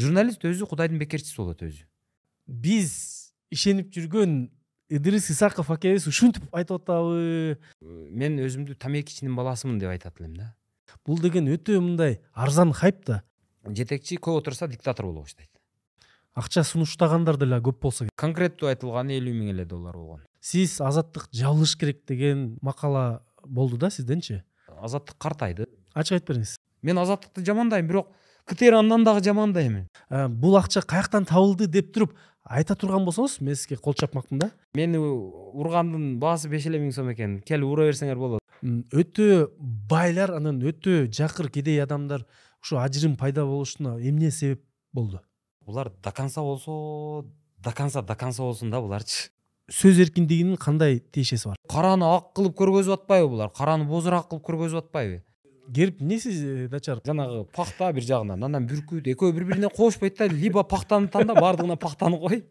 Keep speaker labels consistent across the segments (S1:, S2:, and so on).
S1: журналист өзү кудайдын бекерчиси болот өзү.
S2: Биз ишенип жүргөн ыдырыс исаков акебиз ушинтип айтып атабы.
S1: Мен өзүмдү тамекичинин баласымын деп айтат элем да.
S2: Бул деген өтө мындай арзан хайп да.
S1: Жетекчи көп отурса диктатор боло баштайт.
S2: Акча сунуштагандар деле көп болсо керек.
S1: Конкреттүү айтылганы элүү миң эле доллар болгон.
S2: Сиз азаттык жабылыш керек деген макала болду да сизденчи?
S1: Азаттык картайды.
S2: Ачык айтып бериңиз.
S1: Мен азаттыкты жамандайм бирок ктр андан дагы жамандайм
S2: Э, бул акча каяктан табылды деп туруп айта турган болсоңуз мен сизге кол чапмакмын да.
S1: Мени ургандын баасы беш эле миң сом экен. Келип ура берсеңер болот.
S2: Өтө байлар анан өтө жакыр кедей адамдар ушу ажырым пайда болушуна эмне себеп болду?
S1: Булар до конца болсо до конца до конца болсун да буларчы.
S2: Сөз эркиндигинин кандай тиешеси бар?
S1: Караны ак кылып көргөзүп атпайбы булар? Караны бозураак кылып көргөзүп атпайбы?
S2: Керип эмнеси э, начар?
S1: Жанагы пахта бир жагынан. Анан бүркүт экөө бири бирине кошпойт да либо пахтаны танда баардыгына пахтаны кой.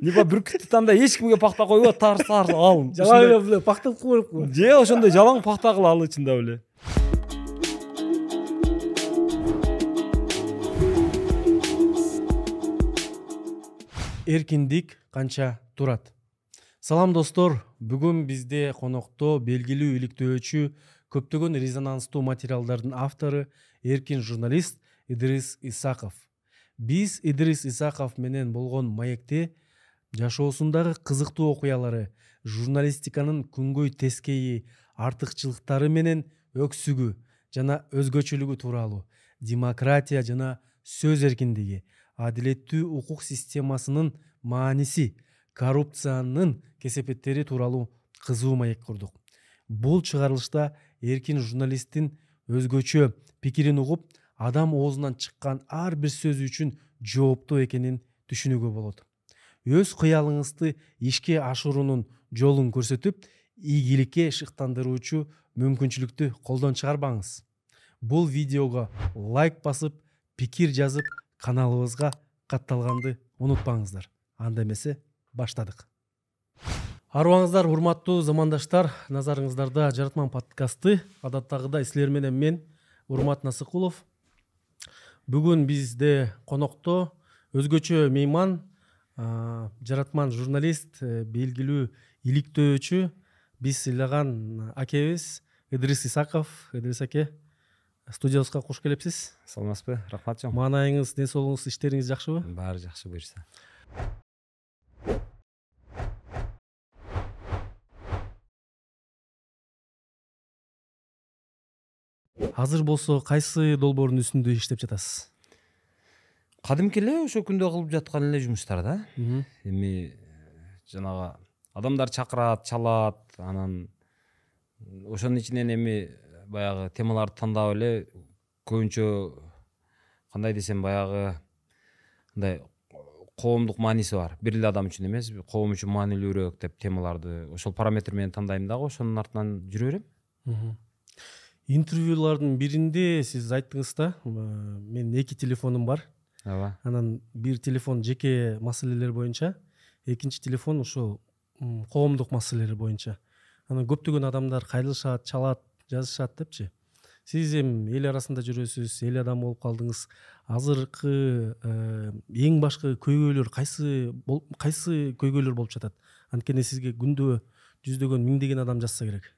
S1: Либо бүркүттү танда эч кимге пахта койбо тарс тарс ал.
S2: Жалаң эле пактап коелукпу
S1: же ошондой жалаң пахта кылалы чындап эле.
S2: Эркиндик канча турат? Салам достор. Бүгүн бизде конокто белгилүү иликтөөчү көптөгөн резонанстуу материалдардын автору эркин журналист идрис исаков. Биз идрис исаков менен болгон маекте жашоосундагы кызыктуу окуялары журналистиканын күнгөй тескейи артыкчылыктары менен өксүгү жана өзгөчөлүгү тууралуу демократия жана сөз эркиндиги адилеттүү укук системасынын мааниси коррупциянын кесепеттери тууралуу кызуу маек курдук. Бул чыгарылышта эркин журналисттин өзгөчө пикирин угуп адам оозунан чыккан ар бир сөзү үчүн жооптуу экенин түшүнүүгө болот. Өз кыялыңызды ишке ашыруунун жолун көрсөтүп ийгиликке шыктандыруучу мүмкүнчүлүктү колдон чыгарбаңыз. Бул видеого лайк басып пикир жазып каналыбызга катталганды унутпаңыздар. Анда эмесе баштадык арыбаңыздар урматтуу замандаштар назарыңыздарда жаратман подкасты. Адаттагыдай силер менен мен урмат насыкулов. Бүгүн бизде конокто өзгөчө мейман жаратман журналист э, белгилүү иликтөөчү биз сыйлаган акебиз идрис исаков. Идрис аке студиябызга куш келипсиз
S1: саламатсызбы? Рахмат чоң
S2: маанайыңыз ден соолугуңуз иштериңиз жакшыбы?
S1: Баары жакшы буюрса
S2: азыр болсо кайсы долбоордун үстүндө иштеп жатасыз?
S1: Кадимки эле ошо күндө кылып жаткан эле жумуштар да. Эми жанагы адамдар чакырат чалат анан ошонун ичинен эми баягы темаларды тандап эле көбүнчө кандай десем баягы мындай коомдук мааниси бар. Бир эле адам үчүн эмес коом үчүн маанилүүрөөк деп темаларды ошол параметр менен тандайм дагы ошонун артынан жүрө берем
S2: Мгм. интервьюлардын биринде сиз айттыңыз да менин эки телефонум бар.
S1: Ооба
S2: анан бир телефон жеке маселелер боюнча экинчи телефон ушул м, коомдук маселелер боюнча анан көптөгөн адамдар кайрылышат чалат жазышат депчи. Сиз эми эл арасында жүрөсүз эл адамы болуп калдыңыз. Азыркы э, эң башкы көйгөйлөр кайсы кайсы көйгөйлөр болуп жатат? Анткени сизге күндө жүздөгөн миңдеген адам жазса керек.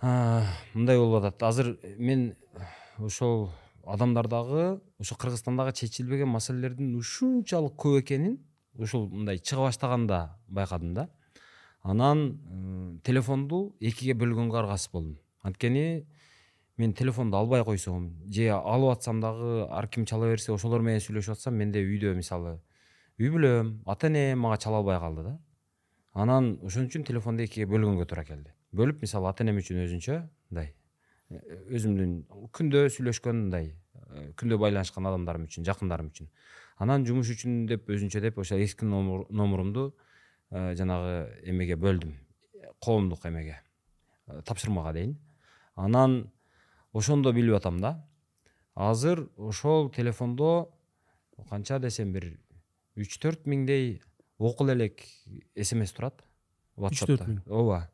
S1: Мындай болуп атат азыр мен ошол адамдардагы ошо кыргызстандагы чечилбеген маселелердин ушунчалык көп экенин ушул мындай чыга баштаганда байкадым да. Анан телефонду экиге бөлгөнгө аргасыз болдум. Анткени мен телефонду албай койсом же алып атсам дагы ар ким чала берсе ошолор менен сүйлөшүп атсам менде үйдө мисалы үй бүлөм ата энем мага чала албай калды да. Анан ошон үчүн телефонду экиге бөлгөнгө туура келди. Бөлүп мисалы ата энем үчүн өзүнчө мындай э, өзүмдүн күндө сүйлөшкөн мындай э, күндө байланышкан адамдарым үчүн жакындарым үчүн анан жумуш үчүн деп өзүнчө деп ошо эски номерумду э, жанагы эмеге бөлдүм коомдук эмеге тапшырмага дейин анан ошондо билип атам да. Азыр ошол телефондо канча десем бир үч төрт миңдей окула элек смс турат
S2: Үч төрт миң?
S1: ооба.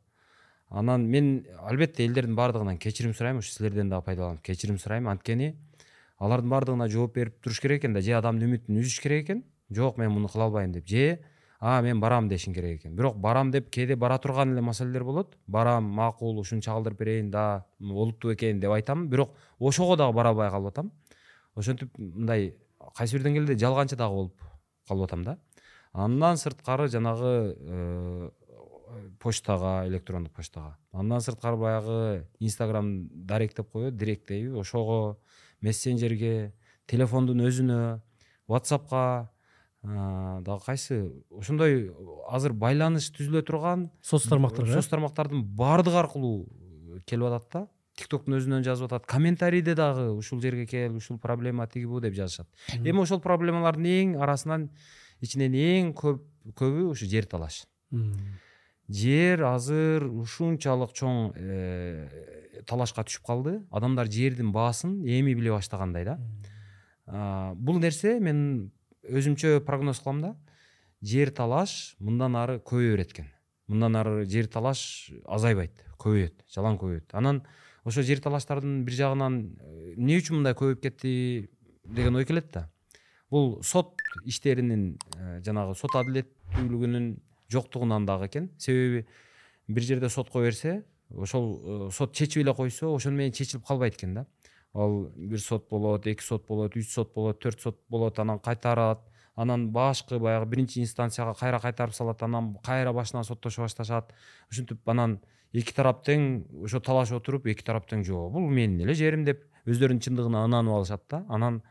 S1: Анан мен албетте элдердин баардыгынан кечирим сурайм ушу силерден дагы пайдаланып кечирим сурайм. Анткени алардын баардыгына жооп берип туруш керек экен да же адамдын үмүтүн үзүш керек экен. Жок мен муну кыла албайм деп же а мен барам дешиң керек экен. Бирок барам деп кээде бара турган эле маселелер болот. Барам макул ушунча чагылдырып берейин да олуттуу экен деп айтам. Бирок ошого дагы бара албай калып атам. Ошентип мындай кайсы бир деңгээлде жалганчы дагы болуп калып атам да. Андан сырткары жанагы э, почтага электрондук почтага. Андан сырткары баягы инстаграм дарек деп коебу директ дейби. Ошого мессенджерге телефондун өзүнө whatsappка дагы кайсы ошондой азыр байланыш түзүлө турган
S2: соц тармактарга
S1: соц тармактардын баардыгы аркылуу келип атат да. Тиктоктун өзүнөн жазып атат. Комментарийде дагы ушул жерге кел ушул проблема тиги бу деп жазышат. Эми ошол проблемалардын эң арасынан ичинен эң көп көбү ушу жер талаш жер азыр ушунчалык чоң э, талашка түшүп калды. Адамдар жердин баасын эми биле баштагандай да. Бул нерсе мен өзүмчө прогноз кылам да. Жер талаш мындан ары көбөйө берет экен мындан ары жер талаш азайбайт көбөйөт жалаң көбөйөт. Анан ошо жер талаштардын бир жагынан э, эмне үчүн мындай көбөйүп кетти деген ой келет да. Бул сот иштеринин э, жанагы сот адилеттүүлүгүнүн жоктугунан дагы экен. Себеби бир жерде сотко берсе ошол э, сот чечип эле койсо ошону менен чечилип калбайт экен да. Ал бир сот болот эки сот болот үч сот болот төрт сот болот анан кайтарат. Анан башкы баягы биринчи инстанцияга кайра кайтарып салат анан кайра башынан соттошо башташат. Ушинтип анан эки тарап тең ошо талашып отуруп эки тарап тең жок бул менин эле жерим деп өздөрүнүн чындыгына ынанып алышат да. Анан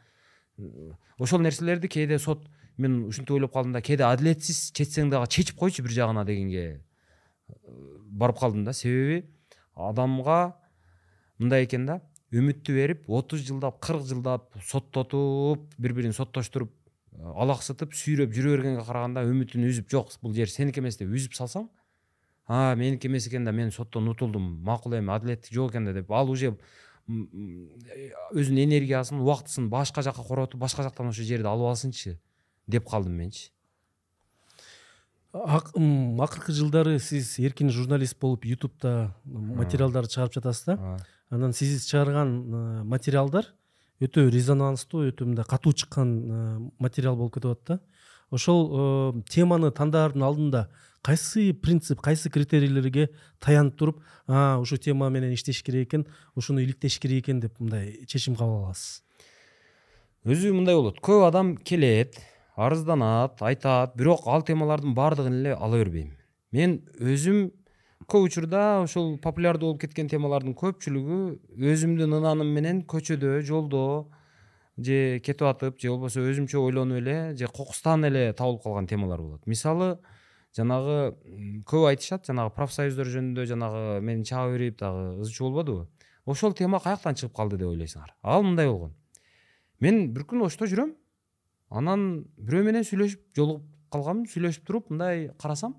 S1: ошол нерселерди кээде сот мен ушинтип ойлоп калдым да кээде адилетсиз чечсең дагы чечип койчу бир жагына дегенге барып калдым да. Себеби адамга мындай экен да үмүттү берип отуз жылдап кырк жылдап соттотуп бири бирин соттоштуруп алаксытып сүйрөп жүрө бергенге караганда үмүтүн үзүп жок бул жер сеники эмес деп үзүп салсаң а меники эмес экен да мен соттон утулдум макул эми адилеттик жок экен да деп ал уже өзүнүн энергиясын убактысын башка жака коротуп башка жактан ошол жерди алып алсынчы деп калдым менчи
S2: акыркы жылдары сиз эркин журналист болуп ютубта материалдарды чыгарып жатасыз да? Анан сиз чыгарган э, материалдар өтө резонанстуу өтө мындай катуу чыккан э, материал болуп кетип атат да? Ошол э, теманы тандаардын алдында кайсы принцип кайсы критерийлерге таянып туруп ушул тема менен иштеш керек экен ушуну иликтеш керек экен деп мындай чечим кабыл аласыз?
S1: Өзү мындай болот. Көп адам келет арызданат айтат бирок ал темалардын баардыгын эле ала бербейм. Мен өзүм көп учурда ушул популярдуу болуп кеткен темалардын көпчүлүгү өзүмдүн ынаным менен көчөдө жолдо же кетип атып же болбосо өзүмчө ойлонуп эле же кокустан эле табылып калган темалар болот. Мисалы жанагы көп айтышат жанагы профсоюздар жөнүндө жанагы мени чаба берип дагы ызы чуу болбодубу. Ошол тема каяктан чыгып калды деп ойлойсуңар. Ал мындай болгон. Мен бир күнү ошто жүрөм анан бирөө менен сүйлөшүп жолугуп калганмын сүйлөшүп туруп мындай карасам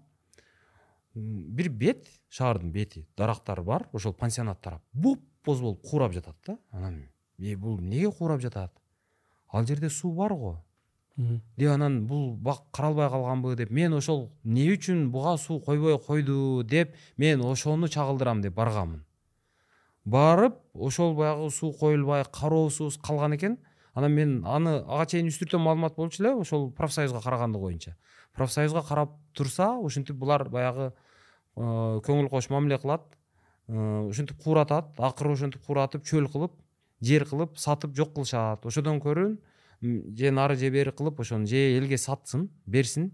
S1: бир бет шаардын бети дарактар бар ошол пансионат тарап боп боз болуп куурап жатат да. Анан э бул эмнеге куурап жатат? Ал жерде суу бар го деп анан бул бак каралбай калганбы деп мен ошол эмне үчүн буга суу койбой койду деп мен ошону чагылдырам деп барганмын барып ошол баягы суу коюлбай кароосуз калган экен анан мен аны ага чейин үстүртөн маалымат болчу эле ошол профсоюзга карагандыгы боюнча профсоюзга карап турса ушинтип булар баягы э, көңүл кош мамиле кылат э, ушинтип кууратат акыры ошентип кууратып чөл кылып жер кылып сатып жок кылышат. Ошодон көрө же нары же бери кылып ошону же элге сатсын берсин.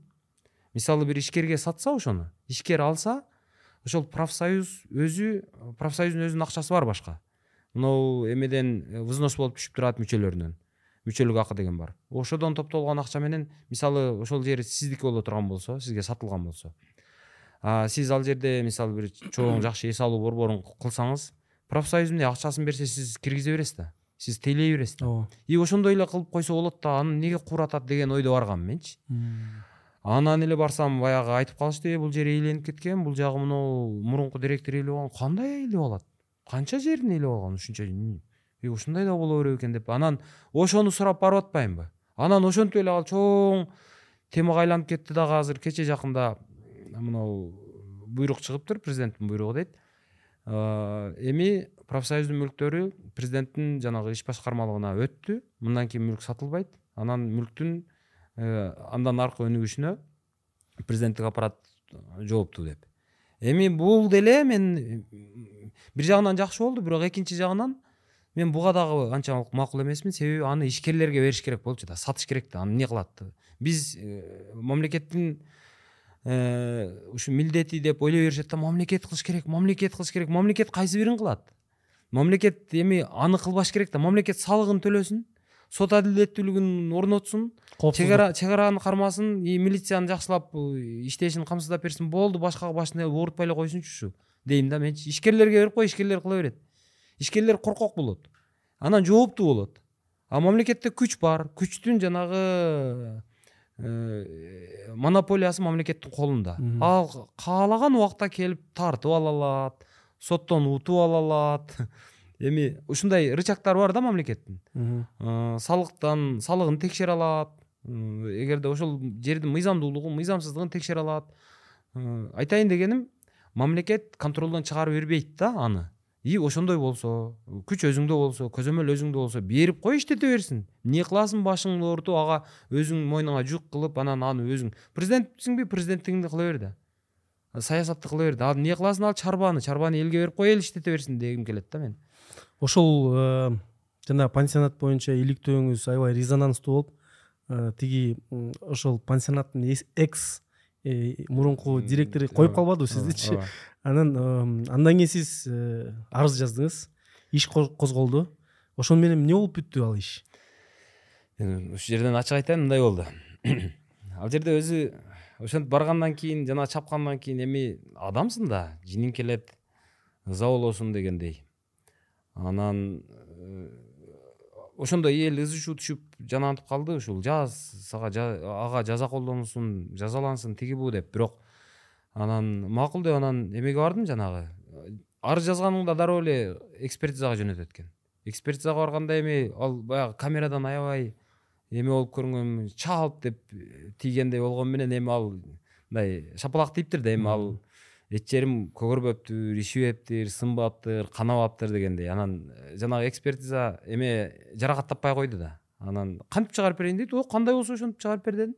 S1: Мисалы бир ишкерге сатса ошону ишкер алса ошол профсоюз өзү профсоюздун өзүнүн акчасы бар башка. Мынау эмеден э, взнос болуп түшүп турат мүчөлөрүнөн мүчөлүк акы деген бар. Ошодон топтолгон акча менен мисалы ошол жер сиздики боло турган болсо сизге сатылган болсо. Сиз ал жерде мисалы бир чоң жакшы эс алуу борборун кылсаңыз профсоюз эмне акчасын берсе сиз киргизе бересиз да. Сиз тейлей бересиз да. Ооба. И ошондой эле кылып койсо болот да аны эмнеге кууратат деген ойдо баргам менчи. Анан эле барсам баягы айтып калышты бул жер ээленип кеткен бул жагы мынау мурунку директор ээлеп алган кандай ээлеп алат? Канча жерин ээлеп алган ушунча ушундай да боло береби экен деп анан ошону сурап барып атпаймынбы? Анан ошентип эле ал чоң темага айланып кетти дагы азыр. Кечээ жакында мынау буйрук чыгыптыр президенттин буйругу дейт. Эми профсоюздун мүлктөрү президенттин жанагы иш башкармалыгына өттү. Мындан кийин мүлк сатылбайт. Анан мүлктүн э, андан аркы өнүгүшүнө президенттик аппарат жооптуу деп. Эми бул деле мен бир жагынан жакшы болду бирок экинчи жагынан мен буга дагы анчалык макул эмесмин себеби аны ишкерлерге бериш керек болчу да сатыш керек да аны эмне кылат биз э, мамлекеттин э, ушу милдети деп ойлой беришет да мамлекет кылыш керек мамлекет кылыш керек. Мамлекет кайсы бирин кылат мамлекет эми аны кылбаш керек да мамлекет салыгын төлөсүн сот адилеттүүлүгүн орнотсун чек ара чек араны кармасын и милицияны жакшылап э, иштешин камсыздап берсин болду башкага башын оорутпай эле койсунчу ушу дейм да. Менчи ишкерлерге берип кой ишкерлер кыла берет ишкерлер коркок болот анан жооптуу болот а мамлекетте күч бар. Күчтүн жанагы э, монополиясы мамлекеттин колунда ал каалаган убакта келип тартып ала алат соттон утуп ала алат эми ушундай рычагдары бар да мамлекеттин э, салыктан салыгын текшере алат эгерде ошол жердин мыйзамдуулугун мыйзамсыздыгын текшере алат айтайын дегеним мамлекет контролдон чыгарып бербейт да аны. И ошондой болсо күч өзүңдө болсо көзөмөл өзүңдө болсо берип кой иштете берсин? Эмне кыласың башыңды оорутуп ага өзүң мойнуңа жүк кылып анан аны өзүң президентсиңби президенттигиңди кыла бер да. Саясатты кыла бер да. Ал эмне кыласың? Ал чарбаны чарбаны элге берип кой эл иштете берсин дегим келет да мен.
S2: Ошол э, жана пансионат боюнча иликтөөңүз аябай резонанстуу болуп э, тиги ошол пансионаттын экс мурунку директору коюп калбадыбы сиздичи анан андан кийин сиз э, арыз жаздыңыз. иш козголду ошону менен эмне болуп бүттү ал иш?
S1: Ушул жерден ачык айтайын мындай болду. Ал жерде өзү ошентип баргандан кийин жана чапкандан кийин эми адамсың да жиниң келет ыза болосуң дегендей. Анан ошондой эл ызы чуу түшүп жанагынтып калды. Ушул жаз сага ага жаза колдонулсун жазалансын тиги бу деп. Бирок анан макул деп анан эмеге бардым жанагы? Арыз жазганыңда дароо эле экспертизага жөнөтөт экен. Экспертизага барганда эми ал баягы камерадан аябай эме болуп көрүнгөн чалп деп тийгендей болгону менен эми ал мындай шапалак тийиптир да эми ал эч жерим көгөрбөптүр ишибептир сынбаптыр канабаптыр дегендей. Анан жанагы экспертиза эме жаракат таппай койду да. Анан кантип чыгарып берейин дейт? О кандай болсо ошентип чыгарып бер дедим.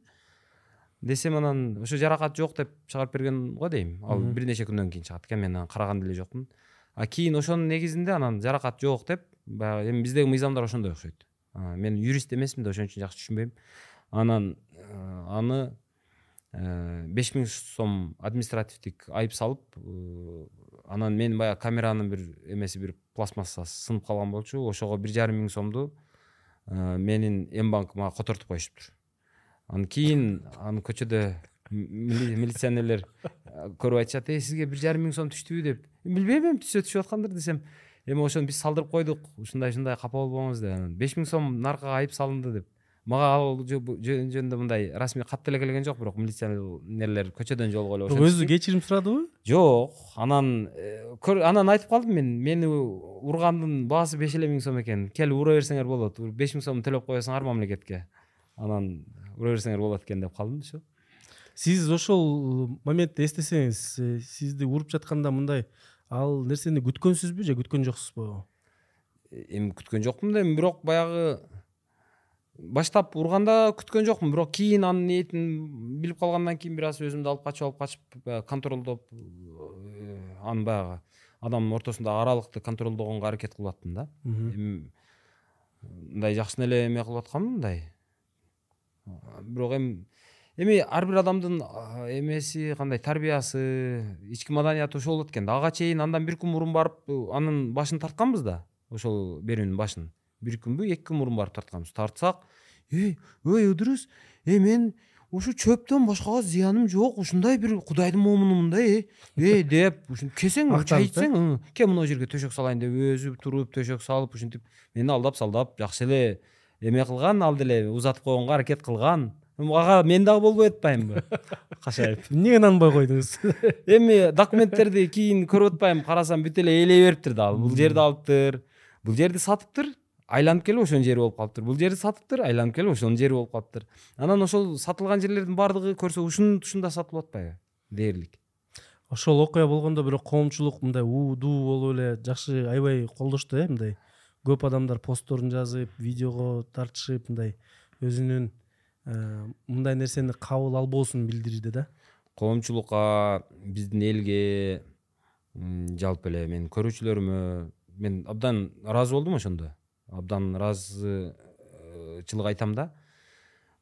S1: Десем анан ошо жаракат жок деп чыгарып берген го дейм. Ал бир нече күндөн кийин чыгат экен мен анан караган деле жокмун. А кийин ошонун негизинде анан жаракат жок деп баягы эми биздеги мыйзамдар ошондой окшойт. Мен юрист эмесмин да ошон үчүн жакшы түшүнбөйм. Анан э, аны э, беш миң сом административдик айып салып э, анан мен баягы камеранын бир эмеси бир пластмассасы сынып калган болчу. Ошого бир жарым миң сомду менин м банк мага котортуп коюшуптур анан кийин аны көчөдө милиционерлер көрүп айтышат эй сизге бир жарым миң сом түштүбү? деп. Билбейм эми түшсө түшүп аткандыр десем эми ошону биз салдырып койдук ушундай ушундай капа болбоңуз деп. Анан беш миң сом наркага айып салынды деп мага ал жөнүндө мындай расмий кат деле келген жок бирок милиционерлер көчөдөн жолугуп эле
S2: өзү кечирим сурадыбы
S1: жок анан анан айтып калдым мен мени ургандын баасы беш эле миң сом экен. Келип ура берсеңер болот беш миң сом төлөп коесуңар мамлекетке. Анан ура берсеңер болот экен деп калдым ошо
S2: сиз ошол моментти эстесеңиз э, сизди уруп жатканда мындай ал нерсени күткөнсүзбү же күткөн жоксузбу?
S1: Э, эми күткөн жокмун да эми бирок баягы баштап урганда күткөн жокмун бирок кийин анын ниетин билип калгандан кийин бир аз өзүмдү алып качып алып качып баягы контролдоп э, аны баягы адамдын ортосундагы аралыкты контролдогонго аракет кылып аттым да мындай жакшы эле эме кылып атканмын мындай. Бирок эми эми ар бир адамдын эмеси кандай тарбиясы ички маданияты ошол болот экен да ага чейин андан бир күн мурун барып анын башын тартканбыз да ошол берүүнүн башын. Бир күнбү эки күн мурун барып тартканбыз тартсак эй ой ыдырыс эй мен ушу чөптөн башкага зыяным жок ушундай бир кудайдын момунумун э э деп ушинтип келсең чай ичсең кел мына жерге төшөк салайын деп өзү туруп төшөк салып ушинтип мени алдап салдап жакшы эле эме кылган ал деле узатып койгонго аракет кылган ага мен дагы болбой атпаймынбы кашайып
S2: эмнеге нанбай койдуңуз
S1: эми документтерди кийин көрүп атпаймынбы карасам бүт эле ээлей бериптир да ал бул жерди алыптыр бул жерди сатыптыр айланып келип ошонун жери болуп калыптыр. Бул жерди сатыптыр айланып келип ошонун жери болуп калыптыр. Анан ошол сатылган жерлердин баардыгы көрсө ушунун тушунда сатылып атпайбы? Дээрлик.
S2: Ошол окуя болгондо бирок коомчулук мындай уу дуу болуп эле жакшы аябай колдошту э мындай көп адамдар постторун жазып видеого тартышып мындай өзүнүн э, мындай нерсени кабыл албоосун билдирди да.
S1: Коомчулукка биздин элге жалпы эле менин көрүүчүлөрүмө мен абдан ыраазы болдум ошондо абдан ыраазычылык айтам да.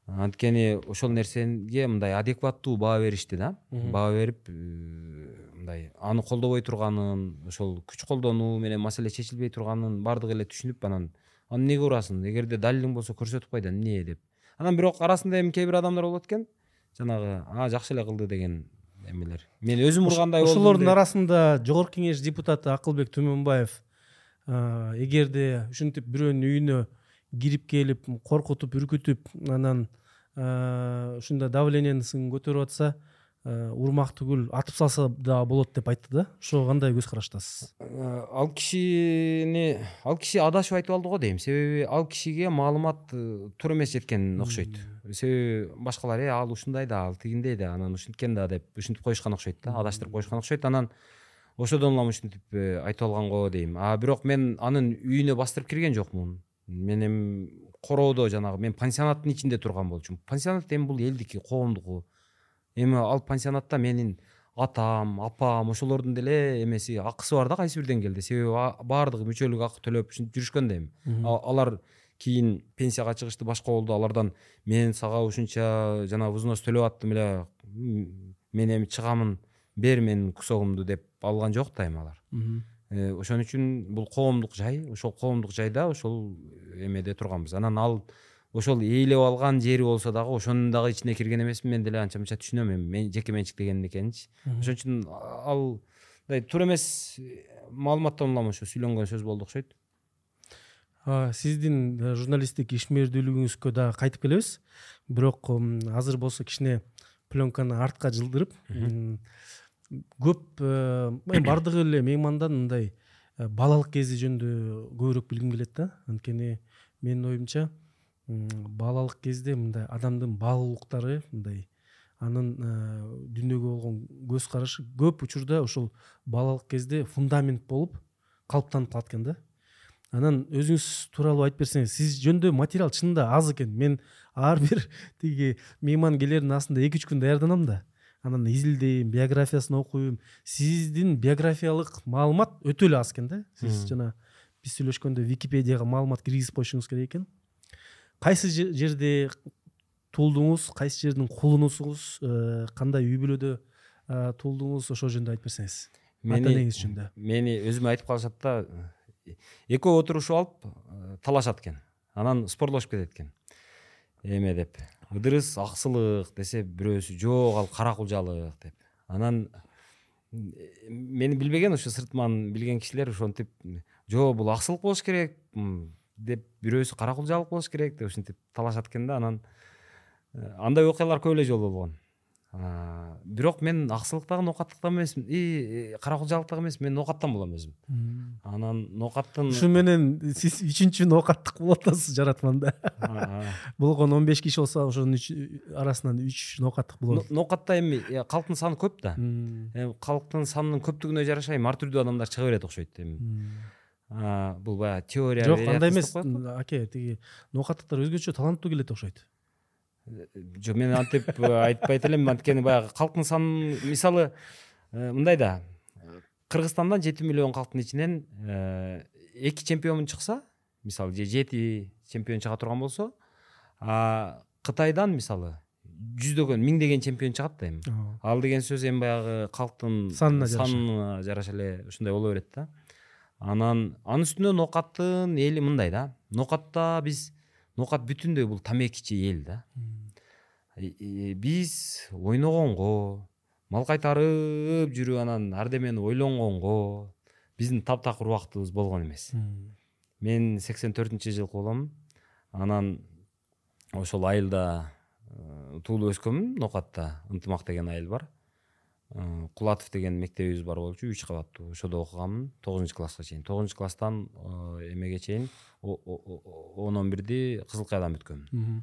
S1: Анткени ошол нерсеге мындай адекваттуу баа беришти да. Баа берип э, мындай аны колдобой турганын ошол күч колдонуу менен маселе чечилбей турганын баардыгы эле түшүнүп анан аны эмнеге урасың? Эгерде далилиң болсо көрсөтүп кой да эмне? деп. Анан бирок арасында эми кээ бир адамдар болот экен. Жанагы а жакшы эле кылды деген эмелер. Мен өзүм ургандай болдум
S2: ошолордун арасында жогорку кеңеш депутаты акылбек түмөнбаев эгерде ушинтип бирөөнүн үйүнө кирип келип коркутуп үркүтүп анан ушундай давлениесин көтөрүп атса урмак түгүл атып салса дагы болот деп айтты да. Ошого кандай көз караштасыз?
S1: Ал кишини ал киши адашып айтып алды го дейм. Себеби ал кишиге маалымат э, туура эмес жеткен окшойт. Себеби башкалар э ал ушундай да ал тигиндей да анан ушинткен да деп ушинтип коюшкан окшойт да адаштырып коюшкан окшойт. Анан ошодон улам ушинтип э, айтып алганго дейм. А бирок мен анын үйүнө бастырып кирген жокмун. Мен эми короодо жанагы мен пансионаттын ичинде турган болчумун. Пансионат эми бул элдики коомдуку эми ал пансионатта менин атам апам ошолордун деле эмеси акысы бар да кайсы бир деңгээлде себеби баардыгы мүчөлүк акы төлөп ушинтип жүрүшкөн да эми алар кийин пенсияга чыгышты башка болду. Алардан мен сага ушунча жанагы взнос төлөп аттым эле. Мен эми чыгамын бер менин кусогумду деп алган жок да эми алар э, ошон үчүн бул коомдук жай ошол коомдук жайда ошол эмеде турганбыз анан ал ошол ээлеп алган жери болсо дагы ошонун дагы ичине кирген эмесмин мен деле анча мынча түшүнөм эми. Жеке менчик деген экенинчи ошон үчүн ал мындай туура эмес маалыматтан улам ошо сүйлөнгөн сөз болду окшойт
S2: сиздин э, журналисттик ишмердүүлүгүңүзгө дагы кайтып келебиз. Бирок азыр болсо кичине пленканы артка жылдырып көп э, эми баардыгы эле меймандан мындай э, балалык кези жөнүндө көбүрөөк билгим келет да. Анткени менин оюмча балалык кезде мындай адамдын баалуулуктары мындай анын э, дүйнөгө болгон көз карашы көп учурда ошол балалык кезде фундамент болуп калыптанып калат экен да. Анан өзүңүз тууралуу айтып берсеңиз сиз жөнүндө материал чынында аз экен мен ар бир тиги мейман келердин астында эки үч күн даярданам да. Анан изилдейм биографиясын окуйм. Сиздин биографиялык маалымат өтө эле аз экен да. Сиз жана биз сүйлөшкөндө википедияга маалымат киргизип коюшуңуз керек экен. Кайсы жерде туулдуңуз кайсы жердин кулунусуңуз э, кандай үй бүлөдө э, туулдуңуз ошол жөнүндө айтып берсеңиз. Ата энеңиз жөнүндө
S1: мени өзүмө айтып калышат да экөө отурушуп алып талашат экен. Анан спорлошуп кетет экен. Эме деп. Ыдырыс аксылык десе бирөөсү жок ал кара кулжалык деп. Анан мени билбеген ушу сыртыман билген кишилер ушинтип жок бул аксылык болуш керек деп бирөөсү кара кулжалык болуш керек деп ушинтип талашат экен да. Анан э, андай окуялар көп эле жолу болгон бирок мен аксылыктагы ноокаттыктан эмесмин. И кара кулжалыктагы эмесмин мен ноокаттан болом өзүм. Анан ноокаттын
S2: ушу менен сиз үчүнчү ноокаттык болуп атасыз жаратманда болгону он беш киши болсо ошонун арасынан үч ноокаттык болот.
S1: Ноокатта эми э, калктын саны көп да. Эми калктын санынын көптүгүнө жараша эми ар түрдүү адамдар чыга берет окшойт эми. Бул баягы теория
S2: жок андай эмес. аке тиги ноокаттыктар өзгөчө таланттуу келет окшойт
S1: жок мен антип э, айтпайт элем анткени баягы калктын санын мисалы э, мындай да. Кыргызстандан жети миллион калктын ичинен э, эки чемпион чыкса мисалы же жети чемпион чыга турган болсо кытайдан мисалы жүздөгөн миңдеген чемпион чыгат да эми. Ал деген сөз эми баягы калктын санына жараша. эле ушундай боло берет да. Анан анын үстүнө ноокаттын эли мындай да. Ноокатта биз ноокат бүтүндөй бул тамекичи эл да биз ойногонго мал кайтарып жүрүп анан ардемени ойлонгонго биздин таптакыр убактыбыз болгон эмес. Мен сексен төртүнчү жылкы болом. Анан ошол айылда э, туулуп өскөнмүн ноокатта ынтымак деген айыл бар. Э, кулатов деген мектебибиз бар болчу үч кабаттуу. Ошодо окуганмын тогузунчу класска чейин. Тогузунчу класстан э, эмеге чейин он он бирди кызыл каядан бүткөнмүн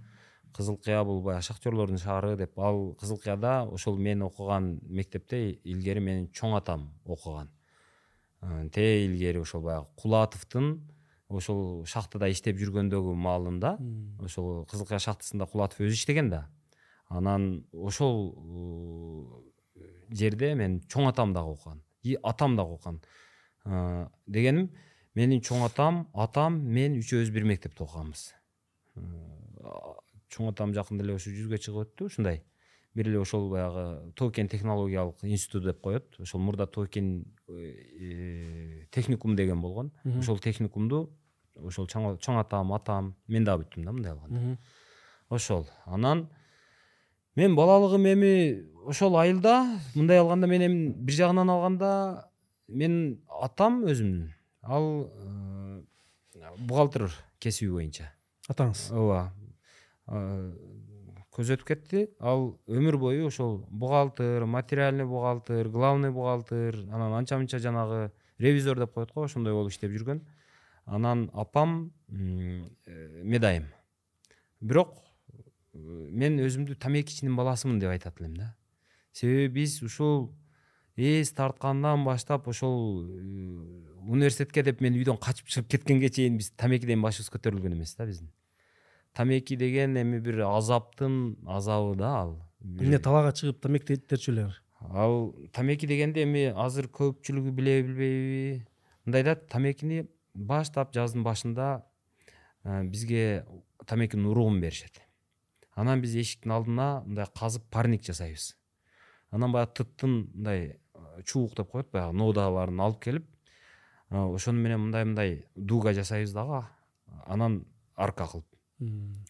S1: кызыл кыя бул баягы шахтерлордун шаары деп. Ал кызыл кыяда ошол мен окуган мектепте илгери менин чоң атам окуган тээ илгери ошол баягы кулатовдун ошол шахтада иштеп жүргөндөгү маалында ошол кызыл кыя шахтасында кулатов өзү иштеген да. Анан ошол жерде менин чоң атам дагы окуган и атам дагы окуган дегеним менин чоң атам атам мен үчөөбүз бир мектепте окуганбыз чоң атам жакында эле ошо жүзгө чыгып өттү ушундай. Бир эле ошол баягы тоокен технологиялык институт деп коет. Ошол мурда тоокен э, техникум деген болгон. Ошол техникумду ошол чоң атам атам мен дагы бүттүм да мындай алганда. Ошол. Анан мен балалыгым эми ошол айылда мындай алганда мен эми бир жагынан алганда менин атам өзүмдүн. Ал э, бухгалтер кесиби боюнча.
S2: Атаңыз.
S1: Ооба. Көз өтүп кетти. Ал өмүр бою ошол бухгалтер материальный бухгалтер главный бухгалтер анан анча мынча жанагы ревизор деп коет го ошондой болуп иштеп жүргөн. Анан апам э, медайым. Бирок э, мен өзүмдү тамекичинин баласымын деп айтат элем да. Себеби биз ушул эс тарткандан баштап ошол э, университетке деп мен үйдөн качып чыгып кеткенге чейин биз тамекиден башыбыз көтөрүлгөн эмес да биздин тамеки деген эми бир азаптын азабы да ал
S2: эмне талаага чыгып тамеки тартчу элер
S1: ал тамеки дегенди эми азыр көпчүлүгү билеби билбейби мындай да тамекини баштап жаздын башында бизге тамекинин уругун беришет анан биз эшиктин алдына мындай казып парник жасайбыз анан баягы тыттын мындай чубук деп коет баягы ноодаларын алып келип ошону менен мындай мындай дуга жасайбыз дагы анан арка кылып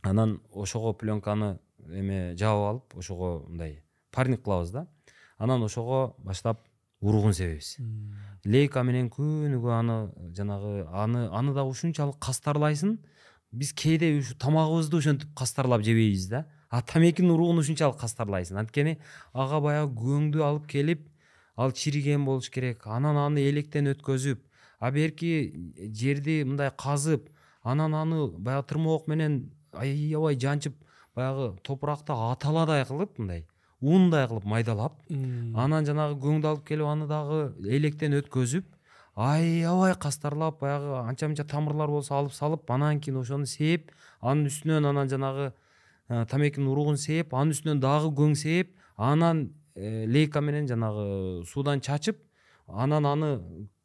S1: анан ошого пленканы эме жаап алып ошого мындай парник кылабыз да. Анан ошого баштап уругун себебиз. Лейка менен күнүгө аны жанагы аны аны дагы ушунчалык кастарлайсың. Биз кээде ушу тамагыбызды ошентип кастарлап жебейбиз да. А тамекинин уругун ушунчалык кастарлайсың. Анткени ага баягы көңдү алып келип ал чириген болуш керек. Анан аны электен өткөзүп а берки жерди мындай казып анан аны баягы тырмоок менен аябай жанчып баягы топуракты аталадай кылып мындай ундай кылып майдалап анан жанагы көңдү алып келип аны дагы электен өткөзүп аябай кастарлап баягы анча мынча тамырлар болсо алып салып анан кийин ошону сээп анын үстүнөн анан жанагы тамекинин уругун сээп анын үстүнөн дагы көң сээп анан Э, лейка менен жанагы суудан чачып анан аны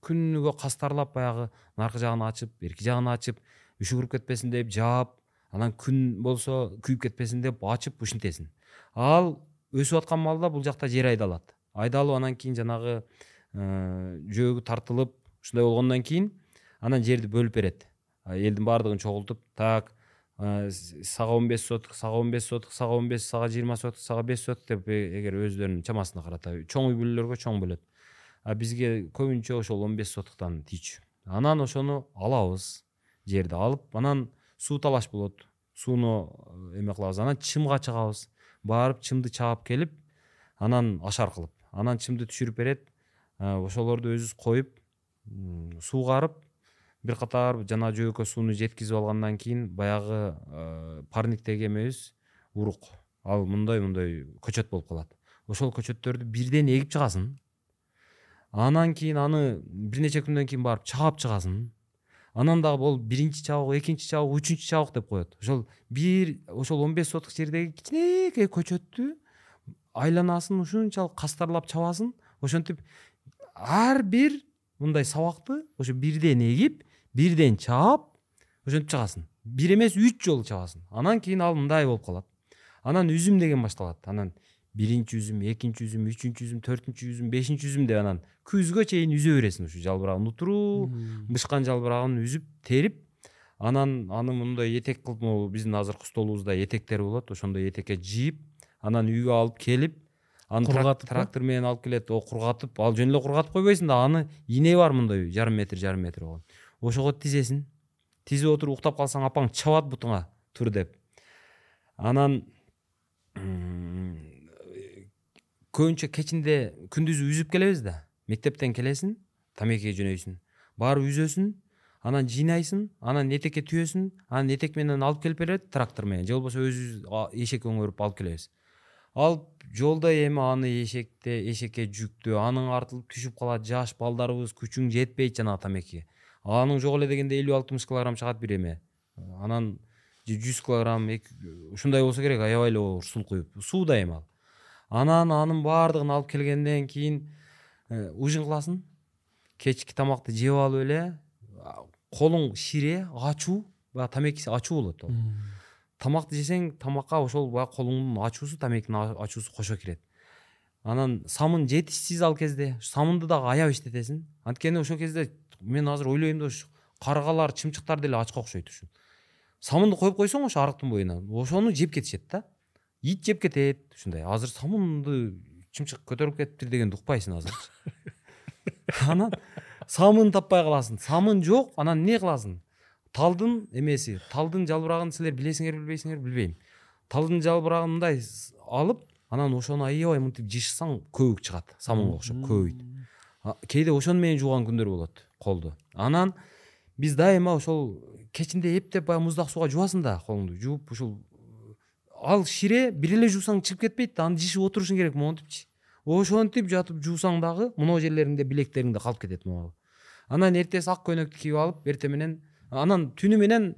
S1: күнүгө кастарлап баягы наркы жагын ачып берки жагын ачып үшүгүрүп кетпесин деп жаап анан күн болсо күйүп кетпесин деп ачып ушинтесиң ал өсүп аткан маалда бул жакта жер айдалат. Айдалып анан кийин жанагы э, жөөгү тартылып ушундай болгондон кийин анан жерди бөлүп берет. Элдин баардыгын чогултуп так сага он беш соток сага он беш соток сага он беш сага жыйырма соток сага беш соток деп э, эгер өздөрүнүн чамасына карата чоң үй бүлөлөргө чоң бөлөт. А бизге көбүнчө ошол он беш сотуктан тийчү. Анан ошону алабыз жерди алып анан суу талаш болот. Сууну э, эме кылабыз. Анан чымга чыгабыз. Барып чымды чаап келип анан ашар кылып. Анан чымды түшүрүп берет. Ошолорду өзүбүз коюп суугарып бир катар жана жөөккө сууну жеткизип алгандан кийин баягы э, парниктеги эмебиз урук. Ал мындай мындай көчөт болуп калат. Ошол көчөттөрдү бирден эгип чыгасың. Анан кийин аны бир нече күндөн кийин барып чаап чыгасың анан дагы могул биринчи чабык экинчи чабык үчүнчү чабык деп коет ошол бир ошол он беш соток жердеги кичинекей көчөттү айланасын ушунчалык кастарлап чабасың ошентип ар бир мындай сабакты ошо бирден эгип бирден чаап ошентип чыгасың бир эмес үч жолу чабасың анан кийин ал мындай болуп калат. Анан үзүм деген башталат. Анан биринчи үзүм экинчи үзүм үчүнчү үзүм төртүнчү үзүм бешинчи үзүм деп анан күзгө чейин үзө бересиң ушу жалбырагын утуруу бышкан жалбырагын үзүп терип анан аны мындай этек кылып могу биздин азыркы столубузда этектер болот ошондой этекке жыйып анан үйгө алып келип аны кургатып трактор менен алып келет кургатып ал жөн эле кургатып койбойсуң да аны ийне бар мындай жарым метр жарым метр болгон ошого тизесиң тизип отуруп уктап калсаң апаң чабат бутуңа тур деп анан көбүнчө кечинде күндүзү үзүп келебиз да мектептен келесиң тамекиге жөнөйсүң барып үзөсүң анан жыйнайсың анан этекке түйөсүң анан этек менен алып келип берет трактор менен же болбосо өзүбүз эшек өңгөрүп алып келебиз алып жолдо эми аны эшекте эшекке жүктөө анын артылып түшүп калат жаш балдарыбыз күчүң жетпейт жанагы тамекиге анын жок эле дегенде элүү алтымыш килограмм чыгат бир эме анан же жүз килограмм ушундай болсо керек аябай эле оор сул куюп сууда эми ал анан анын баардыгын алып келгенден кийин ужин кыласың кечки тамакты жеп алып эле колуң шире ачуу баягы тамеки ачуу болот ал тамакты жесең тамакка ошол баягы колуңдун ачуусу тамекинин ачуусу кошо кирет анан самын жетишсиз ал кезде самынды дагы аябай иштетесиң анткени ошол кезде мен азыр ойлойм да ушу каргалар чымчыктар деле ачка окшойт ушу самынды коюп койсоң ошо арыктын боюна ошону жеп кетишет да. Ит жеп кетет ушундай. Азыр самынды чымчык көтөрүп кетиптир дегенди укпайсың азырчы анан самын таппай каласың. Самын жок анан эмне кыласың? Талдын эмеси талдын жалбырагын силер билесиңерби билбейсиңерби билбейм. Талдын жалбырагын мындай алып анан ошону аябай мынтип жышсаң көбүк чыгат самынга окшоп көбөйт кээде ошону менен жууган күндөр болот колду. Анан биз дайыма ошол кечинде эптеп баягы муздак сууга жуасың да колуңду. Жууп ушул ал шире бир эле жуусаң чыгып кетпейт аны жишип отурушуң керек монтипчи ошентип жатып жуусаң дагы могу жерлериңде билектериңде калып кетет могу. Анан эртеси ак көйнөктү кийип алып эртең менен анан түнү менен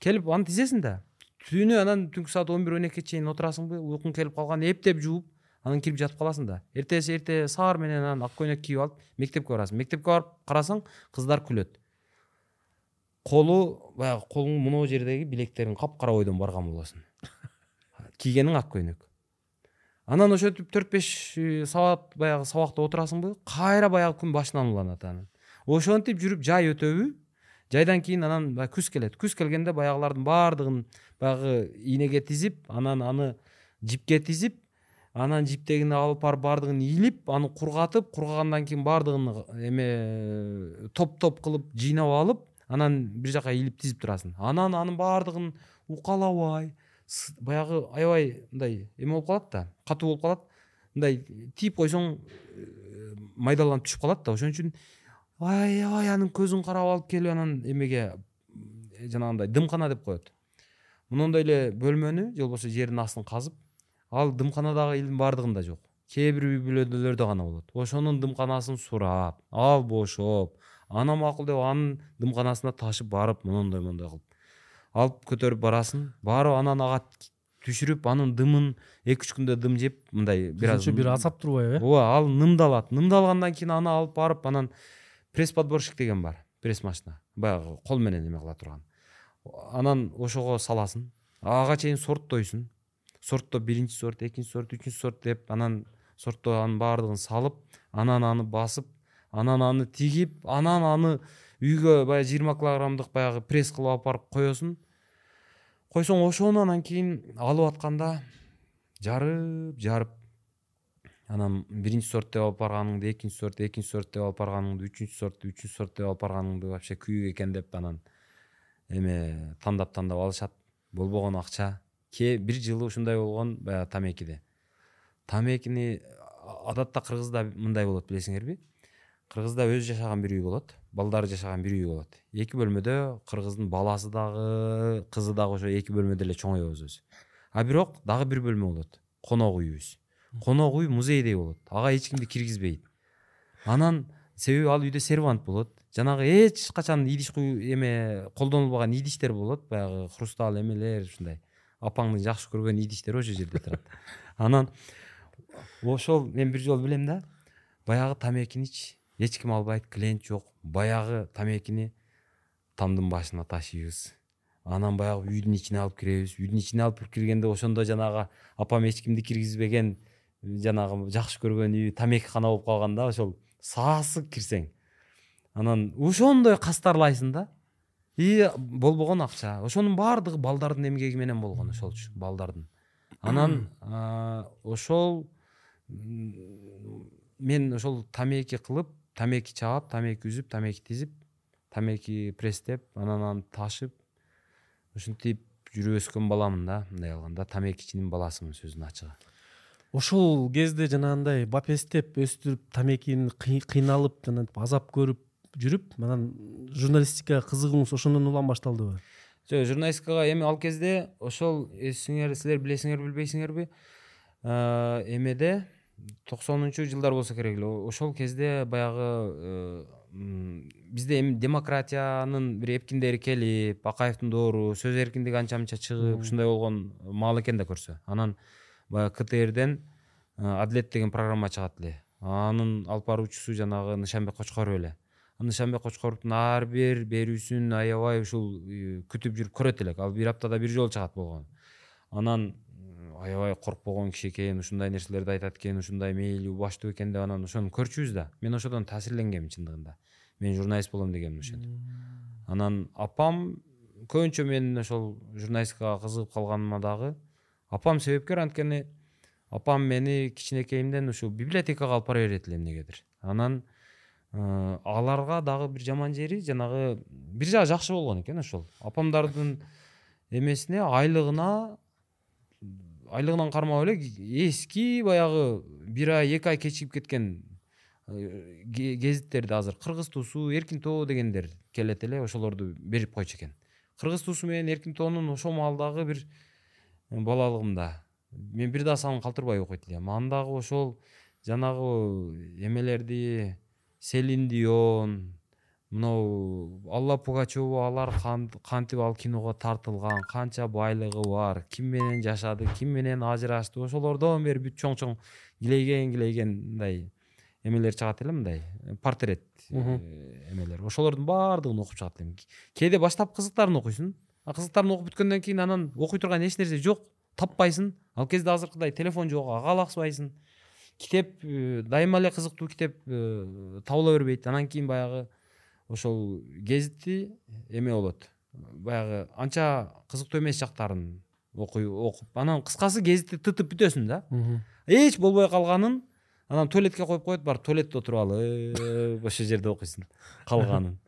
S1: келип аны тизесиң да. Түнү анан түнкү саат он бир он экиге чейин отурасыңбы уйкуң келип калган эптеп жууп анан кирип жатып каласың да. Эртеси эрте саар менен анан ак көйнөк кийип алып мектепке барасың. Мектепке барып карасаң кыздар күлөт. Колу баягы колуң могу жердеги билектериң капкара бойдон барган болосуң кийгениң ак көйнөк. Анан ошентип төрт беш э, саат баягы сабакта отурасыңбы кайра баягы күн башынан уланат анан ошентип жүрүп жай өтөбү жайдан кийин анан баягы күз келет. Күз келгенде баягылардын баардыгын баягы ийнеге тизип анан аны жипке тизип анан жиптегини алып барып баардыгын илип аны кургатып кургагандан кийин баардыгын эме топ топ кылып жыйнап алып анан бир жака илип тизип турасың. Анан анын баардыгын укалабай баягы аябай мындай эме болуп калат да катуу болуп калат мындай тийип койсоң э, майдаланып түшүп калат да. Ошон үчүн аябай анын көзүн карап алып келип анан эмеге жанагындай дымкана деп коет монондой эле бөлмөнү же болбосо жердин астын казып ал дымканадагы илдин баардыгында жок кээ бир үй бүлөлөрдө гана болот ошонун дымканасын сурап ал бошоп ана макул деп анын дымканасына ташып барып мондай мондай кылып алып көтөрүп барасың. Барып анан ага түшүрүп анын дымын эки үч күндө дым жеп мындай бир аз
S2: бир азап турбайбы э
S1: ооба ал нымдалат нымдалгандан кийин аны алып барып анан пресс подборщик деген бар пресс машина баягы кол менен эме кыла турган анан ошого саласың. Ага чейин сорттойсуң сорттоп биринчи сорт экинчи сорт үчүнчү сорт деп анан сорттоп анын баардыгын салып анан аны басып анан аны тигип анан аны үйгө баягы жыйырма килограммдык баягы пресс кылып алып барып коесуң койсоң ошону анан кийин алып атканда жарып жарып. Анан биринчи сорт деп алып барганыңды экинчи сорт экинчи сорт деп алып барганыңды үчүнчү сорт үчүнчү сорт деп алып барганыңды вообще күйүк экен деп анан. Эме тандап тандап алышат. Болбогон акча. Бир жылы ушундай болгон баягы тамекиде. Тамекини адатта кыргызда мындай болот билесиңерби кыргызда өзү жашаган бир үй болот балдары жашаган бир үй болот. Эки бөлмөдө кыргыздын баласы дагы кызы дагы ошо эки бөлмөдө эле чоңоебуз өзү. А бирок дагы бир бөлмө болот конок үйүбүз. Конок үй музейдей болот ага эч кимди киргизбейт. Анан себеби ал үйдө сервант болот жанагы эч качан идиш эме колдонулбаган идиштер болот баягы хрусталь эмелер ушундай. Апаңдын жакшы көргөн идиштери ошол жерде турат. Анан ошол мен бир жолу билем да баягы тамекиничи эч ким албайт клиент жок баягы тамекини тамдын башына ташыйбыз анан баягы үйдүн ичине алып киребиз үйдүн ичине алып киргенде ошондо жанагы апам эч кимди киргизбеген жанагы жакшы көргөн үй тамекихана болуп калган да ошол саасык кирсең анан ошондой кастарлайсың да. И болбогон акча ошонун баардыгы балдардын эмгеги менен болгон ошолчу балдардын анан ошол мен ошол тамеки кылып тамеки чаап тамеки үзүп тамеки тизип тамеки пресстеп анан аны ташып ушинтип жүрүп өскөн баламын да мындай алганда. Тамекичинин баласымын сөзүнүн ачыгы.
S2: Ошол кезде жанагындай бапестеп өстүрүп тамекини кыйналып жанагынтип азап көрүп жүрүп анан журналистикага кызыгууңуз ошондон улам башталдыбы
S1: жок журналистикага эми ал кезде ошол эсиңер силер билесиңерби билбейсиңерби эмеде токсонунчу жылдар болсо керек эле. Ошол кезде баягы бизде эми демократиянын бир эпкиндери келип акаевдин доору сөз эркиндиги анча мынча чыгып ушундай болгон маал экен да көрсө. Анан баягы ктрден адилет деген программа чыгат эле. Анын алып баруучусу жанагы нышанбек кочкоров эле. Нышанбек кочкоровдун ар бир берүүсүн аябай ушул күтүп жүрүп көрөт элек. Ал бир аптада бир жолу чыгат болгон. Анан аябай коркпогон киши экен ушундай нерселерди айтат экен ушундай мээлүү баштуу экен деп анан ошону көрчүбүз да. Мен ошодон таасирленгем чындыгында. Мен журналист болом дегемин ошентип. Анан апам көбүнчө мен ошол журналистикага кызыгып калганыма дагы апам себепкер анткени апам мени кичинекейимден ушул библиотекага алып бара берет эле эмнегедир анан аларга дагы бир жаман жери жанагы бир жагы жакшы болгон экен ошол. Апамдардын эмесине айлыгына айлыгынан кармап эле эски баягы бир ай эки ай кечигип кеткен гезиттерди азыр кыргыз туусу эркин тоо дегендер келет эле ошолорду берип койчу экен кыргыз туусу менен эркин тоонун ошол маалдагы бир балалыгымда мен бир дагы санын калтырбай окуйт элем андагы ошол жанагы эмелерди селин дион мынау алла пугачева алар кантип ал киного тартылган канча байлыгы бар ким менен жашады ким менен ажырашты ошолордон бери бүт чоң чоң килейген килейген мындай эмелер чыгат эле мындай портрет э, эмелер. Ошолордун баардыгын окуп чыгат элем. Кээде баштап кызыктарын окуйсуң а кызыктарын окуп бүткөндөн кийин анан окуй турган эч нерсе жок таппайсың. Ал кезде азыркыдай телефон жок ага алаксыбайсың китеп э, дайыма эле кызыктуу китеп э, табыла бербейт. Анан кийин баягы ошол гезитти эме болот. Баягы анча кызыктуу эмес жактарын окуй окуп. Анан кыскасы гезитти тытып бүтөсүң да. Эч болбой калганын анан туалетке коюп коет барып туалетте отуруп алып ошол жерде окуйсуң калганын.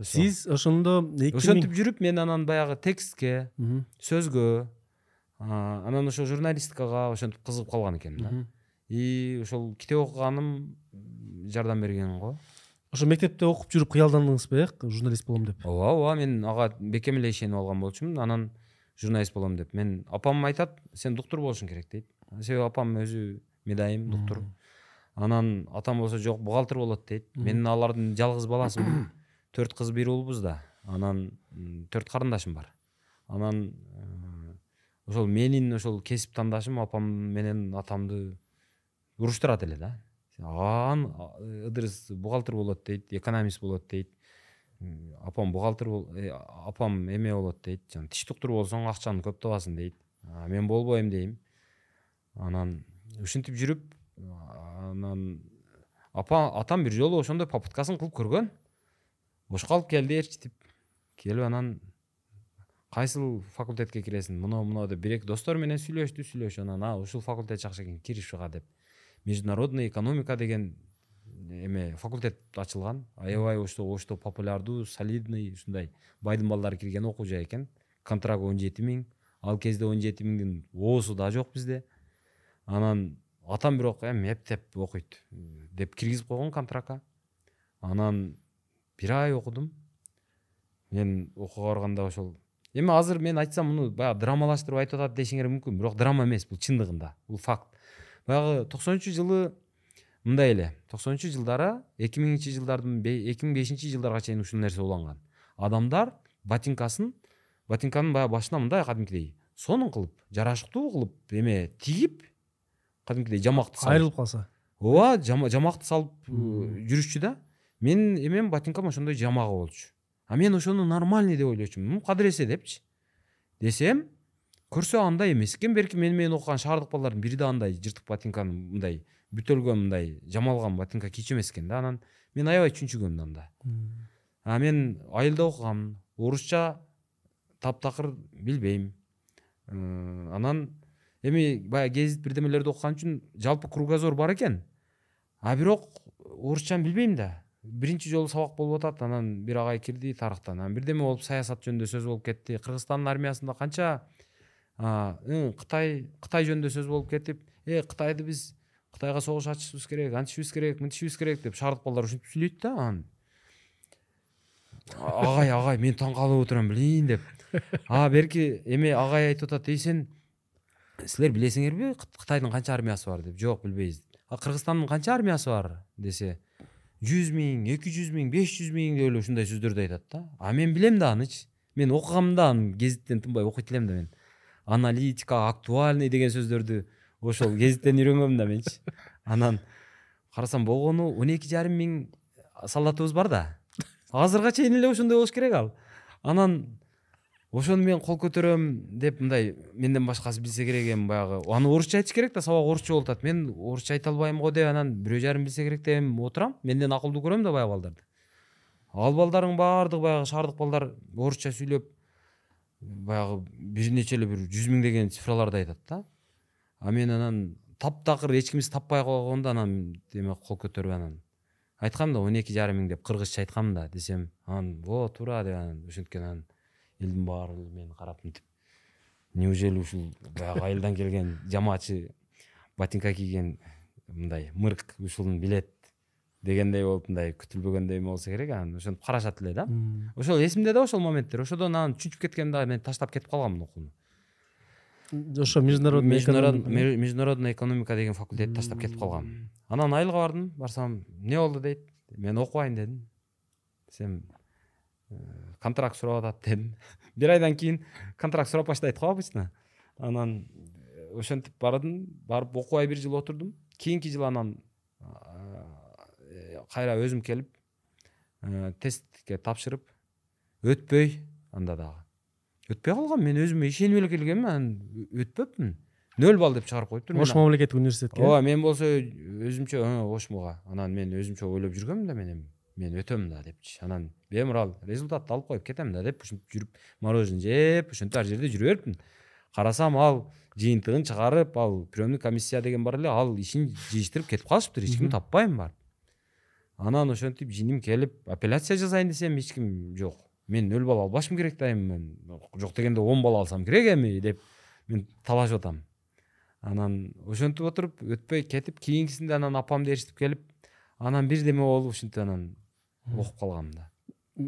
S2: Сиз ошондо
S1: ошентип жүрүп мен анан баягы текстке сөзгө анан ошо журналистикага ошентип кызыгып калган экенмин да. И ошол китеп окуганым жардам берген го
S2: ошо мектепте окуп жүрүп кыялдандыңызбы э журналист болом деп.
S1: Ооба ооба мен ага бекем эле ишенип алган болчумун анан журналист болом деп. Мен апам айтат сен доктур болушуң керек дейт. Себеби апам өзү медайым доктур анан атам болсо жок бухгалтер болот дейт. Мен алардын жалгыз баласымын төрт кыз бир уулбуз да. Анан төрт карындашым бар. Анан ошол менин ошол кесип тандашым апам менен атамды уруштурат эле да. Ан ыдырыс бухгалтер болот дейт экономист болот дейт апам бухгалтер э, апам эме болот дейт жана тиш доктуру болсоң акчаны көп табасың дейт. Мен болбойм дейм анан ушинтип жүрүп анан апа атам бир жолу ошондой попыткасын кылып көргөн. Бошко алып келдерчи деп келип анан кайсыл факультетке киресиң? Мына мына деп бир эки достору менен сүйлөштү сүйлөшүп анан а ушул факультет жакшы экен кир ушуга деп. Международный экономика деген эме факультет ачылган. Аябай ошто ошто популярдуу солидный ушундай байдын балдары кирген окуу жай экен. Контракт он жети миң. Ал кезде он жети миңдин оосу да жок бизде. Анан атам бирок эми эптеп окуйт деп киргизип койгон контрактка анан бир ай окудум. Мен окууга барганда ошол эми азыр мен айтсам муну баягы драмалаштырып айтып атат дешиңер мүмкүн бирок драма эмес бул чындыгында. Бул факт. Баягы токсонунчу жылы мындай эле. Токсонунчу жылдары эки миңинчи жылдардын эки миң бешинчи жылдарга чейин ушул нерсе уланган. Адамдар ботинкасын ботинканын баягы башына мындай кадимкидей сонун кылып жарашыктуу кылып эме тигип кадимкидей жамакты салып.
S2: Айрылып калса.
S1: Ооба жамакты салып э, жүрүшчү да. Менин эмем ботинкам ошондой жамагы болчу. А мен ошону нормальный деп ойлочумун. Кадыресе депчи. Десем көрсө андай эмес экен берки мени менен окуган шаардык балдардын бири да андай жыртык ботинканы мындай бүтөлгөн мындай жамалган ботинка кийчү эмес экен да анан. Мен аябай чүнчүгөм да анда. А мен айылда окугам орусча таптакыр билбейм. Анан эми баягы гезит бирдемелерди окуган үчүн жалпы кругозор бар экен а бирок орусчаны билбейм да. Биринчи жолу сабак болуп атат анан бир агай кирди тарыхтан. Анан бирдеме болуп саясат жөнүндө сөз болуп кетти. Кыргызстандын армиясында канча кытай кытай жөнүндө сөз болуп кетип э кытайды биз кытайга согуш ачышыбыз керек антишибиз керек мынтишибиз керек деп балдар ушинтип сүйлөйт да анан агай агай мен таң калып отурам блин деп. А берки эме агай айтып атат эй сен силер билесиңерби кытайдын канча армиясы бар деп? Жок билбейбиз а кыргызстандын канча армиясы бар? десе жүз миң эки жүз миң беш жүз миң деп эле ушундай сөздөрдү айтат да. А мен билем да анычы мен окугам да аны гезиттен тынбай окуйт да мен аналитика актуальный деген сөздөрдү ошол гезиттен үйрөнгөм да менчи. Анан карасам болгону он эки жарым миң солдатыбыз бар да. Азыркыга чейин эле ошондой болуш керек ал. Анан ошону мен кол көтөрөм деп мындай менден башкасы билсе керек эми баягы. Аны орусча айтыш керек да сабак орусча болуп атат. Мен орусча айта албайм го деп анан бирөө жарым билсе керек деп эми отурам. Менден акылдуу көрөм да баягы балдарды. Ал балдардын баардыгы баягы шаардык балдар орусча сүйлөп баягы бир нече эле бир жүз миңдеген цифраларды айтат да. А мен анан таптакыр эч кимибизди таппай калганда анан эме кол көтөрүп анан айткам да он эки жарым миң деп кыргызча айткам да десем анан о туура деп анан ошенткен анан элдин баары мени карап мынтип неужели ушул баягы айылдан келген жамаачы ботинка кийген мындай мырк ушуну билет дегендей болуп мындай күтүлбөгөндөй болсо керек анан ошентип карашат эле да ошол эсимде да ошол моменттер ошодон анан чүнчүп кеткенде дагы мен таштап кетип калганмын окууну
S2: ошо международный
S1: международная экономика деген факультетти таштап кетип калгам анан айылга бардым барсам эмне болду дейт мен окубайм дедим десем контракт сурап атат дедим бир айдан кийин контракт сурап баштайт го обычно анан ошентип бардым барып окубай бир жыл отурдум кийинки жылы анан кайра өзүм келип тестке тапшырып өтпөй анда дагы өтпөй калгам мен өзүмө ишенип эле келгенмин анан өтпөпмүн нөл балл деп чыгарып коюптур
S2: ош мамлекеттик университетке?
S1: Ооба мен болсо өзүмчө ошмуга анан мен өзүмчө ойлоп жүргөмүн да мен эми мен өтөм да депчи анан бемурал результатты алып коюп кетем да деп ушинтип жүрүп мороженое жеп ошентип ар жерде жүрө берипмин карасам ал жыйынтыгын чыгарып ал приемный комиссия деген бар эле ал ишин жыйыштырып кетип калышыптыр эч кимди таппайм барып. Анан ошентип жиним келип апелляция жасайын десем эч ким жок. Мен нөл балл албашым керек да эми мен жок дегенде он балл алсам керек эми деп мен талашып атам. Анан ошентип отуруп өтпөй кетип кийинкисинде анан апамды ээрчитип келип анан бирдеме болуп ушинтип анан окуп калгам да.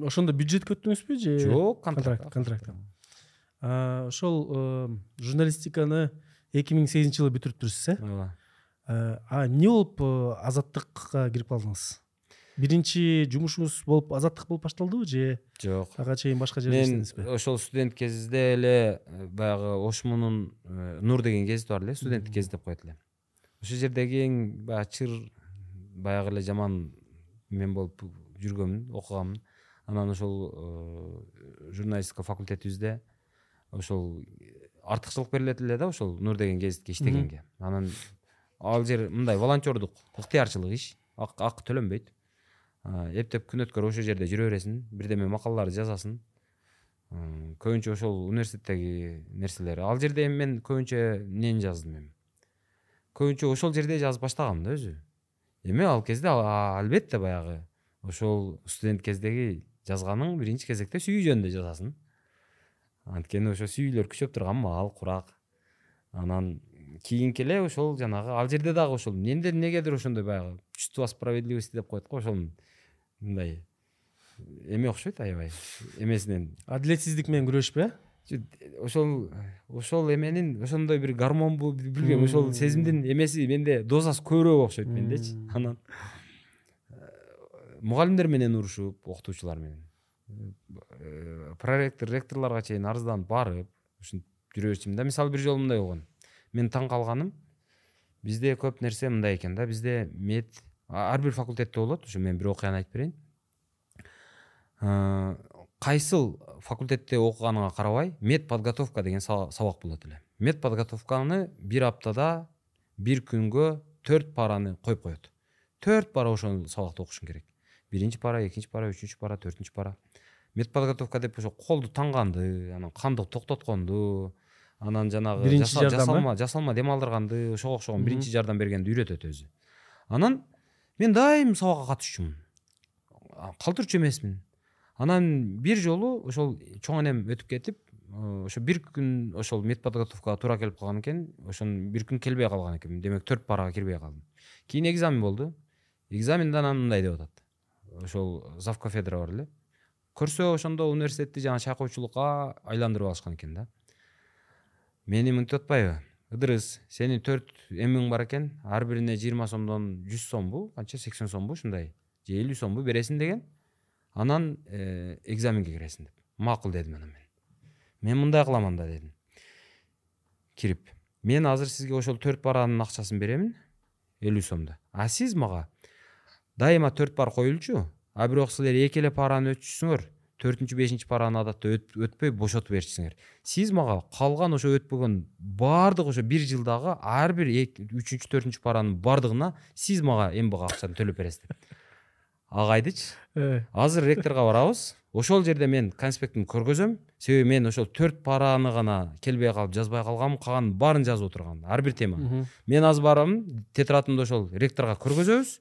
S2: Ошондо бюджетке өттүңүзбү же?
S1: Жок
S2: контракт контракт ошол журналистиканы эки миң сегизинчи жылы бүтүрүптүрсүз э?
S1: Ооба.
S2: А эмне болуп азаттыкка кирип калдыңыз? Биринчи жумушуңуз болуп азаттык болуп башталдыбы же
S1: жок
S2: ага чейин башка жерде
S1: мен
S2: иштедиңизби
S1: ошол студент кезде эле баягы ошмунун нур деген гезити бар эле студенттик гезит деп коет эле. Ошол жердеги эң баягы чыр баягы эле жаман мен болуп жүргөмүн окугамын. Анан ошол журналистика факультетибизде ошол артыкчылык берилет эле да ошол нур деген гезитке иштегенге. Анан ал жер мындай волонтердук ыктыярчылык иш акы төлөнбөйт. Эптеп күн өткөрүп ошол жерде жүрө бересиң бирдеме макалаларды жазасың. Көбүнчө ошол университеттеги нерселер. Ал жерде эми мен көбүнчө эмнени жаздым эми? Көбүнчө ошол жерде жазып баштагам да өзү. Эми ал кезде албетте баягы ошол студент кездеги жазганың биринчи кезекте сүйүү жөнүндө жазасың. Анткени ошо сүйүүлөр күчөп турган маал курак. Анан кийинки эле ошол жанагы ал жерде дагы ошол менде эмнегедир ошондой баягы чувство справедливости деп коет го ошол мындай. Эме окшойт аябай. Эмесинен.
S2: Адилетсиздик менен күрөшпү э?
S1: Ошол ошол эменин ошондой бир гормонбу билбейм ошол сезимдин эмеси менде дозасы көбүрөөк окшойт мендечи анан. Мугалимдер менен урушуп окутуучулар менен. Проректор ректорлорго чейин арызданып барып ушинтип жүрө берчүмүн да мисалы бир жолу мындай болгон. Мен таң калганым бизде көп нерсе мындай экен да бизде мед ар бир факультетте болот ошо мен бир окуяны айтып берейин кайсыл факультетте окуганыңа карабай мед подготовка деген сабак болот эле мед подготовканы бир аптада бир күнгө төрт параны коюп коет төрт пара ошол сабакты окушуң керек биринчи пара экинчи пара үчүнчү пара төртүнчү пара мед подготовка деп ошо колду таңганды анан канды токтотконду анан жанагы
S2: биринчи жардам
S1: жасалма дем алдырганды ошого окшогон биринчи жардам бергенди үйрөтөт өзү анан мен дайым сабакка катышчумун калтырчу эмесмин анан бир жолу ошол чоң энем өтүп кетип ошо бир күн ошол мед подготовкага туура келип калган экен ошону бир күн келбей калган экенмин демек төрт парага кирбей калдым. Кийин экзамен болду. Экзаменде анан мындай деп атат. Ошол зав кафедра бар эле. Көрсө ошондо университетти жанагы чайкоочулукка айландырып алышкан экен да. Мени мынтип атпайбы? Ыдырыс сенин төрт эмиң бар экен. Ар бирине жыйырма сомдон жүз сомбу канча? Сексен сомбу ушундай же элүү сомбу бересиң деген. Анан э, экзаменге киресиң деп. Макул дедим анан мен. Мен мындай кылам да дедим. Кирип. Мен азыр сизге ошол төрт паранын акчасын беремин. Элүү сомду а сиз мага дайыма төрт пар коюлчу. А бирок силер эки эле параны өтүшсүңөр. Төртүнчү бешинчи параны адатта өтпөй бошотуп беришсиңер сиз мага калган ошо өтпөгөн баардык ошо бир жылдагы ар бир үчүнчү төртүнчү паранын баардыгына сиз мага мбга акчаны төлөп бересиз деп агайдычы э. азыр ректорго барабыз. Ошол жерде мен конспектимди көргөзөм. Себеби мен ошол төрт параны гана келбей калып жазбай калганмын. Калганын баарын жазып отурган ар бир тема. Мен азыр барам тетрадымды ошол ректорго көргөзөбүз.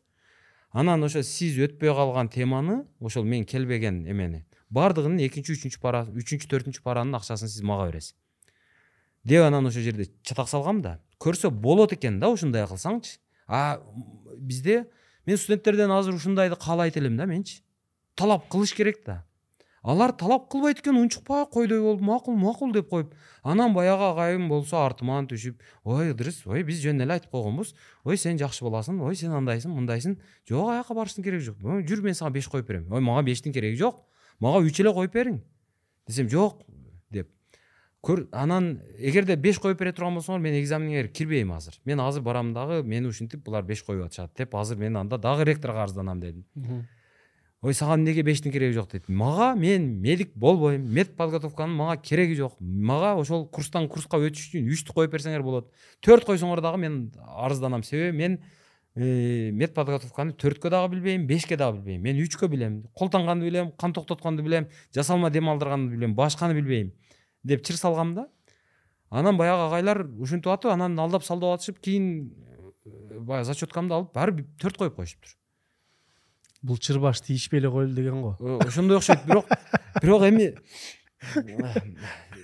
S1: Анан ошо сиз өтпөй калган теманы ошол мен келбеген эмени баардыгынын экинчи үчүнчү пара үчүнчү төртүнчү паранын акчасын сиз мага бересиз деп анан ошол жерде чатак салгам да көрсө болот экен да ушундай кылсаңчы а бизде мен студенттерден азыр ушундайды каалайт элем да менчи талап кылыш керек да алар талап кылбайт экен унчукпа койдой болуп макул макул деп коюп анан баягы агайым болсо артыман түшүп ой ыдырыс ой биз жөн эле айтып койгонбуз ой сен жакшы баласың ой сен андайсың мындайсың жок аяка барыштын кереги жок жүр мен сага беш коюп берем ой мага бештин кереги жок мага үч эле коюп бериң. Десем жок деп. Анан эгерде беш коюп бере турган болсоңор мен экзамениңерге кирбейм азыр. Мен азыр барам дагы мени ушинтип булар беш коюп атышат деп азыр мен анда дагы ректорго арызданам дедим. Ой сага эмнеге бештин кереги жок? дейт мага мен медик болбойм мед подготовканын мага кереги жок. Мага ошол курстан курска өтүш үчүн үчтү коюп берсеңер болот. Төрт койсоңор дагы мен арызданам. Себеби мен э, мед подготовканы төрткө дагы билбейм бешке дагы билбейм. Мен үчкө билем колтонгонду билем кан токтотконду билем жасалма дем алдырганды билем башканы билбейм деп чыр салгам да. Анан баягы агайлар ушинтип атып анан алдап салдап атышып кийин э, баягы зачеткамды алып баары төрт коюп коюшуптур.
S2: Бул чырбаш тийишпей эле коелу деген го.
S1: Ошондой окшойт. Бирок бирок эми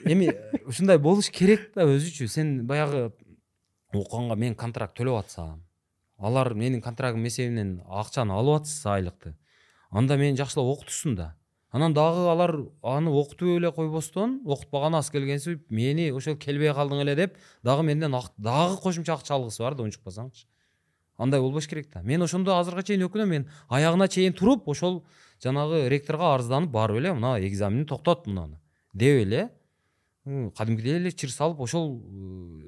S1: эми ушундай болуш керек да өзүчү. Сен баягы окуганга мен контракт төлөп атсам алар менин контрактым эсебинен акчаны алып атышса айлыкты. Анда мени жакшылап окутушсун да. Анан дагы алар аны окутуп эле койбостон окутпаган аз келгенсип мени ошол келбей калдың эле деп дагы менден дагы кошумча акча алгысы бар да унчукпасаңчы андай болбош керек да. Мен ошондо азыркыга чейин өкүнөм мен аягына чейин туруп ошол жанагы ректорго арызданып барып эле мына экзаменди токтот мынаны деп эле кадимкидей эле чыр салып ошол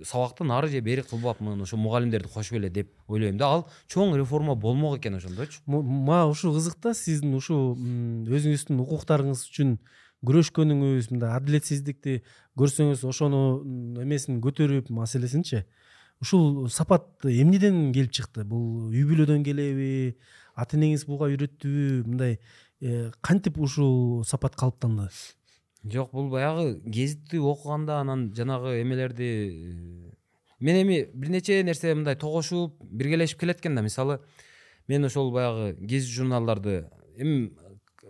S1: сабакты нары же бери кылбапмын ошо мугалимдерди кошуп эле деп ойлойм да. Ал чоң реформа болмок экен ошондочу?
S2: Мага ушул кызык да сиздин ушул өзүңүздүн укуктарыңыз үчүн күрөшкөнүңүз мындай адилетсиздикти көрсөңүз ошону эмесин көтөрүп маселесинчи ушул сапат эмнеден келип чыкты? Бул үй бүлөдөн келеби ата энеңиз буга үйрөттүбү мындай э, кантип ушул сапат калыптанды?
S1: Жок бул баягы гезитти окуганда анан жанагы эмелерди э, мен эми бир нече нерсе мындай тогошуп биргелешип келет экен да мисалы мен ошол баягы гезит журналдарды эми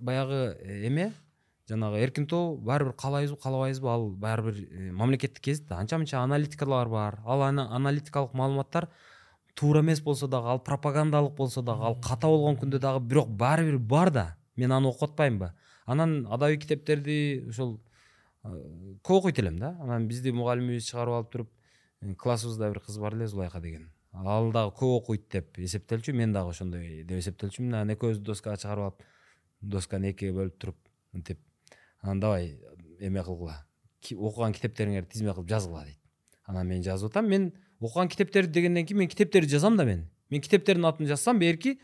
S1: баягы э, эме жанагы эркин тоо баары бир каалайбызбы каалабайбызбы ал баары бир э, мамлекеттик гезит да. Анча мынча аналитикалар бар ал аналитикалык маалыматтар туура эмес болсо дагы ал пропагандалык болсо дагы ал ката болгон күндө дагы бирок баары бир бар да. Мен аны окуп атпаймынбы анан адабий китептерди ошол көп окуйт элем да. Анан бизди мугалимибиз чыгарып алып туруп «Э, классыбызда бир кыз бар эле зулайка деген. Ал дагы көп окуйт деп эсептелчү мен дагы ошондой деп эсептелчүмүн анан экөөбүздү доскага чыгарып алып досканы экиге бөлүп туруп мынтип анан давай эме кылгыла окуган китептериңерди тизме кылып жазгыла дейт. Анан мен жазып атам. Мен окуган китептерди дегенден кийин мен китептерди жазам да мен. Мен китептердин атын жазсам берки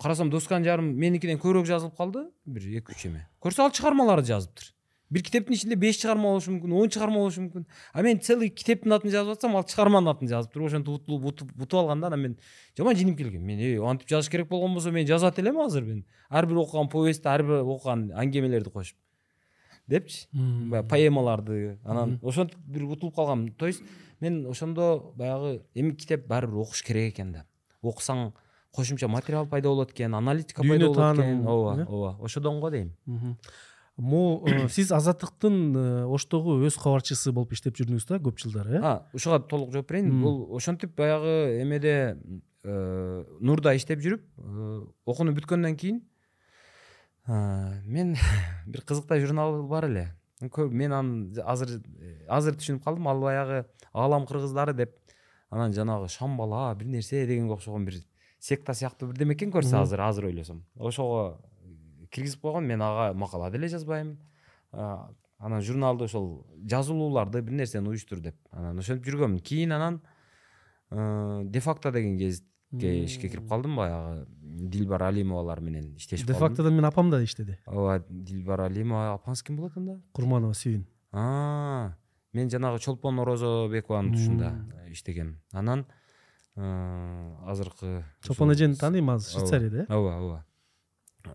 S1: карасам досканын жарым меникиден көбүрөөк жазылып калды бир эки үч эме көрсө ал чыгармаларды жазыптыр. Бир китептин ичинде беш чыгарма болушу мүмкүн он чыгарма болушу мүмкүн а мен целый китептин атын жазып атсам ал чыгарманын атын жазыптыр. Ошентип утуп алган да анан мен жаман жиним келген мен эй антип жазыш керек болгон болсо мен жазат элем азыр мен? Окуган повестти ар бир окуган аңгемелерди кошуп депчи баягы поэмаларды анан ошентип бир утулуп калгам то есть мен ошондо баягы эми китеп баары бир окуш керек экен да. Окусаң кошумча материал пайда болот экен аналитика пайда болот экен. ооба э? ооба ошодон го дейм.
S2: Могу э, сиз азаттыктын э, оштогу өз кабарчысы болуп иштеп жүрдүңүз да көп жылдар э?
S1: Ушуга толук жооп берейин. Бул ошентип баягы эмеде нурда иштеп жүрүп окууну бүткөндөн кийин мен бир кызыктай журнал бар эле. Мен аны азыр азыр түшүнүп калдым. Ал баягы аалам кыргыздары деп анан жанагы шамбала бир нерсе дегенге окшогон бир секта сыяктуу бирдеме экен көрсө азыр азыр ойлосом ошого киргизип койгон мен ага макала деле жазбайм. Анан журналды ошол жазылууларды бир нерсени уюштур деп анан ошентип жүргөмүн кийин анан де факто деген гезитке ишке кирип калдым баягы дилбар алимовалар менен иштешип
S2: де фактода менин апам да иштеди.
S1: Ооба дилбар алимова апаңыз ким болот анда?
S2: Курманова сүйүн.
S1: Мен жанагы чолпон орозобекованын тушунда иштегем анан азыркы
S2: чолпон эжени тааныйм азыр швейцарияда
S1: э ооба ооба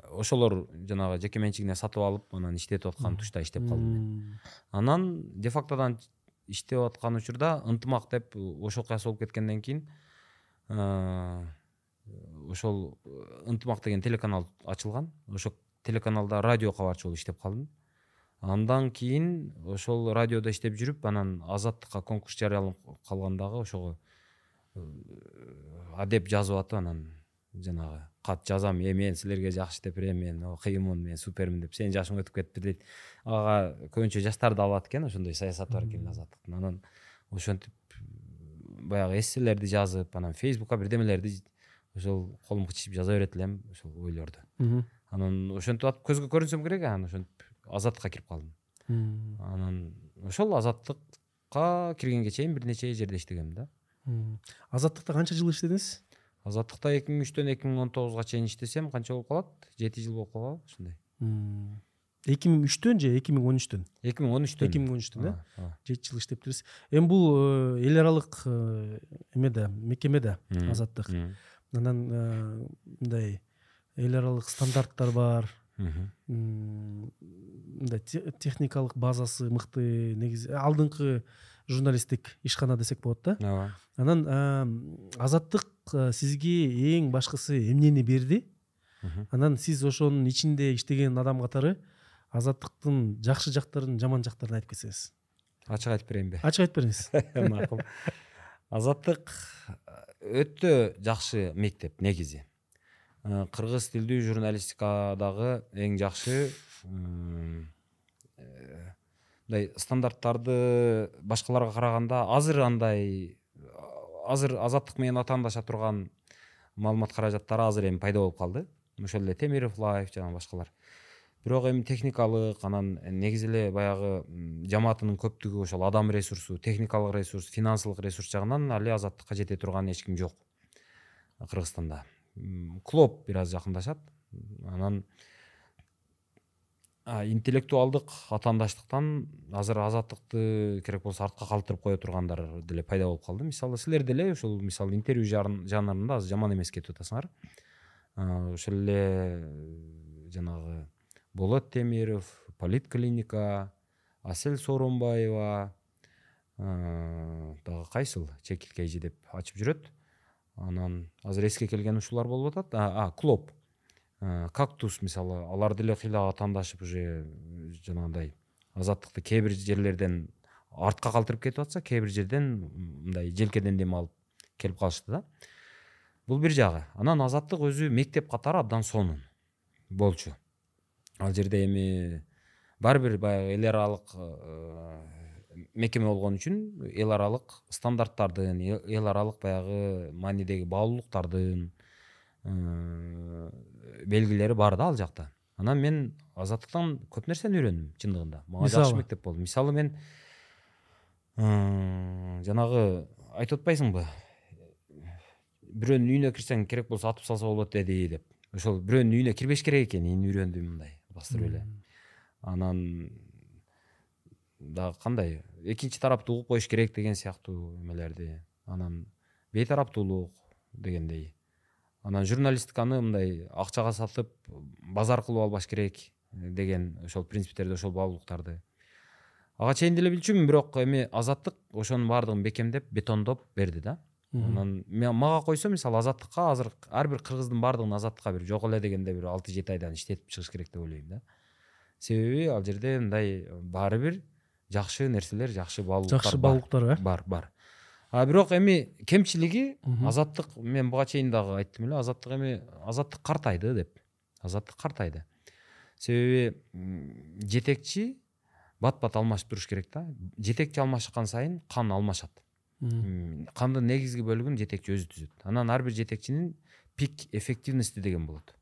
S1: ошолор жанагы жеке менчигине сатып алып анан иштетип аткан тушта иштеп калдым мен. Анан де фактодан иштеп аткан учурда ынтымак деп ош окуясы болуп кеткенден кийин ошол ынтымак деген телеканал ачылган. Ошол телеканалда радио кабарчы болуп иштеп калдым. Андан кийин ошол радиодо иштеп жүрүп анан азаттыкка конкурс жарыяланып калгандагы ошого адеп жазып атып анан жанагы кат жазам э мен силерге жакшы деп берем мен кыйынмын мен супермин деп сенин жашың өтүп кетти дейт. Ага көбүнчө жаштарды алат экен ошондой саясаты бар экен азаттыктын анан ошентип баягы эсселерди жазып анан фейсбукка бирдемелерди ошол колум кычышып жаза берет элем ошол ойлорду. Анан ошентип атып көзгө көрүнсөм керек анан ошентип азаттыкка кирип калдым. Анан ошол азаттыкка киргенге чейин бир нече жерде иштегем да
S2: азаттыкта канча жыл иштедиңиз?
S1: Азаттыкта эки миң үчтөн эки миң он тогузга чейин иштесем канча болуп калат? Жети жыл болуп калгабы ушундай.
S2: Эки миң үчтөн же эки миң он үчтөн?
S1: Эки миң он үчтөн.
S2: Эки миң он үчтөн э жети жыл иштептирсиз эми бул э, эл аралык э, эме да мекеме да азаттык анан э, мындай эл аралык стандарттар бар. Мындай техникалык базасы мыкты негизи алдыңкы журналисттик ишкана десек болот да?
S1: Ооба
S2: анан азаттык сизге эң башкысы эмнени берди? Анан сиз ошонун ичинде иштеген адам катары азаттыктын жакшы жактарын жаман жактарын айтып кетсеңиз.
S1: Ачык айтып берейинби
S2: ачык айтып бериңиз.
S1: Макул азаттык өтө жакшы мектеп негизи. Кыргыз тилдүү журналистикадагы эң жакшы мындай стандарттарды башкаларга караганда азыр андай азыр азаттык менен атаандаша турган маалымат каражаттары азыр эми пайда болуп калды. Ошол эле темиров лайф жана башкалар. Бирок эми техникалык анан негизи эле баягы жамаатынын көптүгү ошол адам ресурсу техникалык ресурс финансылык ресурс жагынан али азаттыкка жете турган эч ким жок кыргызстанда. Клоп бир аз жакындашат. Анан интеллектуалдык атаандаштыктан азыр азаттыкты керек болсо артка калтырып кое тургандар деле пайда болуп калды. Мисалы силер деле ушул мисалы интервью жанрында азыр жаман эмес кетип атасыңар. Ошол эле жанагы болот темиров политклиника асель сооронбаева дагы кайсыл чекит кейжи деп ачып жүрөт. Анан азыр эске келген ушулар болуп атат. Клоп. Кактус мисалы алар деле кыйла атаандашып уже жанагындай азаттыкты кээ бир жерлерден артка калтырып кетип атса кээ бир жерден мындай желкеден дем алып келип калышты да. Бул бир жагы. Анан азаттык өзү мектеп катары абдан сонун болчу. Ал жерде эми баары бир баягы эл аралык мекеме болгон үчүн эл аралык стандарттардын эл аралык баягы маанидеги баалуулуктардын белгилери бар да ал жакта анан мен азаттыктан көп нерсени үйрөндүм чындыгында мага жакшы мектеп болду мисалы мен жанагы айтып атпайсыңбы бирөөнүн үйүнө кирсең керек болсо атып салса болот эди деп. Ошол бирөөнүн үйүнө кирбеш керек экенин үйрөндүм мындай бастырып эле анан дагы кандай экинчи тараптуу угуп коюш керек деген сыяктуу эмелерди анан бейтараптуулук дегендей. Анан журналистиканы мындай акчага сатып базар кылып албаш керек деген ошол принциптерди ошол баалуулуктарды ага чейин деле билчүмүн бирок эми азаттык ошонун баардыгын бекемдеп бетондоп берди да. Анан мага койсо мисалы азаттыкка азыр ар бир кыргыздын баардыгын азаттыкка бир жок эле дегенде бир алты жети айдан иштетип чыгыш керек деп ойлойм да. Себеби ал жерде мындай баары бир жакшы нерселер жакшы баалуулуктар
S2: жакшы баалуулуктар
S1: бар бар. А бирок эми кемчилиги азаттык мен буга чейин дагы айттым эле азаттык эми азаттык картайды деп. Азаттык картайды. Себеби жетекчи бат бат алмашып туруш керек да. Жетекчи алмашкан сайын кан алмашат. Кандын негизги бөлүгүн жетекчи өзү түзөт. Анан ар бир жетекчинин пик эффективности деген болот.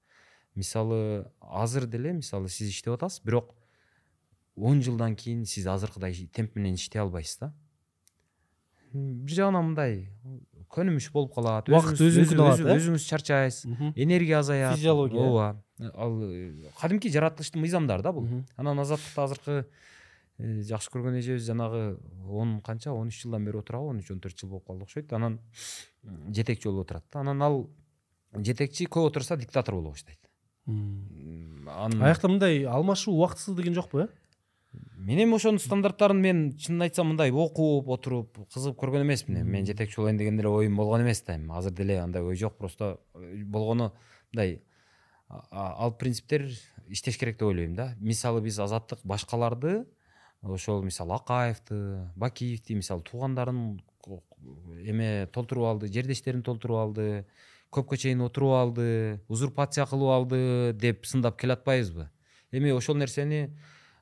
S1: Мисалы азыр деле мисалы сиз иштеп атасыз бирок он жылдан кийин сиз азыркыдай темп менен иштей албайсыз да. Бир жагынан мындай көнүмүш болуп калат.
S2: Убакыт алат э?
S1: өзүңүз чарчайсыз энергия азаят.
S2: Физиология.
S1: Ооба. Ал кадимки жаратылыштын мыйзамдары да бул. Анан азаттыкта азыркы э, жакшы көргөн эжебиз жанагы он канча он үч жылдан бери отурабы он үч он төрт жыл болуп калды окшойт. Анан жетекчи болуп отурат да. Анан ал жетекчи көп отурса диктатор боло баштайт
S2: аякта мындай алмашуу убактысыз деген жокпу э
S1: мен эми ошонун стандарттарын мен чынын айтсам мындай окуп отуруп кызыгып көргөн эмесмин эми. Мен жетекчи болоюн деген деле оюм болгон эмес да эми. Азыр деле андай ой жок. Просто э, болгону мындай ал принциптер иштеш керек деп ойлойм да. Мисалы биз азаттык башкаларды ошол мисалы акаевди бакиевди мисалы туугандарын эме толтуруп алды жердештерин толтуруп алды көпкө чейин отуруп алды узурпация кылып алды деп сындап келатпайбызбы? Эми ошол нерсени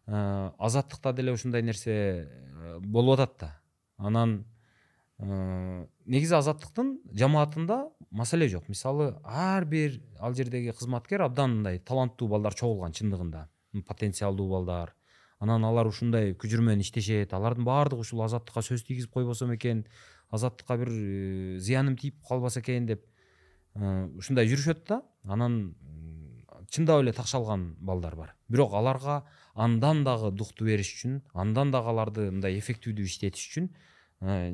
S1: Э, азаттыкта деле ушундай нерсе э, болуп атат да. Анан э, негизи азаттыктын жамаатында маселе жок. Мисалы ар бир ал жердеги кызматкер абдан мындай таланттуу балдар чогулган чындыгында. Потенциалдуу балдар. Анан алар ушундай күжүр менен иштешет. Алардын баардыгы ушул азаттыкка сөз тийгизип койбосом экен. Азаттыкка бир зыяным тийип калбаса экен деп ушундай жүрүшөт да. Анан чындап эле такшалган балдар бар. Бирок аларга андан дагы дукту бериш үчүн андан дагы аларды мындай эффективдүү иштетиш үчүн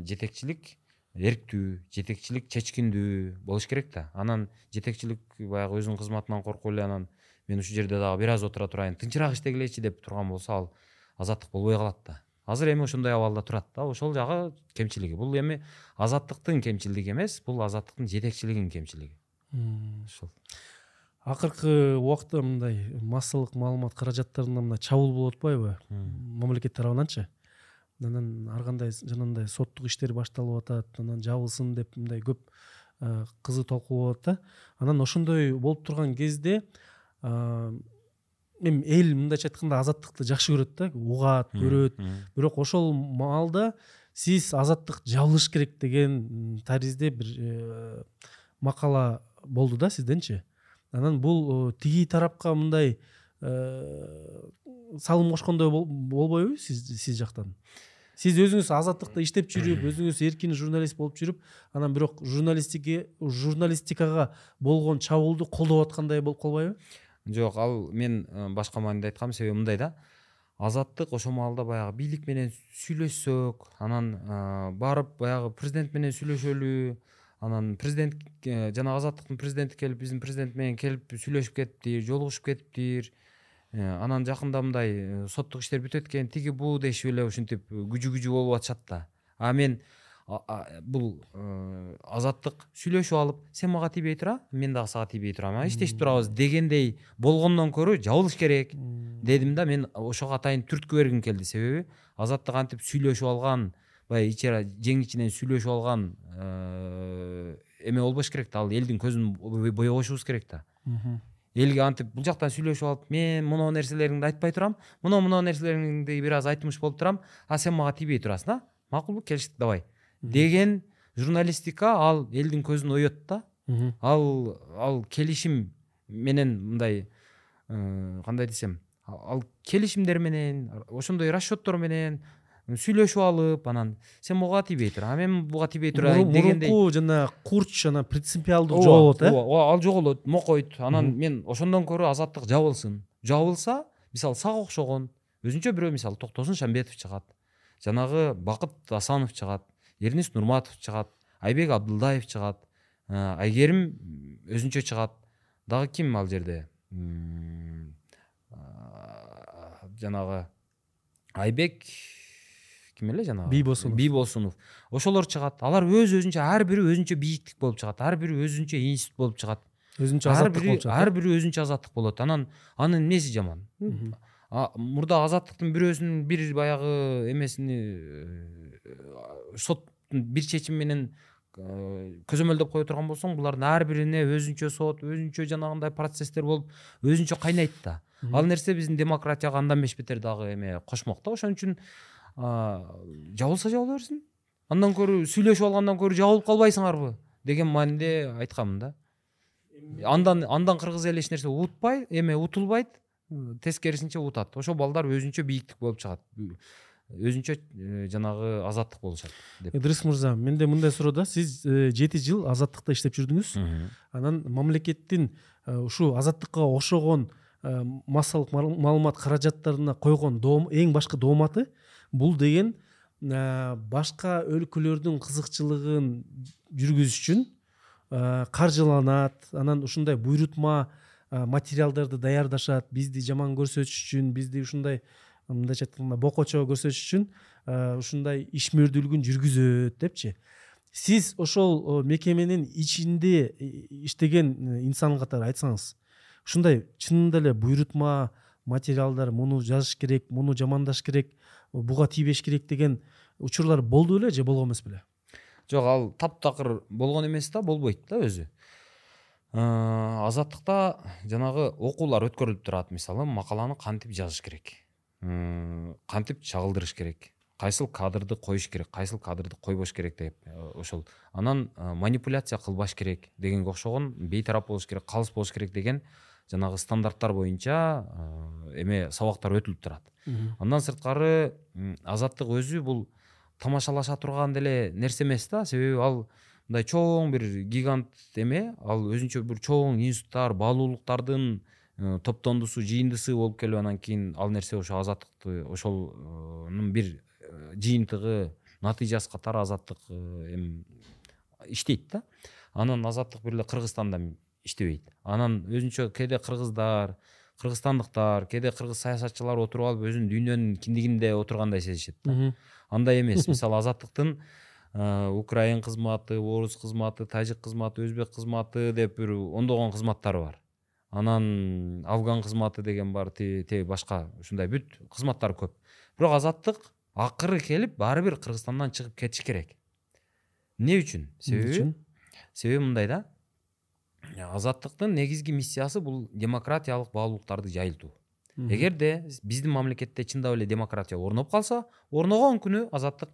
S1: жетекчилик эрктүү жетекчилик чечкиндүү болуш керек да анан жетекчилик баягы өзүнүн кызматынан коркуп эле анан мен ушул жерде дагы бир аз отура турайын тынчыраак иштегилечи деп турган болсо ал азаттык болбой калат да азыр эми ошондой абалда турат да ошол жагы кемчилиги бул эми азаттыктын кемчилиги эмес бул азаттыктын жетекчилигинин кемчилиги ушул
S2: акыркы убакта мындай массалык маалымат каражаттарына мындай чабуул болуп атпайбы мамлекет тарабынанчы. Анан ар кандай жанагындай соттук иштер башталып атат анан жабылсын деп мындай көп кызуу талкуу болуп атат да. Анан ошондой болуп турган кезде эми эл мындайча айтканда азаттыкты жакшы көрөт да угат көрөт бирок ошол маалда сиз азаттык жабылыш керек деген таризде бир э, макала болду да сизденчи. Анан бул э, тиги тарапка мындай э, салым кошкондой болбойбу сиз сиз жактан? Сиз өзүңүз азаттыкта иштеп жүрүп өзүңүз эркин журналист болуп жүрүп анан бирок журналистике журналистикага болгон чабуулду колдоп аткандай болуп калбайбы
S1: жок ал мен э, башка мааниде айткам себеби мындай да. Азаттык ошол маалда баягы бийлик менен сүйлөшсөк анан барып баягы президент менен сүйлөшөлү анан президент э, жанагы азаттыктын президенти келип биздин президент менен келип сүйлөшүп кетиптир жолугушуп кетиптир э, анан жакында мындай э, соттук иштер бүтөт экен тиги бу дешип эле ушинтип күжү күжү болуп атышат да а мен бул азаттык сүйлөшүп алып сен мага тийбей тура мен дагы сага тийбей турам иштешип турабыз дегендей болгондон көрө жабылыш керек дедим да мен ошого атайын түрткү бергим келди. Себеби азаттык антип сүйлөшүп алган баягы ичи жең ичинен сүйлөшүп алган э, эме болбош керек да ал элдин көзүн боебошубуз керек да. Элге антип бул жактан сүйлөшүп алып мен моноо нерселериңди айтпай турам мына моноо нерселериңди бир аз айтмыш болуп турам а сен мага тийбей турасың да макулбу келиштик давай деген журналистика ал элдин көзүн оет да. Ал ал келишим менен мындай э, кандай десем ал келишимдер менен ошондой расчеттор менен сүйлөшүп алып анан сен могуга тийбей тур а мен буга тийбей турайын дегендей
S2: мурунку жана курч жана принципиалдуу жоголот э?
S1: ооба ал жоголот мокойт анан мен ошондон көрө азаттык жабылсын. Жабылса мисалы сага окшогон. Өзүнчө бирөө мисалы токтосун шамбетов чыгат. Жанагы бакыт асанов чыгат эрнис нурматов чыгат айбек абдылдаев чыгат айгерим өзүнчө чыгат. Дагы ким ал жерде? Жанагы айбек ким эле жанагы?
S2: Бийбосунов
S1: бийбосунов ошолор чыгат. Алар өз өзүнчө ар бири өзүнчө бийиктик болуп чыгат ар бири өзүнчө институт болуп чыгат.
S2: Өзүнчө азаттык болуп чыгат.
S1: ар бири өзүнчө азаттык болот. Анан анын эмеси жаман? Мурда азаттыктын бирөөсүнүн бир баягы эмесини э, соттун бир чечими менен э, көзөмөлдөп кое турган болсоң булардын ар бирине өзүнчө сот өзүнчө жанагындай процесстер болуп өзүнчө кайнайт да. Ал нерсе биздин демократияга андан беш бетер дагы эме кошмок да. Ошон үчүн жабылса жабыла берсин. Андан көрө сүйлөшүп алгандан көрө жабылып калбайсыңарбы деген мааниде айтканмын да. Андан андан кыргыз эли эч нерсе уутпай эме утулбайт тескерисинче утат. Ошол балдар өзүнчө бийиктик болуп чыгат. Өзүнчө э, жанагы азаттык болушат деп.
S2: Ыдырыс мырза менде мындай суроо да. Сиз э, жети жыл азаттыкта иштеп жүрдүңүз. Анан мамлекеттин э, ушул азаттыкка окшогон массалык маалымат каражаттарына койгон эң башкы дооматы бул деген башка өлкөлөрдүн кызыкчылыгын жүргүзүш үчүн каржыланат анан ушундай буйрутма материалдарды даярдашат бизди жаман көрсөтүш үчүн бизди ушундай мындайча айтканда бокочо көрсөтүш үчүн ушундай ишмердүүлүгүн жүргүзөт депчи. Сиз ошол мекеменин ичинде иштеген инсан катары айтсаңыз ушундай чынында эле буйрутма материалдар муну жазыш керек муну жамандаш керек буга тийбеш керек деген учурлар болду беле же болгон эмес беле
S1: жок ал таптакыр болгон эмес да болбойт да өзү азаттыкта жанагы окуулар өткөрүлүп турат мисалы макаланы кантип жазыш керек. Кантип чагылдырыш керек. Кайсыл кадрды коюш керек кайсыл кадрды койбош керек деп э, ошол. Анан манипуляция кылбаш керек дегенге окшогон бейтарап болуш керек калыс болуш керек деген жанагы стандарттар боюнча э, эме сабактар өтүлүп турат. Андан сырткары азаттык өзү бул тамашалаша турган деле нерсе эмес да. Себеби ал мындай чоң бир гигант эме ал өзүнчө бир чоң институттар баалуулуктардын Э, топтондусу жыйындысы болуп келип анан кийин ал нерсе ошо азаттыкты ошолнун бир э, жыйынтыгы натыйжасы катары азаттык эми иштейт да. Анан азаттык бир эле кыргызстанда иштебейт. Анан өзүнчө кээде кыргыздар кыргызстандыктар кээде кыргыз саясатчылар отуруп алып өзүн дүйнөнүн киндигинде отургандай сезишет да. Андай эмес. Мисалы азаттыктын украин кызматы орус кызматы тажик кызматы өзбек кызматы деп бир ондогон кызматтары бар. Анан афган кызматы деген бар тиги башка ушундай бүт кызматтар көп. Бирок азаттык акыры келип баары бир кыргызстандан чыгып кетиш керек. Эмне үчүн? Себеби себеби мындай да азаттыктын негизги миссиясы бул демократиялык баалуулуктарды жайылтуу эгерде биздин мамлекетте чындап эле демократия орноп калса орногон күнү азаттык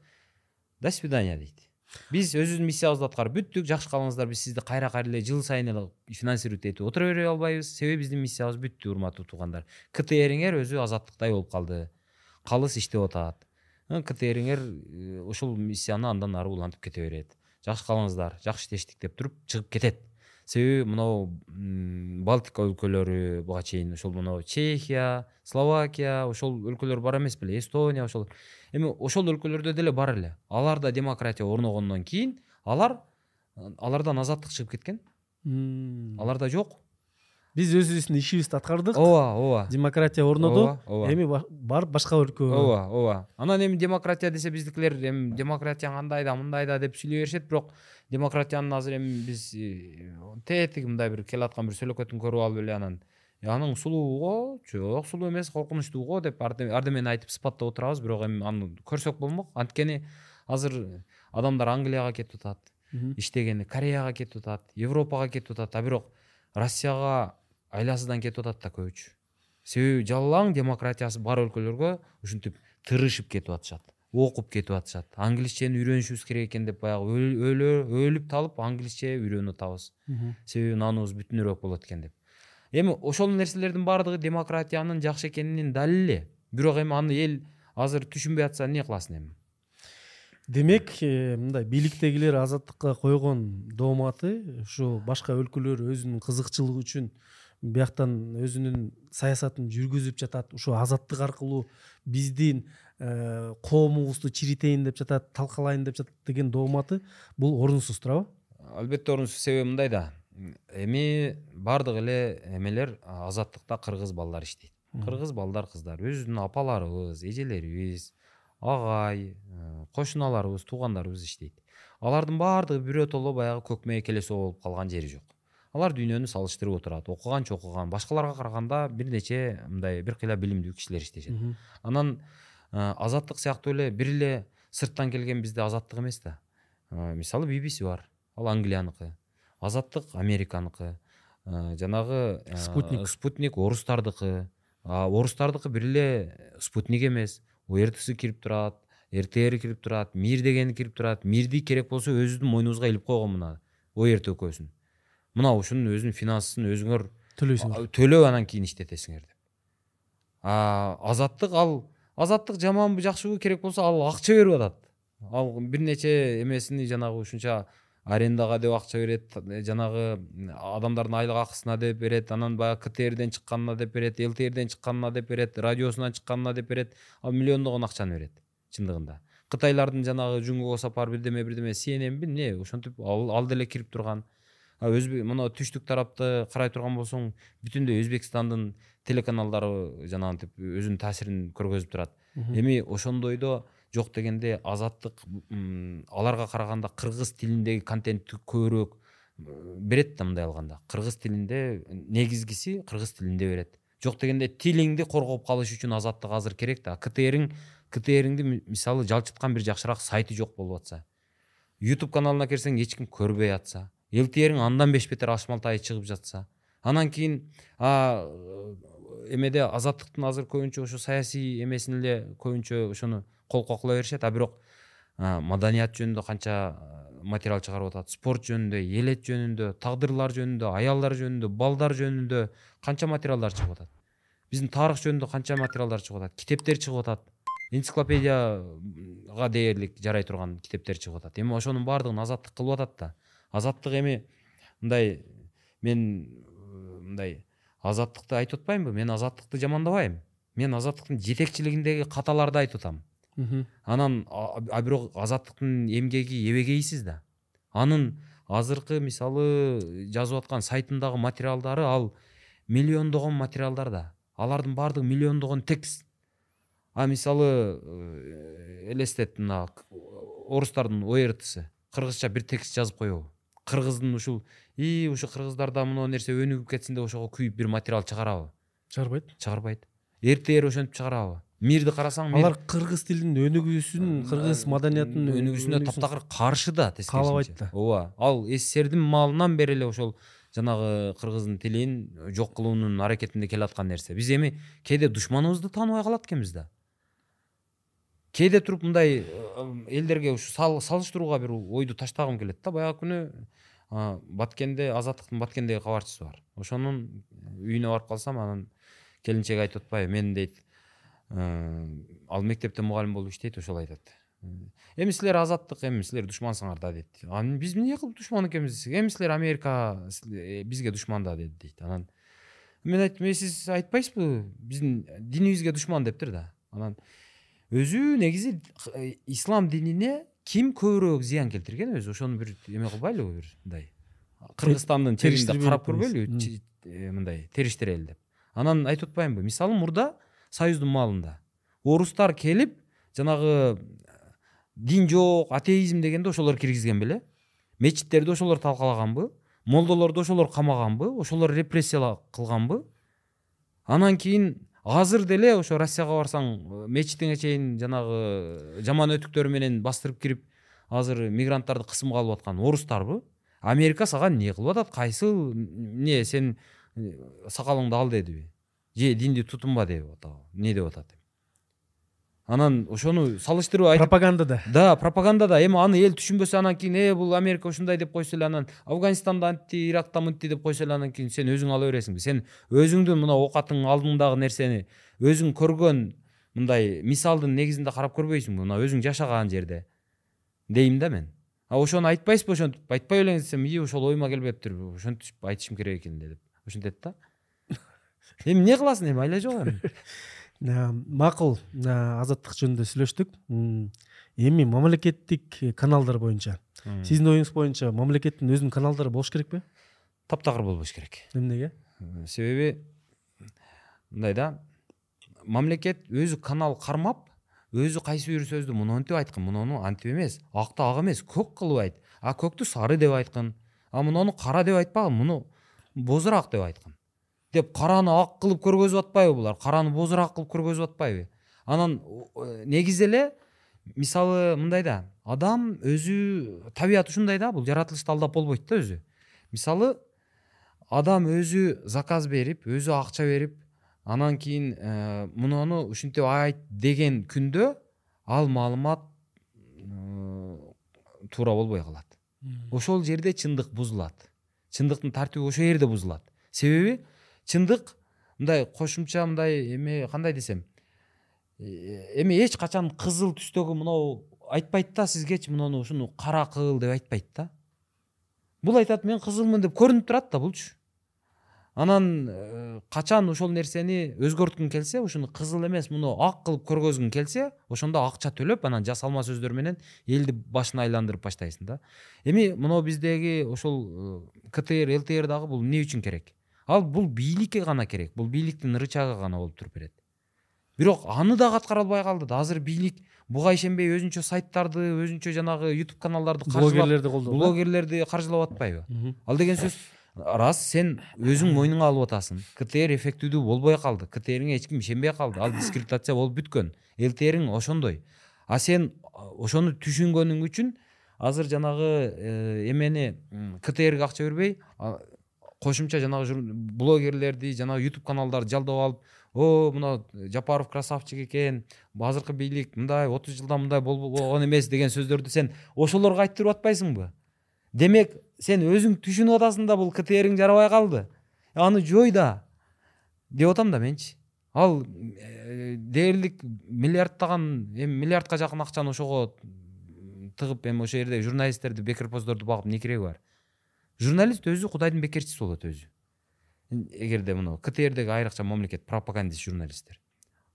S1: до свидания дейт биз өзүбүздүн миссиябызды аткарып бүттүк жакшы калыңыздар биз сизди кайра кайра эле жыл сайын эле финансировать этип отура бере албайбыз себеби биздин миссиябыз бүттү урматтуу туугандар ктриңер өзү азаттыктай болуп калды калыс иштеп атат ктриңер ушул миссияны андан ары улантып кете берет жакшы калыңыздар жакшы иштештик деп туруп чыгып кетет себеби мынау балтика өлкөлөрү буга чейин ошол мынау чехия словакия ошол өлкөлөр бар эмес беле эстония ошол. Эми ошол өлкөлөрдө деле бар эле. Аларда демократия орногондон кийин алар алардан азаттык чыгып кеткен. Аларда жок.
S2: Биз өзүбүздүн ишибизди аткардык.
S1: Ооба ооба.
S2: Демократия орноду ооба эми барып башка өлкөгө
S1: ооба ооба. Анан эми демократия десе биздикилер эми демократия андай да мындай да деп сүйлөй беришет. Бирок демократиянын азыр эми биз э, тетиги мындай бир келаткан бир сөөлөкөтүн көрүп алып эле анан аның сулуу жок сулуу эмес коркунучтуу го деп ардемени айтып сыпаттап отурабыз. Бирок эми аны көрсөк болмок. Анткени азыр адамдар англияга кетип атат иштегени кореяга кетип атат европага кетип атат. А бирок россияга айласыздан кетип атат да көбүчү себеби жалаң демократиясы бар өлкөлөргө ушинтип тырышып кетип атышат окуп кетип атышат. Англисчени үйрөнүшүбүз керек экен деп баягы өлүп талып англисче үйрөнүп атабыз. Себеби наанубуз бүтүнүрөөк болот экен деп. Эми ошол нерселердин баардыгы демократиянын жакшы экенинин далили бирок эми аны эл азыр түшүнбөй атса эмне кыласың эми?
S2: Демек э, мындай бийликтегилер азаттыкка койгон дооматы ушу башка өлкөлөр өзүнүн кызыкчылыгы үчүн бияктан өзүнүн саясатын жүргүзүп жатат ушу азаттык аркылуу биздин Э, коомубузду чиритейин деп жатат талкалайын деп жатат деген дооматы бул орунсуз туурабы
S1: албетте орунсуз себеби мындай да. Эми баардык эле эмелер азаттыкта кыргыз балдар иштейт. Кыргыз балдар кыздар өзүбүздүн апаларыбыз эжелерибиз агай э, кошуналарыбыз туугандарыбыз иштейт. Алардын баардыгы биротоло баягы көк мээкелеси болуп калган жери жок алар дүйнөнү салыштырып отурат окуганча окуган башкаларга караганда бир нече мындай бир кыйла билимдүү кишилер иштешет. Анан Э, азаттык сыяктуу эле бир эле сырттан келген бизде азаттык эмес да. Э, мисалы bbc бар ал англияныкы азаттык американыкы э, жанагы
S2: спутник.
S1: спутник орустардыкы. Орустардыкы бир эле спутник эмес. Ортс кирип турат ртр кирип турат мир дегени кирип турат. Мирди керек болсо өзүбүздүн мойнубузга илип койгон мына орт экөөсүн мына ушунун өзүнүн финансысын өзүңөр
S2: төлөйсүңөр
S1: төлөп анан кийин иштетесиңер деп. А азаттык ал азаттык жаманбы жакшыбы керек болсо ал акча берип атат ал бир нече эмесини жанагы ушунча арендага деп акча берет жанагы адамдардын айлык акысына деп берет анан баягы ктрден чыкканына деп берет лтрден чыкканына деп берет радиосунан чыкканына деп берет ал миллиондогон акчаны берет чындыгында кытайлардын жанагы жунгуго сапар бирдеме бирдеме cnnби эмне ошентип ал деле кирип турган өзбек мына түштүк тарапты карай турган болсоң бүтүндөй өзбекстандын телеканалдары жанагынтип өзүнүн таасирин көргөзүп турат. Эми ошондойдо жок дегенде азаттык аларга караганда кыргыз тилиндеги контентти көбүрөөк берет да мындай алганда. Кыргыз тилинде негизгиси кыргыз тилинде берет. Жок дегенде тилиңди коргоп калыш үчүн азаттык азыр керек да. Ктриң ктриңди мисалы жалчыткан бир жакшыраак сайты жок болуп атса youtube каналына кирсең эч ким көрбөй атса лтрң андан беш бетер ашмалтайы чыгып жатса. Анан кийин эмеде азаттыктын азыр көбүнчө ошо саясий эмесин эле көбүнчө ошону колко кыла беришет. А бирок маданият жөнүндө канча материал чыгарып атат? Спорт жөнүндө элет жөнүндө тагдырлар жөнүндө аялдар жөнүндө балдар жөнүндө канча материалдар чыгып атат? Биздин тарых жөнүндө канча материалдар чыгып атат? Китептер чыгып атат? Энциклопедияга дээрлик жарай турган китептер чыгып атат? Эми ошонун баардыгын азаттык кылып атат да. Азаттык эми мындай мен мындай азаттыкты айтып атпаймынбы мен азаттыкты жамандабайм мен азаттыктын жетекчилигиндеги каталарды айтып атам анан а бирок азаттыктын эмгеги эбегейсиз да. Анын азыркы мисалы жазып аткан сайтындагы материалдары ал миллиондогон материалдар да. Алардын баардыгы миллиондогон текст а мисалы э, элестет мына орустардын ортсы кыргызча бир текст жазып коебу кыргыздын ушул и ушу кыргыздарда мына нерсе өнүгүп кетсин деп ошого күйүп бир материал чыгарабы
S2: чыгарбайт
S1: чыгарбайт ртр ошентип чыгарабы мирди карасаң
S2: алар кыргыз тилинин өнүгүүсүн кыргыз маданиятынын
S1: өнүгүүсүнө таптакыр каршы да
S2: каалабайт да
S1: ооба ал сссрдин маалынан бери эле ошол жанагы кыргыздын тилин жок кылуунун аракетинде келаткан нерсе биз эми кээде душманыбызды тааныбай калат экенбиз да. Кээде туруп мындай элдерге ушу салыштырууга бир ойду таштагым келет да. Баягы күнү баткенде азаттыктын баткендеги кабарчысы бар. Ошонун үйүнө барып калсам анан келинчеги айтып атпайбы мен дейт ал мектепте мугалим болуп иштейт ошол айтат эми силер азаттык эми силер душмансыңар да дейт анан биз эмне кылып душман экенбиз эми силер америка э, бизге душман да деди дейт анан мен айттым э сиз айтпайсызбы биздин динибизге душман дептир да. Анан өзү негизи э, ислам динине ким көбүрөөк зыян келтирген өзү ошону бир эме кылбайлыбы бир мындай. Кыргызстандын чегинде карап көрбөйлүбү э, мындай териштирели деп. Анан айтып атпаймынбы мисалы мурда союздун маалында орустар келип жанагы дин жок атеизм дегенде ошолор киргизген беле мечиттерди ошолор талкалаганбы молдолорду ошолор камаганбы ошолор репрессия кылганбы анан кийин азыр деле ошо россияга барсаң мечитиңе чейин жанагы жаман өтүктөрү менен бастырып кирип азыр мигранттарды кысымга алып аткан орустарбы? Америка сага эмне кылып атат? Кайсыл эмне сен сакалыңды ал дедиби. Же динди тутунба деп атабы? Эмне деп атат анан ошону салыштырып айтып
S2: пропагандада.
S1: Да пропагандада. Эми аны эл түшүнбөсө анан кийин э бул америка ушундай деп койсо эле анан афганистанда антти иракта мынтти деп койсо эле анан кийин сен өзүң ала бересиңби. Сен өзүңдүн мына оокатыңдын алдыңдагы нерсени өзүң көргөн мындай мисалдын негизинде карап көрбөйсүңбү. Мына өзүң жашаган жерде дейм да мен. А ошону айтпайсызбы? Ошентип айтпай белең десем и ошол оюма келбептир ошентип айтышым керек экен деп. Ушинтет да. Эми эмне кыласың? Эми айла жок эми.
S2: макул азаттык жөнүндө сүйлөштүк эми мамлекеттик каналдар боюнча сиздин оюңуз боюнча мамлекеттин өзүнүн каналдары болуш керекпи
S1: таптакыр болбош керек.
S2: Эмнеге
S1: себеби мындай да мамлекет өзү канал кармап өзү кайсы бир сөздү монтип айткын муну антип эмес акты ак эмес көк кылып айт а көктү сары деп айткын а муну кара деп айтпагын муну бозураак деп айткын деп караны ак кылып көргөзүп атпайбы булар? Караны бозураак кылып көргөзүп атпайбы? Анан негизи эле мисалы мындай да адам өзү табият ушундай да бул жаратылышты алдап болбойт да өзү. Мисалы адам өзү заказ берип өзү акча берип анан кийин э, мунуну ушинтип айт деген күндө ал маалымат э, туура болбой калат. Ошол жерде чындык бузулат. Чындыктын тартиби ошол жерде бузулат. Себеби чындык мындай кошумча мындай эме кандай десем э, эми эч качан кызыл түстөгү мынау айтпайт да сизгечи муну ушуну кара кыл деп айтпайт да. Бул айтат мен кызылмын деп көрүнүп турат да булчу. Анан э, качан ошол нерсени өзгөрткүң келсе ушуну кызыл эмес муну ак кылып көргөзгүң келсе ошондо акча төлөп анан жасалма сөздөр менен элди башын айландырып баштайсың да. Эми мынау биздеги ошол э, ктр лтр дагы бул эмне үчүн керек? Ал бул бийликке гана керек. Бул бийликтин рычагы гана болуп туруп берет бирок аны дагы аткара албай калды да. Азыр бийлик буга ишенбей өзүнчө сайттарды өзүнчө жанагы ютуб каналдарды
S2: блогерлерди колдоп
S1: блогерлерди каржылап атпайбы. Ал деген сөз рас сен өзүң мойнуңа алып атасың. Ктр эффективдүү болбой калды ктриңе эч ким ишенбей калды ал дискредитация болуп бүткөн. Лтриң ошондой. А сен ошону түшүнгөнүң үчүн азыр жанагы э, эмени ктрге акча бербей кошумча жанагы блогерлерди жанагы ютуб каналдарды жалдап алып о мына жапаров красавчик экен азыркы бийлик мындай отуз жылда мындай болгон эмес деген сөздөрдү сен ошолорго айттырып атпайсыңбы демек сен өзүң түшүнүп атасың да бул ктриң жарабай калды аны жой да деп атам да менчи ал э, дээрлик миллиардтаган эми миллиардка жакын акчаны ошого тыгып эми ошол жердеги журналисттерди бекерпоздорду багып эмне кереги бар? Журналист өзү кудайдын бекерчиси болот өзү эгерде мына ктрдеги айрыкча мамлекет пропагандист журналисттер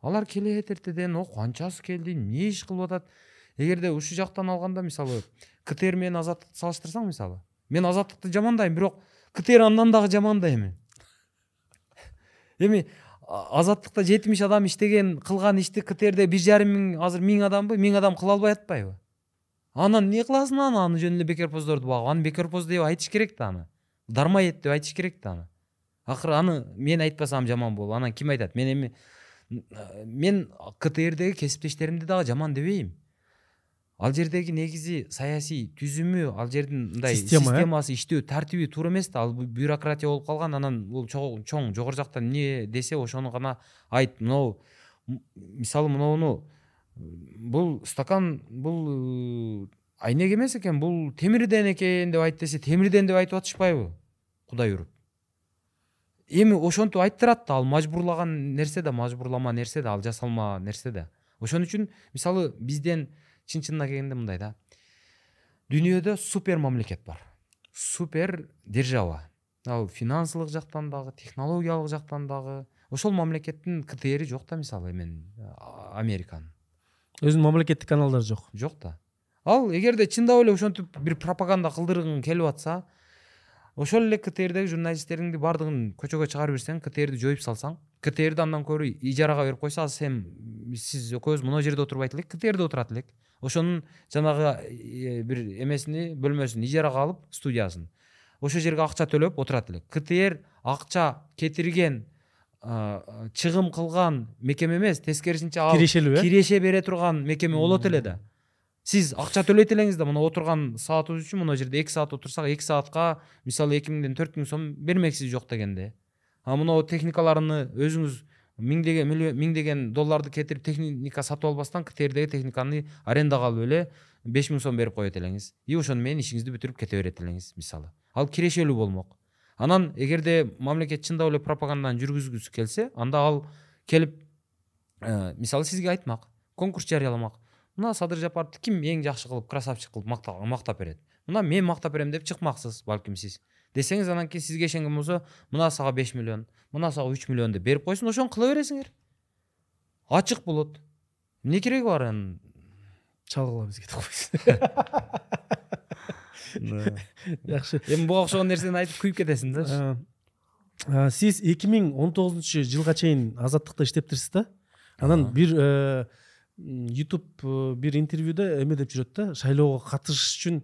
S1: алар келет эртеден о канчасы келди эмне иш кылып атат эгерде ушул жактан алганда мисалы ктр менен азаттыкты салыштырсаң мисалы мен азаттыкты жамандайм бирок ктр андан дагы жаман да эми эми азаттыкта жетимиш адам иштеген кылган ишти ктрде бир жарым миң азыр миң адамбы миң адам кыла албай атпайбы анан эмне кыласың аны? Аны жөн эле бекерпоздорду багып. Аны бекерпоз деп айтыш керек да аны. Дармоед деп айтыш керек да аны. Акыры аны мен айтпасам жаман болуп анан ким айтат? Мен эми мен ктрдеги кесиптештеримди дагы жаман дебейм ал жердеги негизи саясий түзүмү ал жердин мындай
S2: система э?
S1: системасы иштөө тартиби туура эмес да. Ал бюрократия болуп калган анан бул чоң жогору жактан эмне десе ошону гана айт. Мынау мисалы мынуну бул стакан бул айнек эмес экен бул темирден экен деп айт десе темирден деп айтып атышпайбы кудай уруп эми ошентип айттырат ал мажбурлаган нерсе да мажбурлама нерсе да ал жасалма нерсе да ошон үчүн мисалы бизден чын чынына келгенде мындай да. Дүйнөдө супер мамлекет бар. Супер держава. Ал финансылык жактан дагы технологиялык жактан дагы ошол мамлекеттин ктри жок да мисалы эмен американын.
S2: Өзүнүн мамлекеттик каналдары жок
S1: жок да ал эгерде чындап эле ошентип бир пропаганда кылдыргың келип атса ошол эле ктрдеги журналисттериңди баардыгын көчөгө чыгарып жиберсең ктрди жоюп салсаң ктрди андан көрө ижарага берип койсо азыр сен сиз экөөбүз монө жерде отурбайт элек ктрде отурат элек ошонун жанагы бир эмесини бөлмөсүн ижарага алып студиясын. Ошол жерге акча төлөп отурат элек ктр акча кетирген чыгым кылган мекеме эмес тескерисинче ал
S2: кирешелүү э?
S1: киреше бере турган мекеме болот эле да. Сиз акча төлөйт элеңиз да мына отурган саатыбыз үчүн мына жерде эки саат отурсак эки саатка мисалы эки миңден төрт миң сом бермексиз жок дегенде. А мынау техникаларыны өзүңүз миңдеген миңдеген долларды кетирип техника сатып албастан ктрдеги техниканы арендага алып эле беш миң сом берип коет элеңиз. И ошону менен ишиңизди бүтүрүп кете берет элеңиз мисалы. Ал кирешелүү болмок. Анан эгерде мамлекет чындап эле пропаганданы жүргүзгүсү келсе анда ал келип э, мисалы сизге айтмак конкурс жарыяламак. Мына садыр жапаровду ким эң жакшы кылып красавчик кылып мактап берет? Мына мен мактап берем деп чыкмаксыз балким сиз. Десеңиз анан кийин сизге ишенген болсо мына сага беш миллион мына сага үч миллион деп берип койсун ошону кыла бересиңер. Ачык болот. Эмне кереги бар?
S2: Чалгыла бизге деп койсун жакшы.
S1: Эми буга окшогон нерсени айтып күйүп кетесиң да.
S2: Сиз эки миң он тогузунчу жылга чейин азаттыкта иштептирсиз да? Анан бир э, ютуб э, бир интервьюда эме деп жүрөт да? Шайлоого катышыш үчүн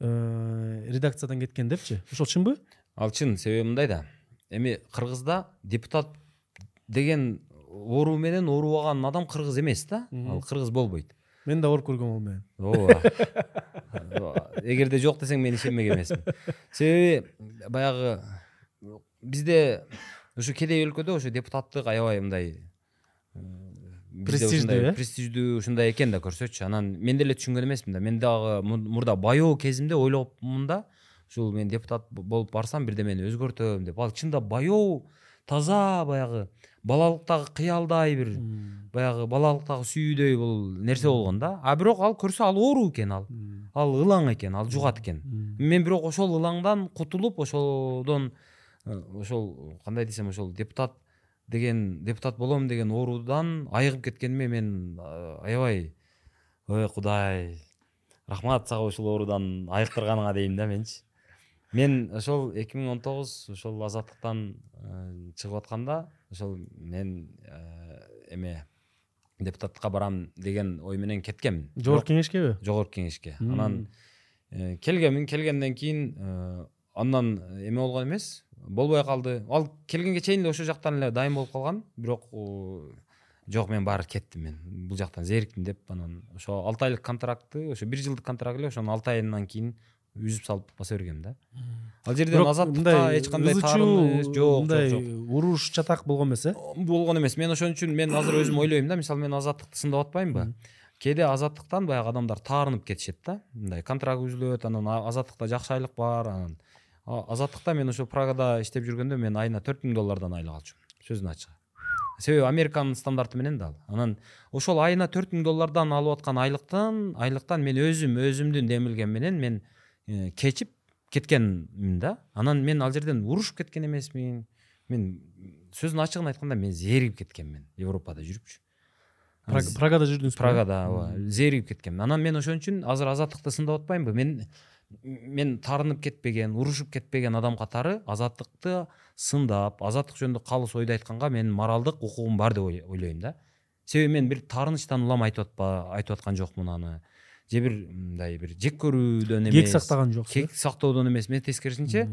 S2: э, редакциядан кеткен депчи. Ошол чынбы?
S1: Ал чын себеби мындай да. Эми кыргызда депутат деген оору менен оорубаган адам кыргыз эмес да? Ал кыргыз болбойт
S2: мен да көргөм ал менен
S1: ооба. Эгерде жок десең мен ишенбек эмесмин себеби баягы бизде ошо кедей өлкөдө ошо депутаттык аябай мындай
S2: Престиждүү,
S1: престиждүү ушундай экен да көрсөчү анан мен деле түшүнгөн эмесмин да. Мен дагы му- мурда баяу кезимде ойлопмун да ушул мен депутат болуп барсам бирдемени өзгөртөм деп. Ал чынында баяу таза баягы балалыктагы кыялдай бир баягы балалыктагы сүйүүдөй бул нерсе болгон да а бирок ал көрсө ал оору экен ал. Ал ылаң экен ал жугат экен мен бирок ошол ылаңдан кутулуп ошодон ошол кандай десем ошол депутат деген депутат болом деген оорудан айыгып кеткениме мен аябай ой кудай рахмат сага ушул оорудан айыктырганыңа дейм да менчи мен ошол эки миң он тогуз ошол азаттыктан чыгып атканда ошол мен э, эме депутаттыкка барам деген ой менен кеткенмин
S2: жогорку кеңешкеби
S1: жогорку кеңешке. Анан э, келгенмин келгенден кийин э, андан эме болгон эмес болбой калды ал келгенге чейин эле ошол жактан эле дайын болуп калган бирок э, жок мен баары кеттим мен. Бул жактан зериктим деп анан. Ошо алты айлык контрактты ошо бир жылдык контракт эле ошонун алты айынан кийин үзүп салып баса бергем да. Ал
S2: бирок
S1: азаттыкка эч кандай таарым
S2: чуу,
S1: жок
S2: мындай уруш чатак болгон эмес э?
S1: Болгон эмес. Мен ошон үчүн мен азыр өзүм ойлойм да мисалы мен азаттыкты сындап атпаймынбы. Кээде азаттыктан баягы адамдар таарынып кетишет да. Мындай контракт үзүлөт анан азаттыкта жакшы айлык бар анан азаттыкта мен ошо прагада иштеп жүргөндө мен айына төрт миң доллардан айлык алчумун сөзүн ачыгы себеби американын стандарты менен да ал. Анан ошол айына төрт миң доллардан алып аткан айлыктан айлыктан мен өзүм өзүмдүн демилгем менен мен кечип кеткенмин да. Анан мен ал жерден урушуп кеткен эмесмин мен сөзүн ачыгын айтканда мен зеригип кеткенмин европада жүрүпчү
S2: прагада жүрдүңүзбү
S1: прагада ооба зеригип кеткенмин анан мен ошон үчүн азыр азаттыкты сындап атпаймынбы мен мен таарынып кетпеген урушуп кетпеген адам катары азаттыкты сындап азаттык жөнүндө калыс ойду айтканга менин моралдык укугум бар деп ой- ойлойм да. Себеби мен бир таарынычтан улам айтып атпа айтып аткан жокмун аны же бир мындай бир жек көрүүдөн эмес
S2: кек сактаган жоксуз
S1: кек сактоодон эмес мен тескерисинче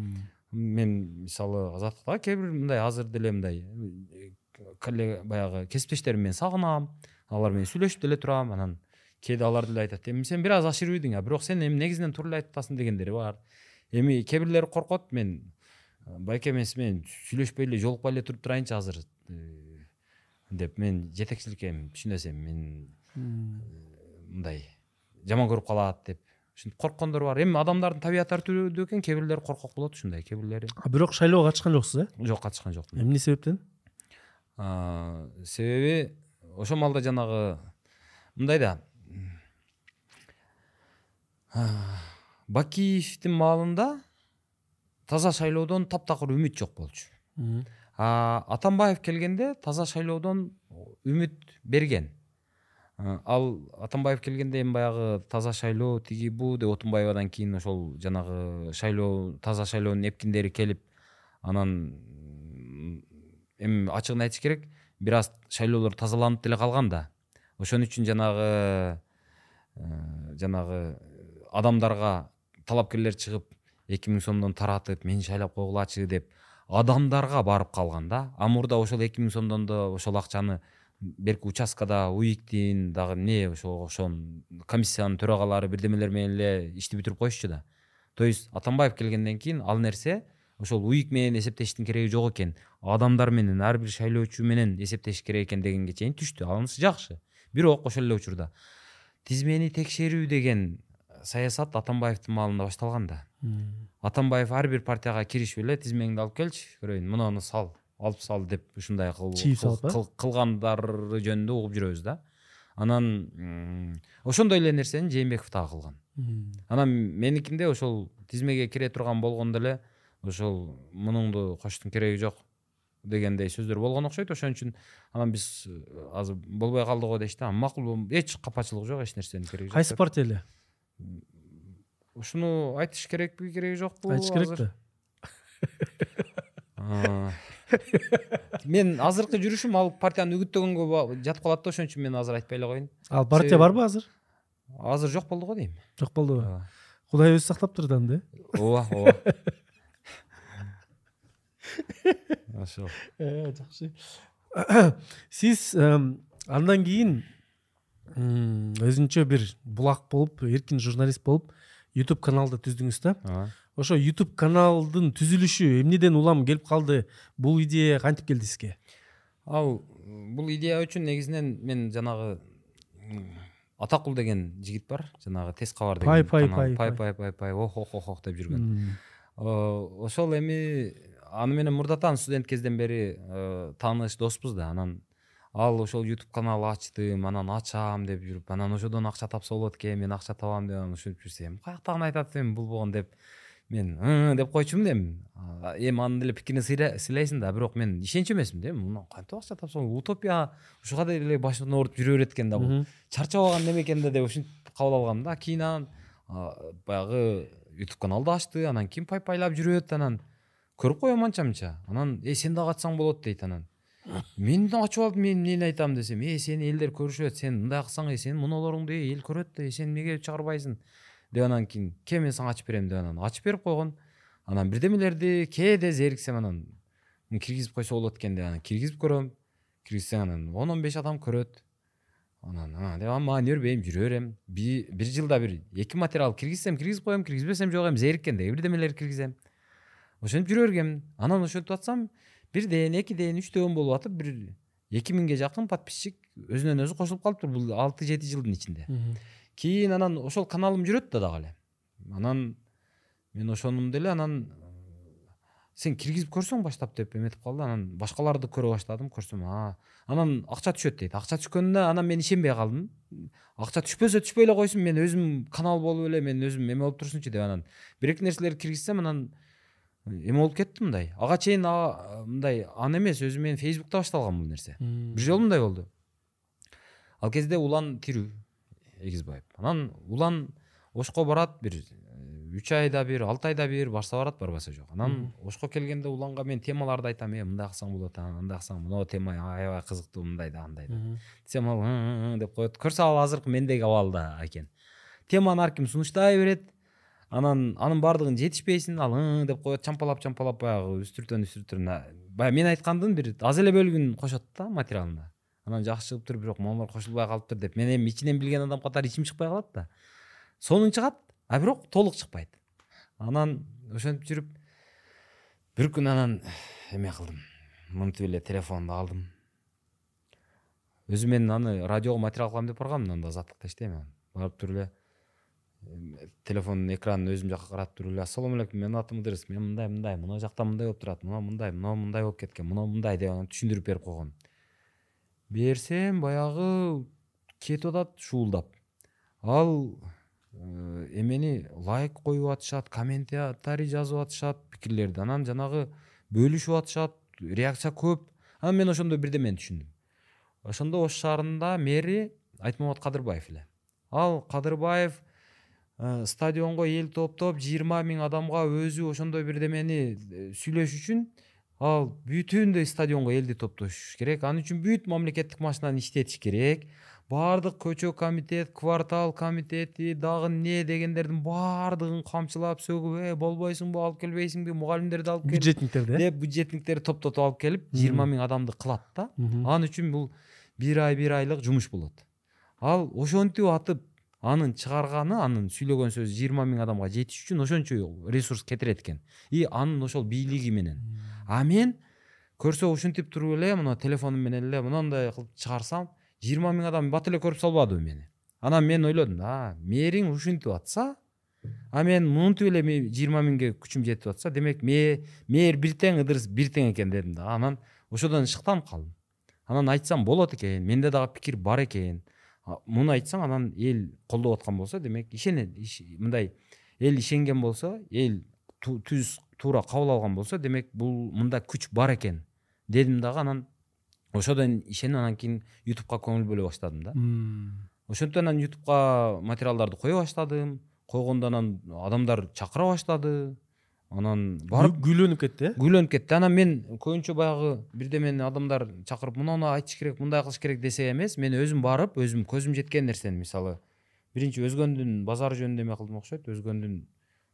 S1: мен мисалы азаттыкта кээ бир мындай азыр деле мындай э, коллега баягы кесиптештеримди мен сагынам алар менен сүйлөшүп деле турам анан кээде алар деле айтат эми сен бир аз ашырбыйдың а бирок сен эми негизинен туура эле айтып атасың дегендери бар. Эми кээ бирлери коркот мен э, байке мен сиз менен сүйлөшпөй эле жолукпай эле туруп турайынчы азыр э, деп мен жетекчиликке эми түшүнөсүң эми мен мындай жаман көрүп калат деп. Ушинтип корккондор бар. Эми адамдардын табияты ар түрдүү экен кээ бирлери коркок болот ушундай кээ бирлери
S2: бирок шайлоого катышкан жоксуз э?
S1: Жок катышкан жокмун
S2: эмне себептен?
S1: Себеби ошол маалда жанагы мындай да. Бакиевдин маалында таза шайлоодон таптакыр үмүт жок болчу. Атамбаев келгенде таза шайлоодон үмүт берген ал атамбаев келгенде эми баягы таза шайлоо тиги бу деп отунбаевадан кийин ошол жанагы шайлоо таза шайлоонун эпкиндери келип анан эми ачыгын айтыш керек бир аз шайлоолор тазаланып деле калган да. Ошон үчүн жанагы э, жанагы адамдарга талапкерлер чыгып эки миң сомдон таратып мени шайлап койгулачы деп адамдарга барып калган да. А мурда ошол эки миң сомдон да ошол акчаны берки участкада уиктин дагы эмне ошо ошон комиссиянын төрагалары бирдемелер менен эле ишти бүтүрүп коюшчу да. То есть атамбаев келгенден кийин ал нерсе ошол уик менен эсептештин кереги жок экен. Адамдар менен ар бир шайлоочу менен эсептеш керек экен дегенге чейин түштү. Анысы жакшы. Бирок ошол эле учурда. Тизмени текшерүү деген саясат атамбаевдин маалында башталган да. Атамбаев ар бир партияга киришип эле тизмеңди алып келчи көрөйүн мунуну сал алып сал деп ушундай кыл
S2: Чийип салып, э?
S1: кыл- кылгандары жөнүндө угуп жүрөбүз да. Анан ошондой эле нерсени жээнбеков дагы кылган. Анан меникинде ошол тизмеге кире турган болгондо эле ошол мунуңду коштун кереги жок дегендей сөздөр болгон окшойт. Ошон үчүн анан биз э, азыр болбой калды го дешти. Анан макул эч капачылык жок эч нерсенин кереги жок
S2: кайсы партия эле
S1: ушуну айтыш керекпи кереги жокпу
S2: айтыш керек да.
S1: мен азыркы жүрүшүм ал партияны үгүттөгөнгө жатып калат да ошон үчүн мен азыр айтпай эле коеюн.
S2: Ал партия барбы азыр?
S1: Азыр жок болду го дейм.
S2: Жок болдубу кудай өзү сактап турду анда э?
S1: Ооба ооба. Ошол.
S2: Э, жакшы. Сиз андан кийин өзүнчө бир булак болуп эркин журналист болуп youtube каналды түздүңүз да?
S1: Ооба.
S2: Ошо youtube каналдын түзүлүшү эмнеден улам келип калды? Бул идея кантип келди сизге?
S1: Ал бул идея үчүн негизинен мен жанагы атакул деген жигит бар. Жанагы тез кабар деген
S2: Пай, пай, пай,
S1: пай
S2: пай.
S1: пай пай ох ох ох ох деп жүргөн. Э, ошол эми аны менен мурдатан студент кезден бери э, тааныш доспуз да анан ал ошол youtube канал ачтым анан ачам деп жүрүп анан ошодон акча тапса болот экен мен акча табам деп анан ушинтип жүрсөм каяктагын айтат эми бул болгон деп мен деп койчумун да эми эми анын деле пикирин сыйлайсың да бирок мен ишенчү эмесмин да эми мындан кантип акча тапсам утопия ушуга деле башымдан ооруп жүрө берет экен да бул алган неме экен да деп ушинтип кабыл алгам да кийин анан баягы ютуб каналды ачты анан кийин пайпайлап жүрөт анан. Көрүп коем анча мынча анан э сен дагы ачсаң болот дейт анан. Мен да ачып алдым мен эмнени айтам десем э сени элдер көрүшөт сен мындай кылсаң э сенин монолоруңду э, эл көрөт э сен эмнеге чыгарбайсың деп анан кийин кел мен сага ачып берем деп анан ачып берип койгон анан бирдемелерди кээде зериксем анан «М, киргизип койсо болот экен деп анан киргизип көрөм киргизсең анан он он беш адам көрөт анан а деп анан мага эмне бербейм жүрө берем Би- бир жылда бир эки материал киргизсем киргизип коем киргизбесем жок эми зериккендеги бирдемелерди киргизем ошентип жүрө бергем анан ошентип атсам бирден экиден үчтөн болуп атып бир эки миңге жакын подписчик өзүнөн өзү кошулуп калыптыр бул алты жети жылдын ичинде
S2: Мгм.
S1: кийин анан ошол каналым жүрөт да дагы эле. Анан мен ошонун деле анан э, сен киргизип көрсөң баштап деп эметип калды. Анан башкаларды көрө баштадым көрсөм а анан акча түшөт дейт. Акча түшкөнүнө анан мен ишенбей калдым. Акча түшпөсө түшпөй эле койсун мен өзүм канал болуп эле мен өзүм эме болуп турсунчу деп анан бир эки нерселерди киргизсем анан эме болуп кетти мындай. Ага чейин мындай аны эмес өзү менин фейсбукта башталган бул нерсе. Бир жолу мындай болду. Ал кезде улан тирүү. Эгизбаев. Анан улан ошко барат бир э, үч айда бир алты айда бир барса барат барбаса жок. Анан ошко келгенде уланга мен темаларды айтам э мындай кылсаң болот анан андай кылсаң моноо тема аябай кызыктуу мындай да андай да десем ал деп коет. Көрсө ал азыркы мендеги абалда экен теманы ар ким сунуштай берет. Анан анын баардыгын жетишпейсиң ал деп коет. Чампалап чампалап баягы үстүртөн үстүртөн баягы мен айткандын бир аз эле бөлүгүн кошот да материалына анан жакшы чыгыптыр бирок могулар кошулбай калыптыр деп. Мен эми ичинен билген адам катары ичим чыкпай калат да. Сонун чыгат а бирок толук чыкпайт. Анан ошентип жүрүп бир күнү анан эме кылдым. Мынтип эле телефонду алдым. Өзү мен аны радиого материал кылам деп барганмын анда азаттыкта иштейм анан барып туруп эле эм, телефондун экранын өзүм жака каратып туруп эле ассалому алейкум менин атым ыдырыс мен мындай мындай мына жакта мындай болуп турат мына мындай мына мындай болуп кеткен мына мындай деп анан түшүндүрүп берип койгом берсем баягы кетип атат шуулдап. Ал э, эмени лайк коюп атышат комментарий жазып атышат пикирлерди. Анан жанагы бөлүшүп атышат реакция көп. Анан мен ошондо бирдемени түшүндүм. Ошондо ош шаарында мэри айтмамат кадырбаев эле. Ал кадырбаев э, стадионго эл топтоп жыйырма миң адамга өзү ошондой бирдемени э, сүйлөш үчүн ал бүтүндөй стадионго элди топтош керек. Ал үчүн бүт мамлекеттик машинаны иштетиш керек. Баардык көчө комитет квартал комитети дагы эмне дегендердин баардыгын камчылап сөгүп э болбойсуңбу алып келбейсиңби мугалимдерди алып кел
S2: бюджетниктерди э?
S1: деп бюджетниктерди топтотуп алып келип жыйырма миң адамды кылат да ал үчүн бул бир ай бир айлык жумуш болот. Ал ошентип атып анын чыгарганы анын сүйлөгөн сөзү жыйырма миң адамга жетиш үчүн ошончо ресурс кетирет экен и анын ошол бийлиги менен. А мен көрсө ушинтип туруп эле мына телефонум менен эле мынандай кылып чыгарсам жыйырма миң адам бат эле көрүп салбадыбы мени. Анан мен ойлодум а мэриң ушинтип атса а мен мынтип эле жыйырма миңге күчүм жетип атса демек ме- мээр бир тең ыдырыс бир тең экен дедим да анан ошодон шыктанып калдым. Анан айтсам болот экен менде дагы пикир бар экен Муну айтсаң анан эл колдоп аткан болсо демек ишенет иш- мындай эл ишенген болсо эл ту- түз туура кабыл алган болсо демек бул мында күч бар экен дедим дагы анан ошодон ишенип анан кийин ютубка көңүл бөлө баштадым да. Ошентип анан ютубка материалдарды кое баштадым койгондо анан адамдар чакыра баштады анан барып
S2: гүйлөнүп кетти э
S1: гүйлөнүп кетти анан мен көбүнчө баягы бирдемени адамдар чакырып мынуну айтыш керек мындай кылыш керек десе эмес мен өзүм барып өзүм көзүм жеткен нерсени мисалы биринчи өзгөндүн базары жөнүндө эме кылдым окшойт өзгөндүн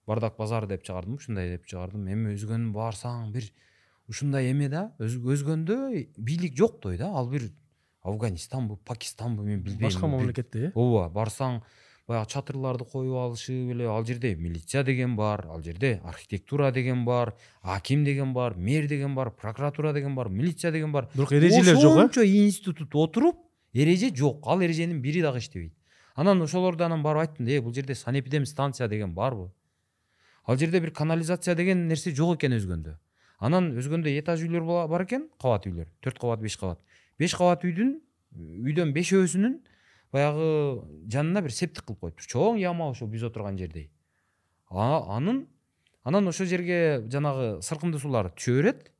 S1: бардак базары деп чыгардым ушундай деп чыгардым. Эми өзгөнүн барсаң бир ушундай эме да өз- өзгөндө бийлик жоктой да ал бир афганистанбы пакистанбы мен билбейм.
S2: Башка мамлекетте э?
S1: Ооба барсаң баягы чатырларды коюп алышып эле ал жерде милиция деген бар ал жерде архитектура деген бар аким деген бар мэр деген бар прокуратура деген бар милиция деген бар.
S2: Бирок эрежелер жок э?
S1: Ошончо институт отуруп эреже жок ал эреженин бири дагы иштебейт. Анан ошолорду анан барып айттым э бул жерде санэпидем станция деген барбы? Ал жерде бир канализация деген нерсе жок экен өзгөндө. Анан өзгөндө этаж үйлөр бар экен кабат үйлөр төрт кабат беш кабат. Беш кабат үйдүн үйдөн бешөөсүнүн баягы жанына бир септик кылып коюптур. Чоң яма ошо биз отурган жердей. Анын анан ошол жерге жанагы сыркымдуу суулар түшө берет.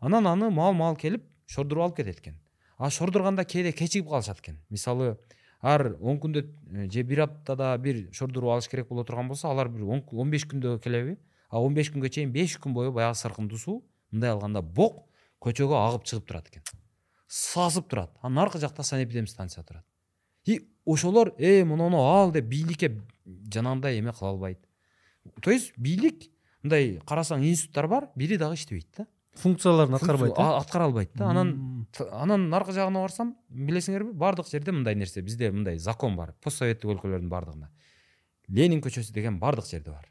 S1: Анан аны мал мал келип шордуруп алып кетет экен. А шордурганда кээде кечигип калышат экен. Мисалы ар он күндө э, же бир аптада бир шордуруп алыш керек боло турган болсо алар бир он беш күндө келеби. А он беш күнгө чейин беш күн бою баягы сыркымдуу суу мындай алганда бок көчөгө агып чыгып турат экен. Сасып турат. Анан аркы жакта санэпидем станция турат и ошолор э муну ал деп бийликке жанагындай эме кыла албайт. То есть бийлик мындай карасаң институттар бар бири дагы иштебейт да.
S2: Функцияларын аткарбайт
S1: аткара албайт да. Анан анан наркы жагына барсам билесиңерби баардык жерде мындай нерсе бизде мындай закон бар постсоветтик өлкөлөрдүн баардыгында ленин көчөсү деген баардык жерде бар.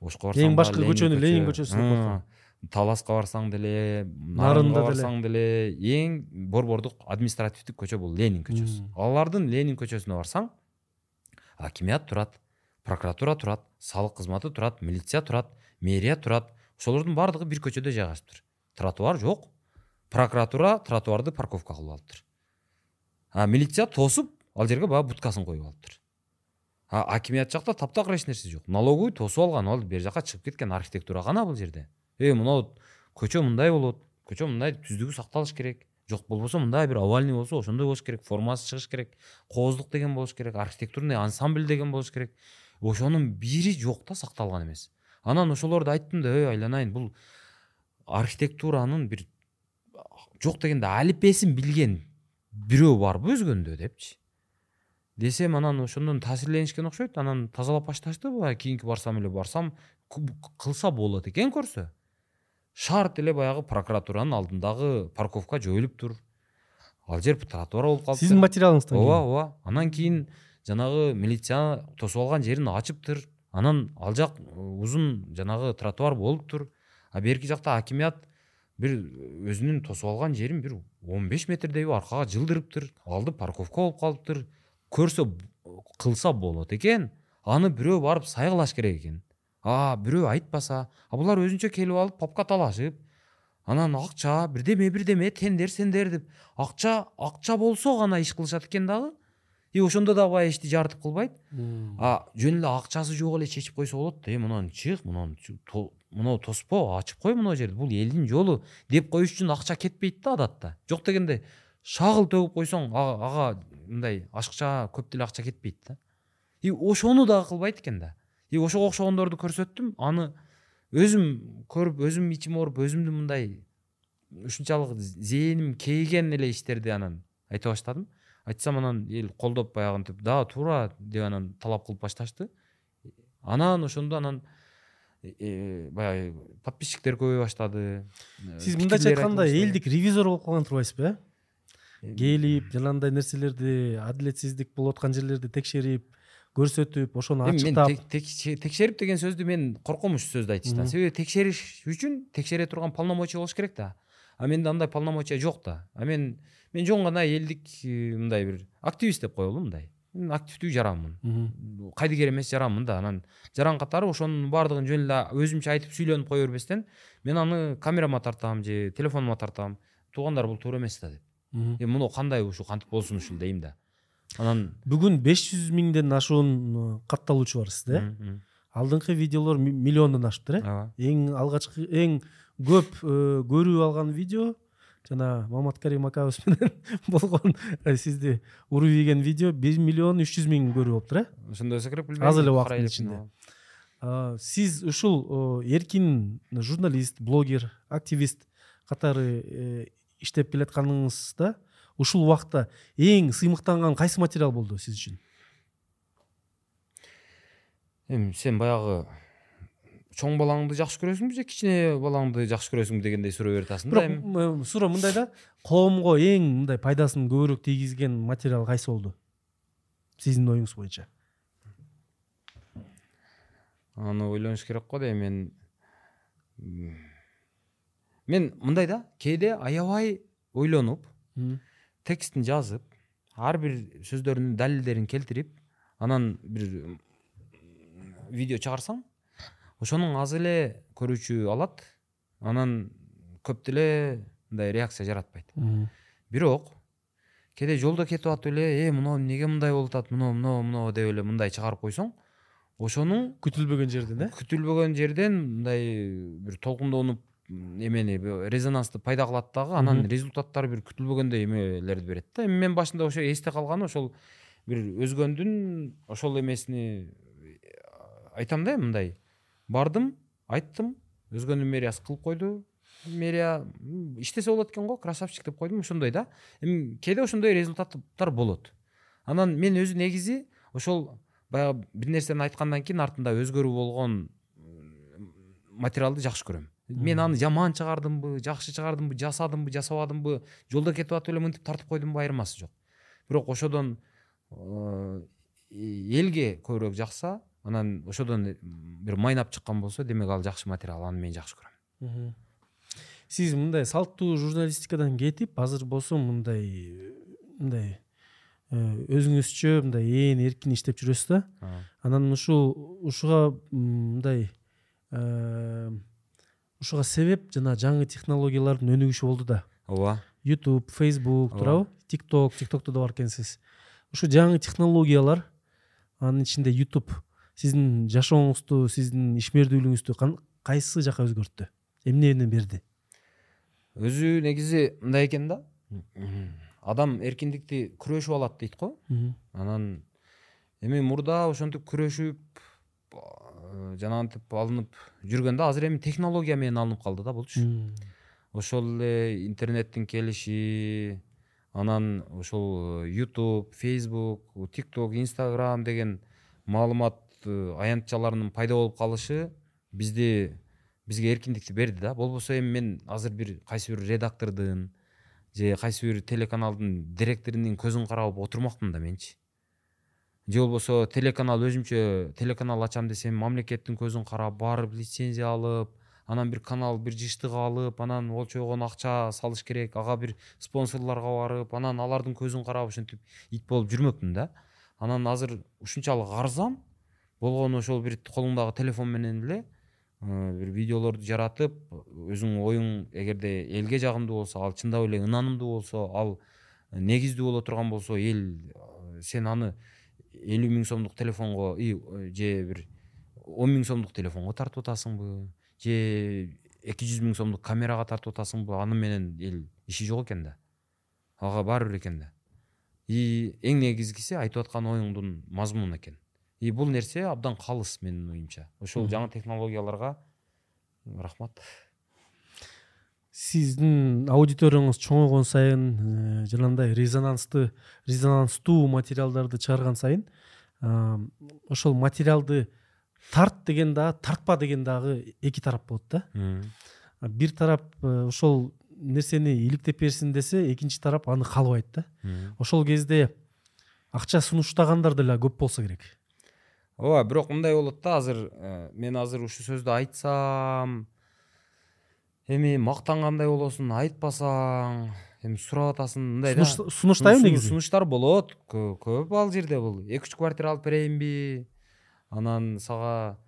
S1: Ошко барсаң
S2: эң башкы көчөнү ленин көчөсү деп
S1: таласка барсаң деле нарынга барсаң деле эң борбордук административдик көчө бул ленин көчөсү. Алардын ленин көчөсүнө барсаң акимият турат прокуратура турат салык кызматы турат милиция турат мэрия турат. Ошолордун баардыгы бир көчөдө жайгашыптыр тротуар жок. Прокуратура тротуарды парковка кылып алыптыр. А милиция тосуп ал жерге баягы будкасын коюп алыптыр. А акимият жакта таптакыр эч нерсе жок. Налоговый тосуп алган ал бери жака чыгып кеткен архитектура гана бул жерде э мынау көчө мындай болот көчө мындай түздүгү сакталыш керек. Жок болбосо мындай бир овальный болсо ошондой болуш керек формасы чыгыш керек кооздук деген болуш керек архитектурный ансамбль деген болуш керек. Ошонун бири жок да сакталган эмес. Анан ошолорду айттым да ой айланайын бул архитектуранын бир жок дегенде алипесин билген бирөө барбы өзгөндө? депчи. Десем анан ошондон таасирленишкен окшойт анан тазалап башташты баягы кийинки барсам эле барсам кылса болот экен көрсө шарт эле баягы прокуратуранын алдындагы парковка жоюлуптур ал жер тротуар болуп калыптыр
S2: сиздин материалыңыздан
S1: ооба ооба. Анан кийин жанагы милиция тосуп алган жерин ачыптыр анан ал жак узун жанагы тротуар болуптур а берки жакта акимият бир өзүнүн тосуп алган жерин бир он беш метрдейби аркага жылдырыптыр алды парковка болуп калыптыр көрсө кылса болот экен аны бирөө барып сайгылаш керек экен. А бирөө айтпаса а булар өзүнчө келип алып папка талашып анан акча бирдеме бирдеме тендер сендер деп. Акча акча болсо гана иш кылышат экен дагы и ошондо дагы баягы ишти жарытып кылбайт а жөн эле акчасы жок эле чечип койсо болот да э мунун чык мунун мынау тоспо ачып кой мына жерди бул элдин жолу деп коюш үчүн акча кетпейт да адатта. Жок дегенде шагыл төгүп койсоң ага мындай ашыкча көп деле акча кетпейт да. И ошону дагы кылбайт экен да. И ошого окшогондорду көрсөттүм аны өзүм көрүп өзүм ичим ооруп өзүмдү мындай ушунчалык зээним кейген эле иштерди анан айта баштадым. Айтсам анан эл колдоп баягынтип да туура деп анан талап кылып башташты. Анан ошондо анан баягы подписчиктер көбөйө баштады.
S2: Сиз мындайча айтканда элдик ревизор болуп калган турбайсызбы э келип жанагындай нерселерди адилетсиздик болуп аткан жерлерди текшерип көрсөтүп ошону ачыктап.
S1: мен текшерип деген сөздү мен коркомуш сөздү айтыштан себеби текшериш үчүн текшере турган полномочия болуш керек да. А менде андай полномочия жок да. А мен мен жөн гана элдик э, мындай бир активист деп коелу мындай. Активдүү жаранмын. Кайдыгер эмес жаранмын да. Анан жаран катары ошонун баардыгын жөн эле өзүмчө айтып сүйлөнүп кое бербестен мен аны камерама тартам же телефонума тартам. Туугандар бул туура эмес да деп. Эми муну кандай ушу кантип болсун ушул дейм да. Анан
S2: бүгүн беш жүз миңден ашуун катталуучу бар сизде э? Алдыңкы видеолор миллиондон ашыптыр э?
S1: Ооба
S2: эң алгачкы эң көп э, көрүү алган видео жана маматкарим акабыз менен болгон э, сизди уруп ийген видео бир миллион үч жүз миң көрүү болуптур э?
S1: Ошондой болсо керек билбейм.
S2: Аз эле убакыттын ичинде. сиз ушул эркин журналист блогер активист катары э, иштеп келатканыңызда ушул убакта эң сыймыктанган кайсы материал болду сиз үчүн?
S1: Эми сен баягы чоң балаңды жакшы көрөсүңбү же кичине балаңды жакшы көрөсүңбү дегендей суроо берип атасың да эми?
S2: бирок суроо мындай да коомго эң мындай пайдасын көбүрөөк тийгизген материал кайсы болду? Сиздин оюңуз боюнча.
S1: Аны ойлонуш керек го дейм мен мен мындай да кээде аябай ойлонуп. Текстин жазып ар бир сөздөрүнүн далилдерин келтирип анан бир видео чыгарсаң ошонун аз эле көрүүчү алат анан көп деле мындай реакция жаратпайт. Бирок кээде жолдо кетип атып эле э мынау эмнеге мындай болуп атат мынау мынау мынау деп эле мындай чыгарып койсоң ошонун
S2: күтүлбөгөн жерден э?
S1: күтүлбөгөн жерден мындай бир толкундонуп эмени резонансты пайда кылат дагы. Анан результаттары бир күтүлбөгөндөй эмелерди берет да. Эми мен башында ошо эсте калганы ошол бир өзгөндүн ошол эмесини э, айтам да эми мындай. Бардым айттым өзгөнүн мэриясы кылып койду. Мэрия иштесе болот экен го красавчик деп койдум ошондой да. Эми кээде ошондой результаттар болот. Анан мен өзү негизи ошол баягы бир нерсени айткандан кийин артында өзгөрүү болгон материалды жакшы көрөм. Мен аны жаман чыгардымбы жакшы чыгардымбы жасадымбы жасабадымбы жолдо кетип атып эле мынтип тартып койдумбу айырмасы жок. Бирок ошодон э, элге көбүрөөк жакса анан ошодон э, бир майнап чыккан болсо демек ал жакшы материал аны мен жакшы көрөм.
S2: Сиз мындай салттуу журналистикадан кетип азыр болсо мындай мындай э, өзүңүзчө мындай ээн эркин иштеп жүрөсүз да? Анан ушул ушуга мындай ушуга себеп жана жаңы технологиялардын өнүгүшү болду да.
S1: Ооба.
S2: Youtube facebook туурабы tiktok тиктокто да бар экенсиз. Ушу жаңы технологиялар анын ичинде youtube сиздин жашооңузду сиздин ишмердүүлүгүңүздү кайсы жака өзгөрттү? Эмнени берди?
S1: Өзү негизи мындай экен да. Адам эркиндикти күрөшүп алат дейт го. Анан эми мурда ошентип күрөшүп жанагынтип алынып жүргөндө азыр эми технология менен алынып калды да булчу ошол эле интернеттин келиши анан ошол э, youtube facebook tiktok instagram деген маалымат э, аянтчаларынын пайда болуп калышы бизди бизге эркиндикти берди да. Болбосо эми мен азыр бир кайсы бир редактордун же кайсы бир телеканалдын директорунун көзүн карап отурмакмын да менчи. Же болбосо телеканал өзүмчө телеканал ачам десем мамлекеттин көзүн карап барып лицензия алып анан бир канал бир жыштык алып анан болчогон акча салыш керек ага бир спонсорлорго барып анан алардын көзүн карап ушинтип ит болуп жүрмөкмүн да. Анан азыр ушунчалык арзан болгону ошол бир колуңдагы телефон менен эле э, бир видеолорду жаратып өзүңдүн оюң эгерде элге жагымдуу болсо ал чындап эле ынанымдуу болсо ал негиздүү боло турган болсо эл э, сен аны элүү миң сомдук телефонго э, же бир он миң сомдук телефонго тартып атасыңбы? Же эки жүз миң сомдук камерага тартып атасыңбы? Аны менен эл иши жок экен да. Ага баары бир экен да. И эң негизгиси айтып аткан оюңдун мазмуну экен. И бул нерсе абдан калыс менин оюмча. Ошол жаңы технологияларга рахмат
S2: сиздин аудиторияңыз чоңойгон сайын э, жанагындай резонансты резонанстуу материалдарды чыгарган сайын а, ошол материалды тарт деген дагы тартпа деген дагы эки тарап болот да. Бир тарап э, ошол нерсени иликтеп берсин десе экинчи тарап аны каалабайт да. Ошол кезде акча сунуштагандар деле көп болсо керек.
S1: Ооба бирок мындай болот да азыр э, мен азыр ушул сөздү айтсам эми мактангандай болосуң айтпасаң эми сурап атасың мындай да.
S2: Сунуш- сунуштайбы
S1: Сунуш-
S2: негизи?
S1: сунуштар болот кө- көп ал жерде бул. Эки үч квартира алып берейинби анан сага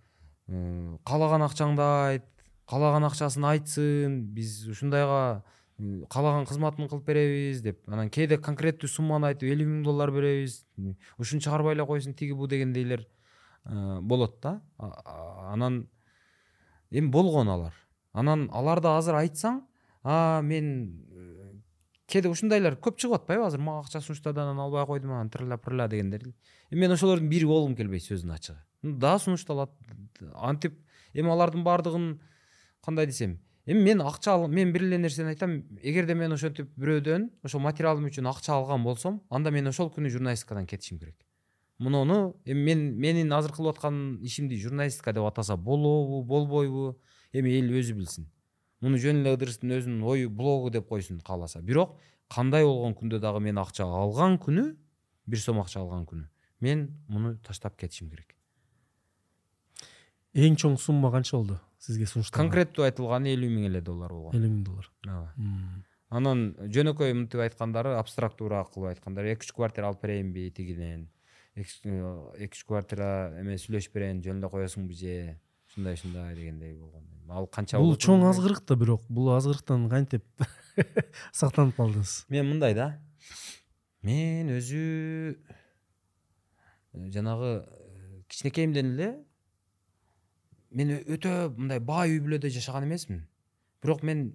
S1: э, каалаган акчаңды айт каалаган акчасын айтсын биз ушундайга каалаган кызматын кылып беребиз деп. Анан кээде конкреттүү сумманы айтып элүү миң доллар беребиз. Ушуну чыгарбай эле койсун тиги бу дегендейлер э, болот да. Анан эми болгон алар. Анан аларды азыр айтсаң а мен э, кээде ушундайлар көп чыгып атпайбы азыр мага акча сунуштады анан албай койдум анан тырла пырла дегендер. Эми мен ошолордун бири болгум келбейт сөздүн ачыгы Ну, да сунушталат антип эми алардын баардыгын кандай десем эми мен акча мен бир эле нерсени айтам эгерде мен ошентип бирөөдөн ошол материалым үчүн акча алган болсом анда мен ошол күнү журналистикадан кетишим керек. Муну эми мен менин азыр кылып аткан ишимди журналистика деп атаса болобу болбойбу эми эл өзү билсин муну жөн эле ыдырыстын өзүнүн ою блогу деп койсун кааласа бирок кандай болгон күндө дагы мен акча алган күнү бир сом акча алган күнү мен муну таштап кетишим керек.
S2: Эң чоң сумма канча болду сизге сунушталган
S1: конкреттүү айтылганы элүү миң эле доллар болгон
S2: элүү миң доллар.
S1: Ооба анан жөнөкөй мынтип айткандары абстрактуураак кылып айткандары эки үч квартира алып берейинби тигинен. Эки үч квартира эме сүйлөшүп берейин жөн эле коесуңбу же? Ушундай ушундай дегендей болгон ал канча
S2: бул
S1: болот
S2: чоң азгырык да бирок бул азгырыктан кантип сактанып калдыңыз
S1: мен мындай да. Мен өзү э, жанагы э, кичинекейимден эле мен өтө мындай бай үй бүлөдө жашаган эмесмин бирок мен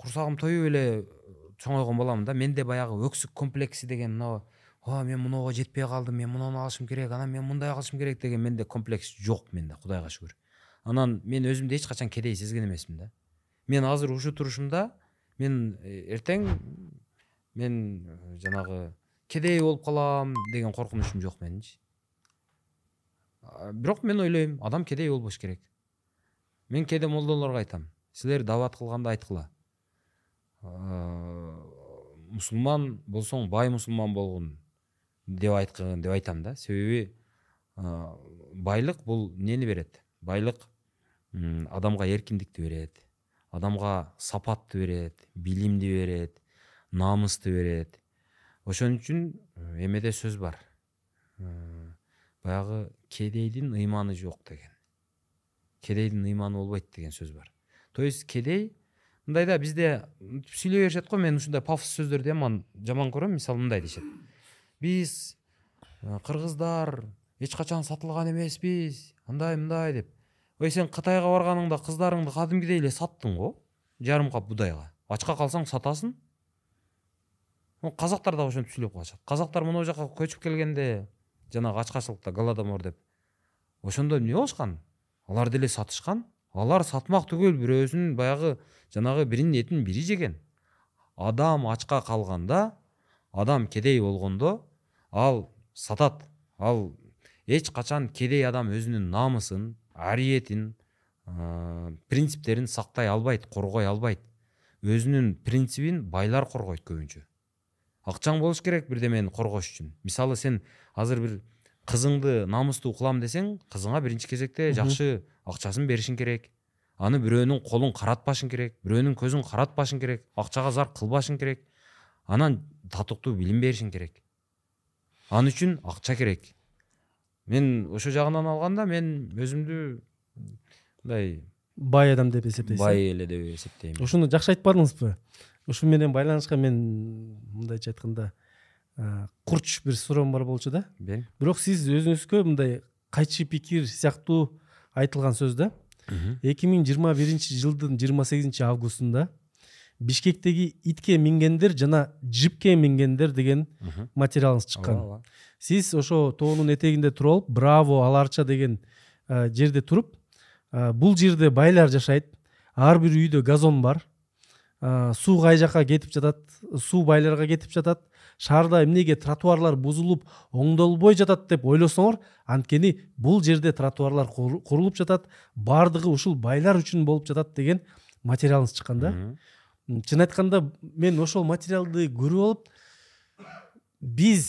S1: курсагым тоюп эле чоңойгон баламын да. Менде баягы өксүк комплекси деген мына о мен мынуга жетпей калдым мен мунуну алышым керек анан мен мындай кылышым керек деген менде комплекс жок менде кудайга шүгүр анан мен өзүмдү эч качан кедей сезген эмесмин да мен азыр ушул турушумда мен эртең мен э, жанагы кедей болуп калам деген коркунучум жок менинчи бирок мен ойлойм адам кедей болбош керек. Мен кээде молдолорго айтам силер дават кылганда айткыла «Аа, мусулман болсоң бай мусулман болгун деп айткын деп айтам да. Себеби а, байлык бул эмнени берет байлык м, адамга эркиндикти берет адамга сапатты берет билимди берет намысты берет ошон үчүн эмеде сөз бар. Баягы кедейдин ыйманы жок деген. Кедейдин ыйманы болбойт деген сөз бар. То есть кедей мындай да бизде сүйлөй беришет го мен ушундай пафос сөздөрдү яман жаман көрөм мисалы мындай дешет. Биз э, кыргыздар эч качан сатылган эмеспиз андай мындай деп. Ой сен кытайга барганыңда кыздарыңды кадимкидей эле саттың го жарым кап будайга. Ачка калсаң сатасың. Казактар дагы ошентип сүйлөп калышат. Казактар могу жака көчүп келгенде жанагы ачкачылыкта голодомор деп ошондо эмне болушкан? Алар деле сатышкан. Алар сатмак түгөл бирөөсүнүн баягы жанагы биринин этин бири жеген. Адам ачка калганда адам кедей болгондо ал сатат ал качан кедей адам өзүнүн намысын ариетин ыыы, принциптерин сактай албайт коргой албайт өзүнүн принцибин байлар коргойт көбүнчө акчаң болуш керек бирдемени коргош үчүн мисалы сен азыр бир кызыңды намыстуу кылам десең кызыңа биринчи кезекте жакшы акчасын беришиң керек. Аны бирөөнүн колун каратпашың керек бирөөнүн көзүн каратпашың керек акчага зар кылбашың керек. Анан татыктуу билим беришиң керек. Ал үчүн акча керек. Мен ошол жагынан алганда мен өзүмдү мындай
S2: бай адам деп эсептейсиз
S1: бай эле деп эсептейм
S2: ушуну жакшы айтпадыңызбы ушу менен байланышкан мен мындайча айтканда курч бир суроом бар болчу да. Бирок сиз өзүңүзгө мындай кайчы пикир сыяктуу айтылган сөз да. Эки миң жыйырма биринчи жылдын жыйырма сегизинчи августунда бишкектеги итке мингендер жана джипке мингендер деген материалыңыз чыккан. Сиз ошо тоонун этегинде туруп алып браво аларча деген а, жерде туруп а, бул жерде байлар жашайт ар бир үйдө газон бар а, суу кай жака кетип жатат суу байларга кетип жатат шаарда эмнеге тротуарлар бузулуп оңдолбой жатат деп ойлосоңор анткени бул жерде тротуарлар кур- курулуп жатат баардыгы ушул байлар үчүн болуп жатат деген материалыңыз чыккан да чын айтканда мен ошол материалды көрүп алып биз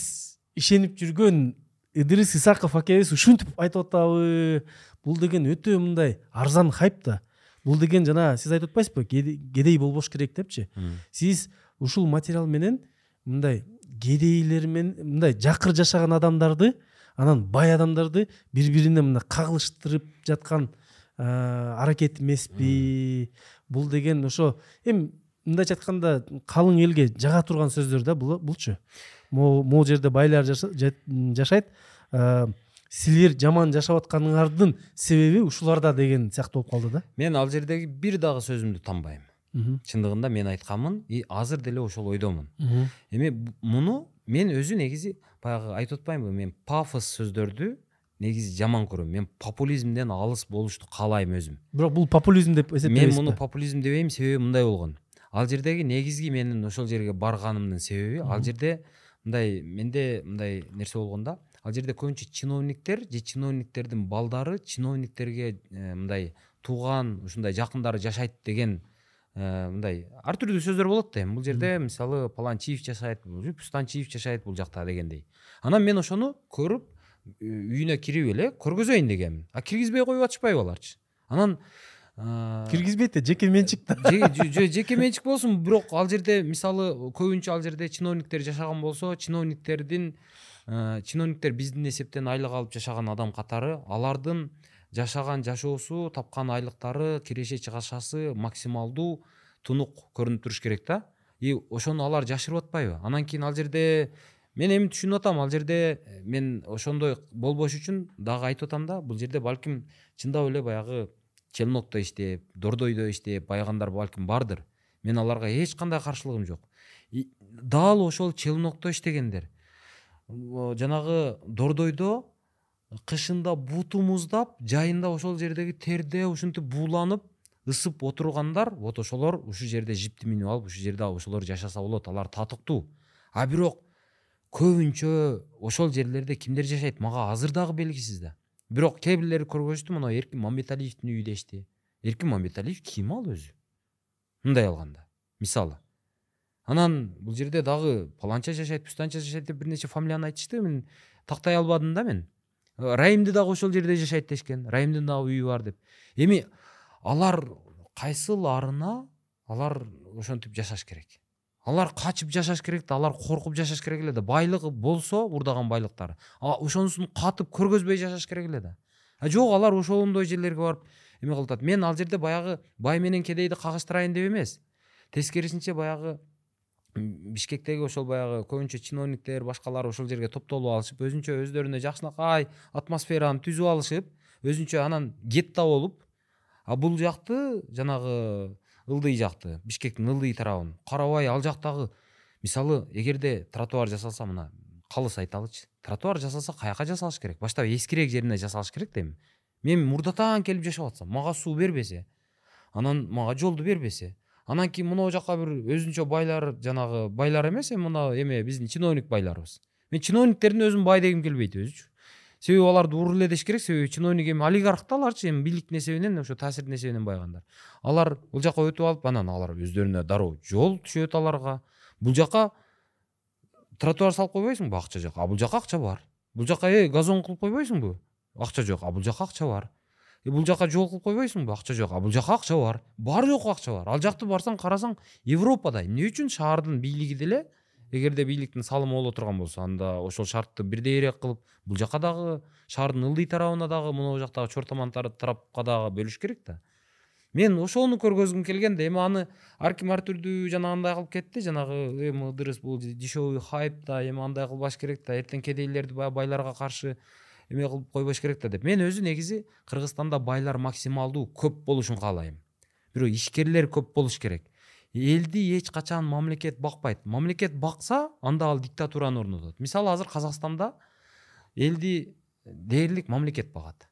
S2: ишенип жүргөн ыдырыс исаков акебиз ушинтип айтып атабы бул деген өтө мындай арзан хайп да бул деген жана сиз айтып атпайсызбы кеде- кедей болбош керек депчи сиз ушул материал менен мындай кедейлер менен мындай жакыр жашаган адамдарды анан бай адамдарды бири бирине мындай кагылыштырып жаткан аракет эмеспи бул деген ошо эми мындайча айтканда калың элге жага турган сөздөр да булчу. Могу могу жерде байлар жаша- жа- жашайт. А, силер жаман жашап атканыңардын себеби ушуларда деген сыяктуу болуп калды да.
S1: Мен ал жердеги бир дагы сөзүмдү танбайм. Чындыгында мен айтканмын и азыр деле ошол ойдомун. Эми муну мен өзү негизи баягы айтып атпаймынбы мен пафос сөздөрдү негизи жаман көрөм. Мен популизмден алыс болушту каалайм өзүм.
S2: Бирок бул популизм деп
S1: мен
S2: эсептебейсизби
S1: муну популизм дебейм себеби мындай болгон. Ал жердеги негизги менин ошол жерге барганымдын себеби ал жерде мындай менде мындай нерсе болгон да ал жерде көбүнчө чиновниктер же чиновниктердин балдары чиновниктерге э, мындай тууган ушундай жакындары жашайт деген э, мындай ар түрдүү сөздөр болот да эми. Бул жерде мисалы паланчиев жашайт пустанчиев жашайт бул жакта дегендей. Анан мен ошону көрүп үйүнө кирип эле көргөзөйүн дегенмин. А киргизбей коюп атышпайбы аларчы? Анан
S2: киргизбейт да жеке менчик да
S1: же- жеке менчик болсун бирок ал жерде мисалы көбүнчө ал жерде чиновниктер жашаган болсо чиновниктердин э, чиновниктер биздин эсептен айлык алып жашаган адам катары алардын жашаган жашоосу тапкан айлыктары киреше чыгашасы максималдуу тунук көрүнүп туруш керек да и ошону алар жашырып атпайбы. Анан кийин ал жерде мен эми түшүнүп атам ал жерде э, мен ошондой болбош үчүн дагы айтып атам да бул жерде балким чындап эле баягы челнокто иштеп дордойдо иштеп байыгандар балким бардыр. Мен аларга эч кандай каршылыгым жок. Дал ошол челнокто иштегендер. Жанагы дордойдо кышында буту муздап жайында ошол жердеги терде ушинтип бууланып ысып отургандар вот ошолор ушул жерде жипти минип алып ушул жерде ошолор жашаса болот алар татыктуу. А бирок көбүнчө ошол жерлерде кимдер жашайт мага азыр дагы белгисиз да. Бирок кээ бирлери көргөзүштү мына эркин мамбеталиевдин үйү дешти эркин мамбеталиев ким ал өзү мындай алганда мисалы анан бул жерде дагы паланча жашайт пустанча жашайт деп бир нече фамилияны айтышты. Мен тактай албадым да мен. Раимди дагы ошол жерде жашайт дешкен. Раимдин дагы үйү бар деп. Эми алар кайсыларына алар ошентип жашаш керек? Алар качып жашаш керек да алар коркуп жашаш керек эле да. Байлыгы болсо урдаган байлыктары ошонусун катып көргөзбөй жашаш керек эле да. А жок алар ошондой жерлерге барып эме кылып атат мен ал жерде баягы бай менен кедейди кагыштырайын деп эмес тескерисинче баягы бишкектеги ошол баягы көбүнчө чиновниктер башкалар ошол жерге топтолуп алышып өзүнчө өздөрүнө жакшынакай атмосфераны түзүп алышып өзүнчө анан гетто болуп а бул жакты жанагы ылдый жакты бишкектин ылдый тарабын карабай ал жактагы мисалы эгерде тротуар жасалса мына калыс айталычы тротуар жасалса каяка жасалыш керек? Баштап эскирээк жерине жасалыш керек эми мен мурдатан келип жашап атсам мага суу бербесе анан мага жолду бербесе анан кийин мынау жака бир өзүнчө байлар жанагы байлар эмес эми мына эме биздин чиновник байларыбыз мен чиновниктердин өзүн бай дегим келбейт өзүчү себеби аларды эле деш керек себеби чиновник эми олигарх да аларчы эми бийликтин эсебинен ошо таасирдин эсебинен байыгандар алар бул жака өтүп алып анан алар өздөрүнө дароо жол түшөт аларга. Бул жака тротуар салып койбойсуңбу акча жок. А бул жака акча бар. Бул жака эй газон кылып койбойсуңбу акча жок. А бул жака акча бар. «Э, бул жака жол кылып койбойсуңбу акча жок. А бул жака акча бар. Бар жоку акча бар. Ал жакты барсаң карасаң европадай эмне үчүн шаардын бийлиги деле эгерде бийликтин салымы боло турган болсо анда ошол шартты бирдейирээк кылып бул жака дагы шаардын ылдый тарабына дагы могу жактагы чортоман тар- тарапка дагы бөлүш керек да мен ошону көргөзгүм келген да эми аны ар ким ар түрдүү жанагындай кылып кетти жанагы эми ыдырыс бул дешевый хайп да эми андай кылбаш керек да эртең кедейлерди баягы байларга каршы эме кылып койбош керек да деп. Мен өзү негизи кыргызстанда байлар максималдуу көп болушун каалайм бирок ишкерлер көп болуш керек. Элди эч качан мамлекет бакпайт мамлекет бакса анда ал диктатураны орнотот мисалы азыр казакстанда элди дээрлик мамлекет багат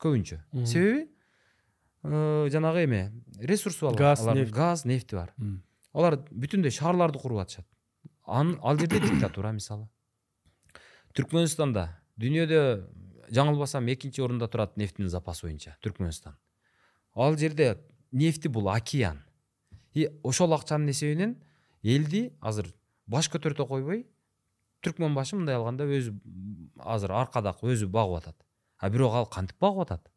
S1: көбүнчө себеби жанагы эме ресурсу бар
S2: Газ, нефть.
S1: газ нефти бар. Алар бүтүндөй шаарларды куруп атышат ал жерде диктатура мисалы. Түркмөнстанда дүйнөдө жаңылбасам экинчи орунда турат нефтинин запасы боюнча түркмөнстан ал жерде нефти бул океан. И ошол акчанын эсебинен элди азыр баш көтөртө койбой түркмөн башы мындай алганда өзү азыр аркада өзү багып атат а бирок ал кантип багып атат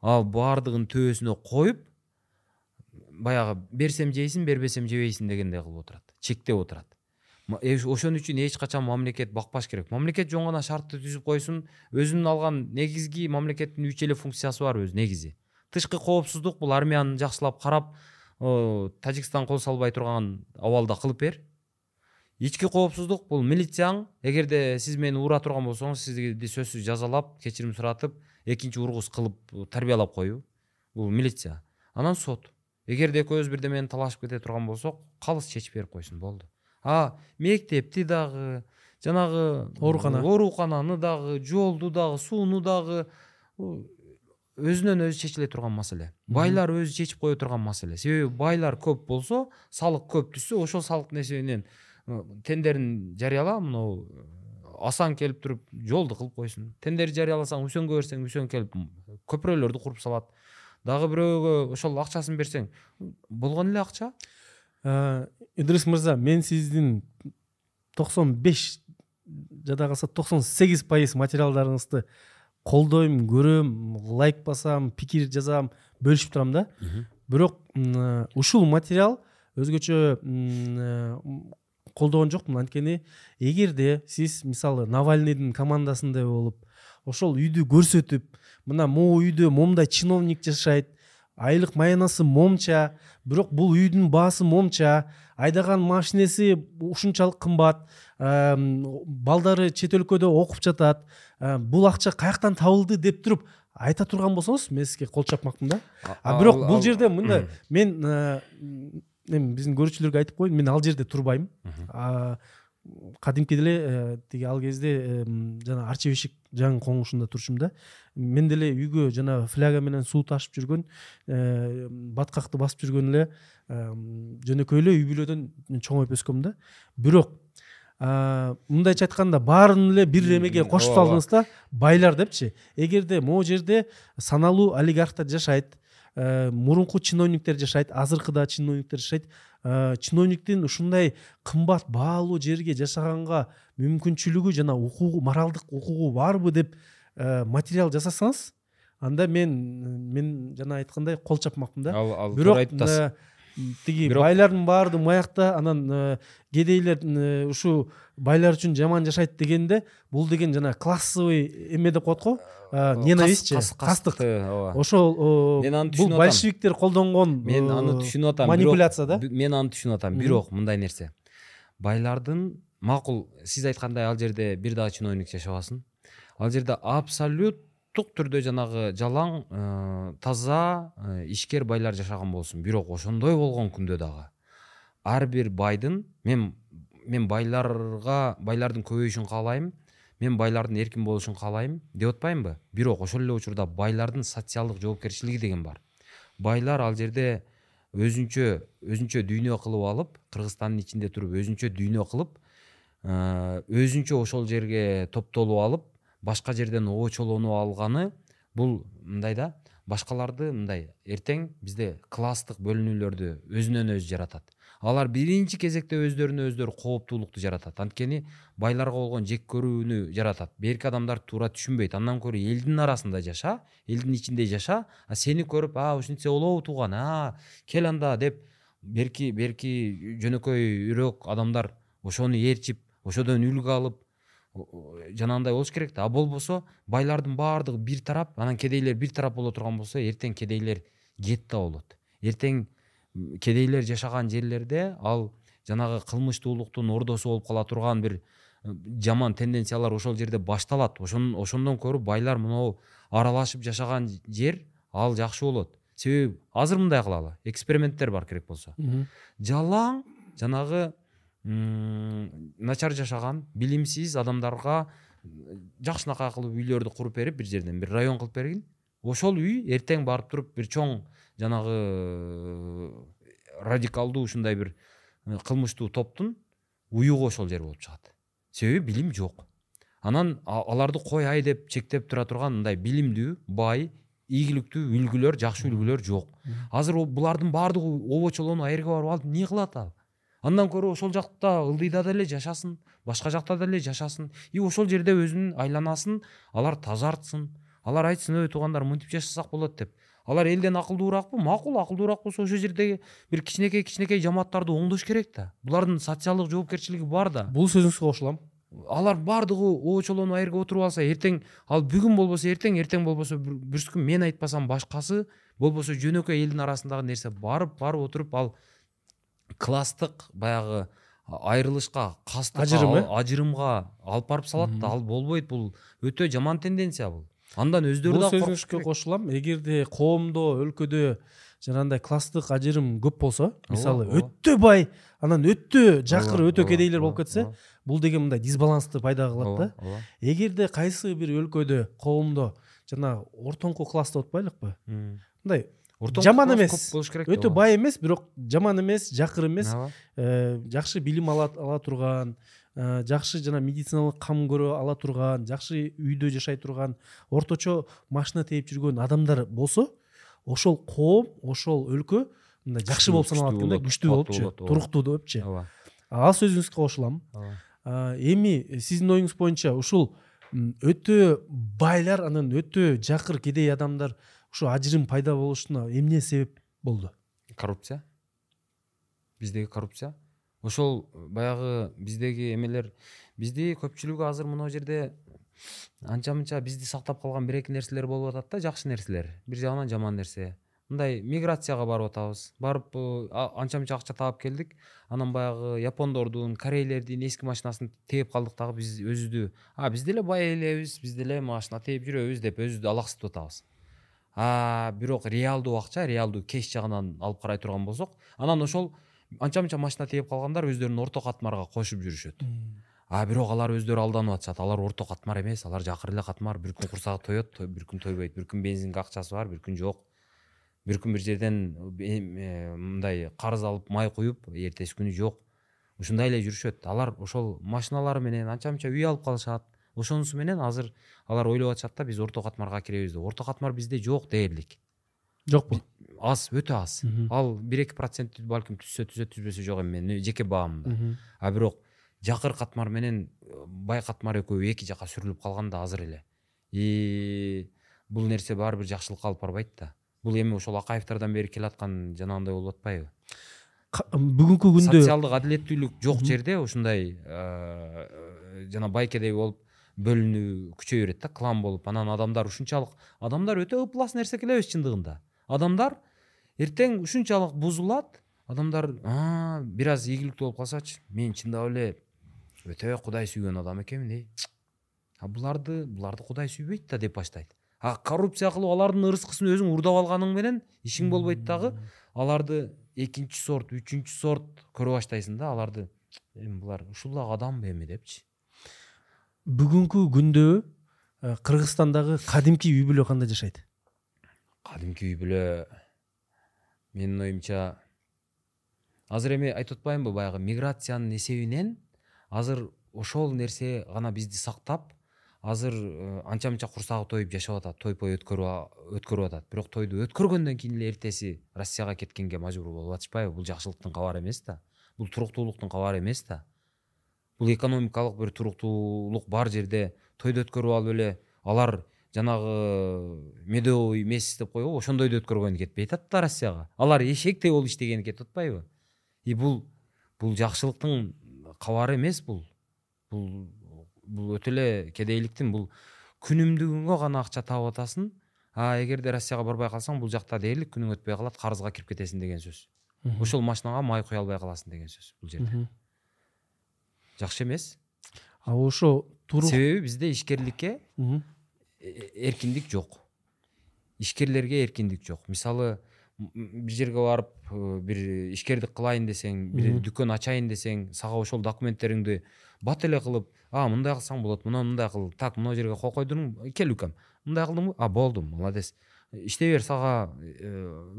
S1: ал баардыгын төбөсүнө коюп баягы берсем жейсиң бербесем жебейсиң дегендей кылып отурат чектеп отурат. Э, ошон үчүн эч качан мамлекет бакпаш керек. Мамлекет жөн гана шартты түзүп койсун өзүнүн алган негизги мамлекеттин үч эле функциясы бар өзү негизи. Тышкы коопсуздук бул армияны жакшылап карап тажикстан кол салбай турган абалда кылып бер. Ички коопсуздук бул милицияң эгерде сиз мени ура турган болсоңуз сизди сөзсүз жазалап кечирим суратып экинчи ургус кылып тарбиялап коюу бул милиция. Анан сот. Эгерде экөөбүз бирдемени талашып кете турган болсок калыс чечип берип койсун болду а мектепти дагы жанагы
S2: Оорукана.
S1: оорукананы дагы жолду дагы сууну дагы өзүнөн өзү чечиле турган маселе. Байлар өзү чечип кое турган маселе. Себеби байлар көп болсо салык көп түшсө ошол салыктын эсебинен э, тендерин жарыяла мынау э, асан келип туруп жолду кылып койсун тендер жарыяласаң үсөнгө берсең үсөн келип көпүрөлөрдү куруп салат. Дагы бирөөгө ошол акчасын берсең болгон эле акча?
S2: Э, идрис мырза мен сиздин токсон беш жада калса токсон сегиз пайыз материалдарыңызды колдойм көрөм лайк басам пикир жазам бөлүшүп турам да. Бирок ушул материал өзгөчө колдогон жокмун анткени эгерде сиз мисалы навальныйдын командасындай болуп ошол үйдү көрсөтүп мына могу үйдө момундай чиновник жашайт айлык маянасы момча бирок бул үйдүн баасы момча айдаган машинеси ушунчалык кымбат балдары чет өлкөдө окуп жатат. Бул акча каяктан табылды деп туруп айта турган болсоңуз мен сизге кол чапмакмын да. А бирок бул жерде мындай мен эми биздин көрүүчүлөргө айтып коеюн мен ал жерде турбайм. Кадимки деле э, тиги ал кезде жана арча бешик жаңы коңушунда турчумун да. Мен деле үйгө жана фляга менен суу ташып жүргөн э, баткакты басып жүргөн эле жөнөкөй эле үй бүлөдөн чоңоюп өскөнмүн да. Бирок мындайча айтканда баарын эле бир эмеге кошуп салдыңыз да байлар депчи. Эгерде могу жерде саналуу олигархтар жашайт э, мурунку чиновниктер жашайт азыркы да чиновниктер жашайт Э, чиновниктин ушундай кымбат баалуу жерге жашаганга мүмкүнчүлүгү жана укугу моралдык укугу барбы деп э, материал жасасаңыз анда мен мен жана айткандай кол чапмакмын да.
S1: Ал
S2: бирок
S1: айтасыз
S2: тиги байлардын баары маякта анан э, кедейлер ушул байлар үчүн жаман жашайт дегенде бул деген жана классовый эме деп коет го. Ненавистчи кастык ооба. Ошол мен аны бул большевиктер колдонгон
S1: мен аны түшүнүп атам.
S2: Манипуляция да?
S1: мен аны түшүнүп атам. Бирок мындай нерсе. Байлардын макул сиз айткандай ал жерде бир дагы чиновник жашабасын. Ал жерде абсолюттук түрдө жанагы жалаң таза ишкер байлар жашаган болсун бирок ошондой болгон күндө дагы ар бир байдын мен мен байларга байлардын көбөйүшүн каалайм мен байлардын эркин болушун каалайм деп атпаймынбы? Бирок ошол эле учурда байлардын социалдык жоопкерчилиги деген бар. Байлар ал жерде өзүнчө өзүнчө дүйнө кылып алып кыргызстандын ичинде туруп өзүнчө дүйнө кылып өзүнчө ошол жерге топтолуп алып башка жерден обочолонуп алганы бул мындай да башкаларды мындай эртең бизде класстык бөлүнүүлөрдү өзүнөн өзү жаратат. Алар биринчи кезекте өздөрүнө өздөрү кооптуулукту жаратат. Анткени байларга болгон жек көрүүнү жаратат. Берки адамдар туура түшүнбөйт. Андан көрө элдин арасында жаша элдин ичинде жаша а сени көрүп а ушинтсе болобу тууган а кел анда деп берки берки жөнөкөйрөөк адамдар ошону ээрчип ошодон үлгү алып жанагындай болуш керек да. А болбосо байлардын баардыгы бир тарап анан кедейлер бир тарап боло турган болсо эртең кедейлер гетто болот. Эртең кедейлер жашаган жерлерде ал жанагы кылмыштуулуктун ордосу болуп кала турган бир жаман тенденциялар ошол жерде башталат. Ошондон көрө байлар моногу аралашып жашаган жер ал жакшы болот. Себеби азыр мындай кылалы. Эксперименттер бар керек болсо. Жалаң жанагы начар жашаган билимсиз адамдарга жакшынакай кылып үйлөрдү куруп берип бир жерден бир район кылып бергин. Ошол үй эртең барып туруп бир чоң жанагы э, радикалдуу ушундай бир э, кылмыштуу топтун уюгу ошол жер болуп чыгат. Себеби билим жок. Анан аларды кой деп чектеп тура турган мындай билимдүү бай ийгиликтүү үлгүлөр жакшы үлгүлөр жок. Азыр булардын баардыгы обочолонуп ал барып алып эмне кылат ал андан көрө ошол жакта ылдыйда деле жашасын башка жакта деле жашасын. И ошол жерде өзүнүн айланасын алар тазартсын алар айтсын ой туугандар мынтип жашасак болот деп. Алар элден акылдууракпы макул акылдуураак болсо ошол жердеги бир кичинекей кичинекей жамааттарды оңдош керек да булардын социалдык жоопкерчилиги бар да.
S2: Бул сөзүңүзгө кошулам
S1: алар баардыгы обочолонуп ал жерге отуруп алса эртең ал бүгүн болбосо эртең эртең болбосо бүрүскүн мен айтпасам башкасы болбосо жөнөкөй элдин арасындагы нерсе барып барып отуруп ал класстык баягы айрылышка кастык ажырым э ажырымга алып барып салат да. Ал болбойт бул өтө жаман тенденция бул андан өздөрү
S2: да бул сөзүңүзгө кошулам эгерде коомдо өлкөдө жанагындай класстык ажырым көп болсо мисалы өтө бай анан өтө жакыр өтө кедейлер болуп кетсе бул деген мындай дисбалансты пайда кылат да. Эгерде кайсы бир өлкөдө коомдо жанагы ортоңку класс деп атпайлыкпы мындай жаман эмес. болуш керек өтө бай эмес бирок жаман эмес жакыр эмес. Э, жакшы билим ала турган Э, жакшы жана медициналык кам көрө ала турган жакшы үйдө жашай турган орточо машина тээп жүргөн адамдар болсо ошол коом ошол өлкө мындай жакшы болуп саналат экен да күчтүү болупчу туруктуу депчи ооба ал сөзүңүзгө кошулам. А, эми сиздин оюңуз боюнча ушул өтө байлар анан өтө жакыр кедей адамдар ушу ажырым пайда болушуна эмне себеп болду
S1: коррупция биздеги коррупция ошол баягы биздеги эмелер бизди көпчүлүгү азыр мына жерде анча мынча бизди сактап калган бир эки нерселер болуп атат да жакшы нерселер бир жагынан жаман нерсе мындай миграцияга барып атабыз барып анча мынча акча таап келдик анан баягы япондордун корейлердин эски машинасын тээп калдык дагы биз өзүбүздү а биз деле бай элебиз биз деле машина тээп жүрөбүз деп өзүбүздү алаксытып атабыз бирок реалдуу акча реалдуу кеш жагынан алып карай турган болсок анан ошол анча мынча машина тээп калгандар өздөрүн орто катмарга кошуп жүрүшөт. А бирок алар өздөрү алданып атышат. Алар орто катмар эмес алар жакыр эле катмар. Бир күн курсагы тоет бир күн тойбойт. Бир күн бензинге акчасы бар бир күн жок. Бир күн бир жерден эм, э, мындай карыз алып май куюп эртеси күнү жок. Ушундай эле жүрүшөт. Алар ошол машиналары менен анча мынча үй алып калышат ошонусу менен азыр алар ойлоп атышат да биз орто катмарга киребиз деп орто катмар бизде жок дээрлик.
S2: Жокпу?
S1: Аз өтө аз. Ал бир эки процент балким түзсө түзөт түзбөсө жок эми. Менин жеке баамымда а бирок жакыр катмар менен э, бай катмар экөө эки жака сүрүлүп калган да азыр эле. И бул нерсе баары бир жакшылыкка алып барбайт да. Бул эми ошол акаевтерден бери келаткан жанагындай болуп атпайбы.
S2: Бүгүнкү күндө
S1: социалдык адилеттүүлүк жок жерде ушундай э, жана бай кедей болуп бөлүнүү күчөй берет да клан болуп анан адамдар ушунчалык адамдар өтө ыплас нерсе келебиз чындыгында адамдар эртең ушунчалык бузулат адамдар «А, бир аз ийгиликтүү болуп калсачы мен чындап эле өтө кудай сүйгөн адам экенмин эй а буларды буларды кудай сүйбөйт да деп баштайт а коррупция кылып алардын ырыскысын өзүң урдап алганың менен ишиң болбойт дагы аларды экинчи сорт үчүнчү сорт көрө баштайсың да аларды эми булар ушул дагы адамбы эми депчи
S2: бүгүнкү күндө э, кыргызстандагы кадимки үй бүлө кандай жашайт?
S1: Кадимки үй бүлө менин оюмча азыр эми айтып атпаймынбы баягы миграциянын эсебинен азыр ошол нерсе гана бизди сактап азыр э, анча мынча курсагы тоюп жашап атат той пой өткөрүп атат. Бирок тойду өткөргөндөн кийин эле эртеси россияга кеткенге мажбур болуп атышпайбы? Бул жакшылыктын кабары эмес да. Бул туруктуулуктун кабары эмес да бул экономикалык бир туруктуулук бар жерде тойду өткөрүп алып эле алар жанагы медовый месяц деп коебу ошондойду өткөргөнү кетпей атат да россияга алар эшектей болуп иштегени кетип атпайбы. И бул бул жакшылыктын кабары эмес бул бул бул өтө эле кедейликтин бул күнүмдүгүңө гана акча таап атасың. А эгерде россияга барбай калсаң бул жакта дээрлик күнүң өтпөй калат карызга кирип кетесиң деген сөз. Ошол машинага май куя албай каласың деген сөз бул жерде.
S2: Мгм.
S1: жакшы эмес
S2: а ошо турук
S1: себеби бизде ишкерликке э- эркиндик жок. Ишкерлерге эркиндик жок. Мисалы бир жерге барып э, бир ишкердик кылайын десең бир дүкөн ачайын десең сага ошол документтериңди бат эле кылып а мындай кылсаң болот мына мындай кыл так мына жерге кол койдуруң кел укам мындай кылдыңбы а болду молодец иштей бер сага э,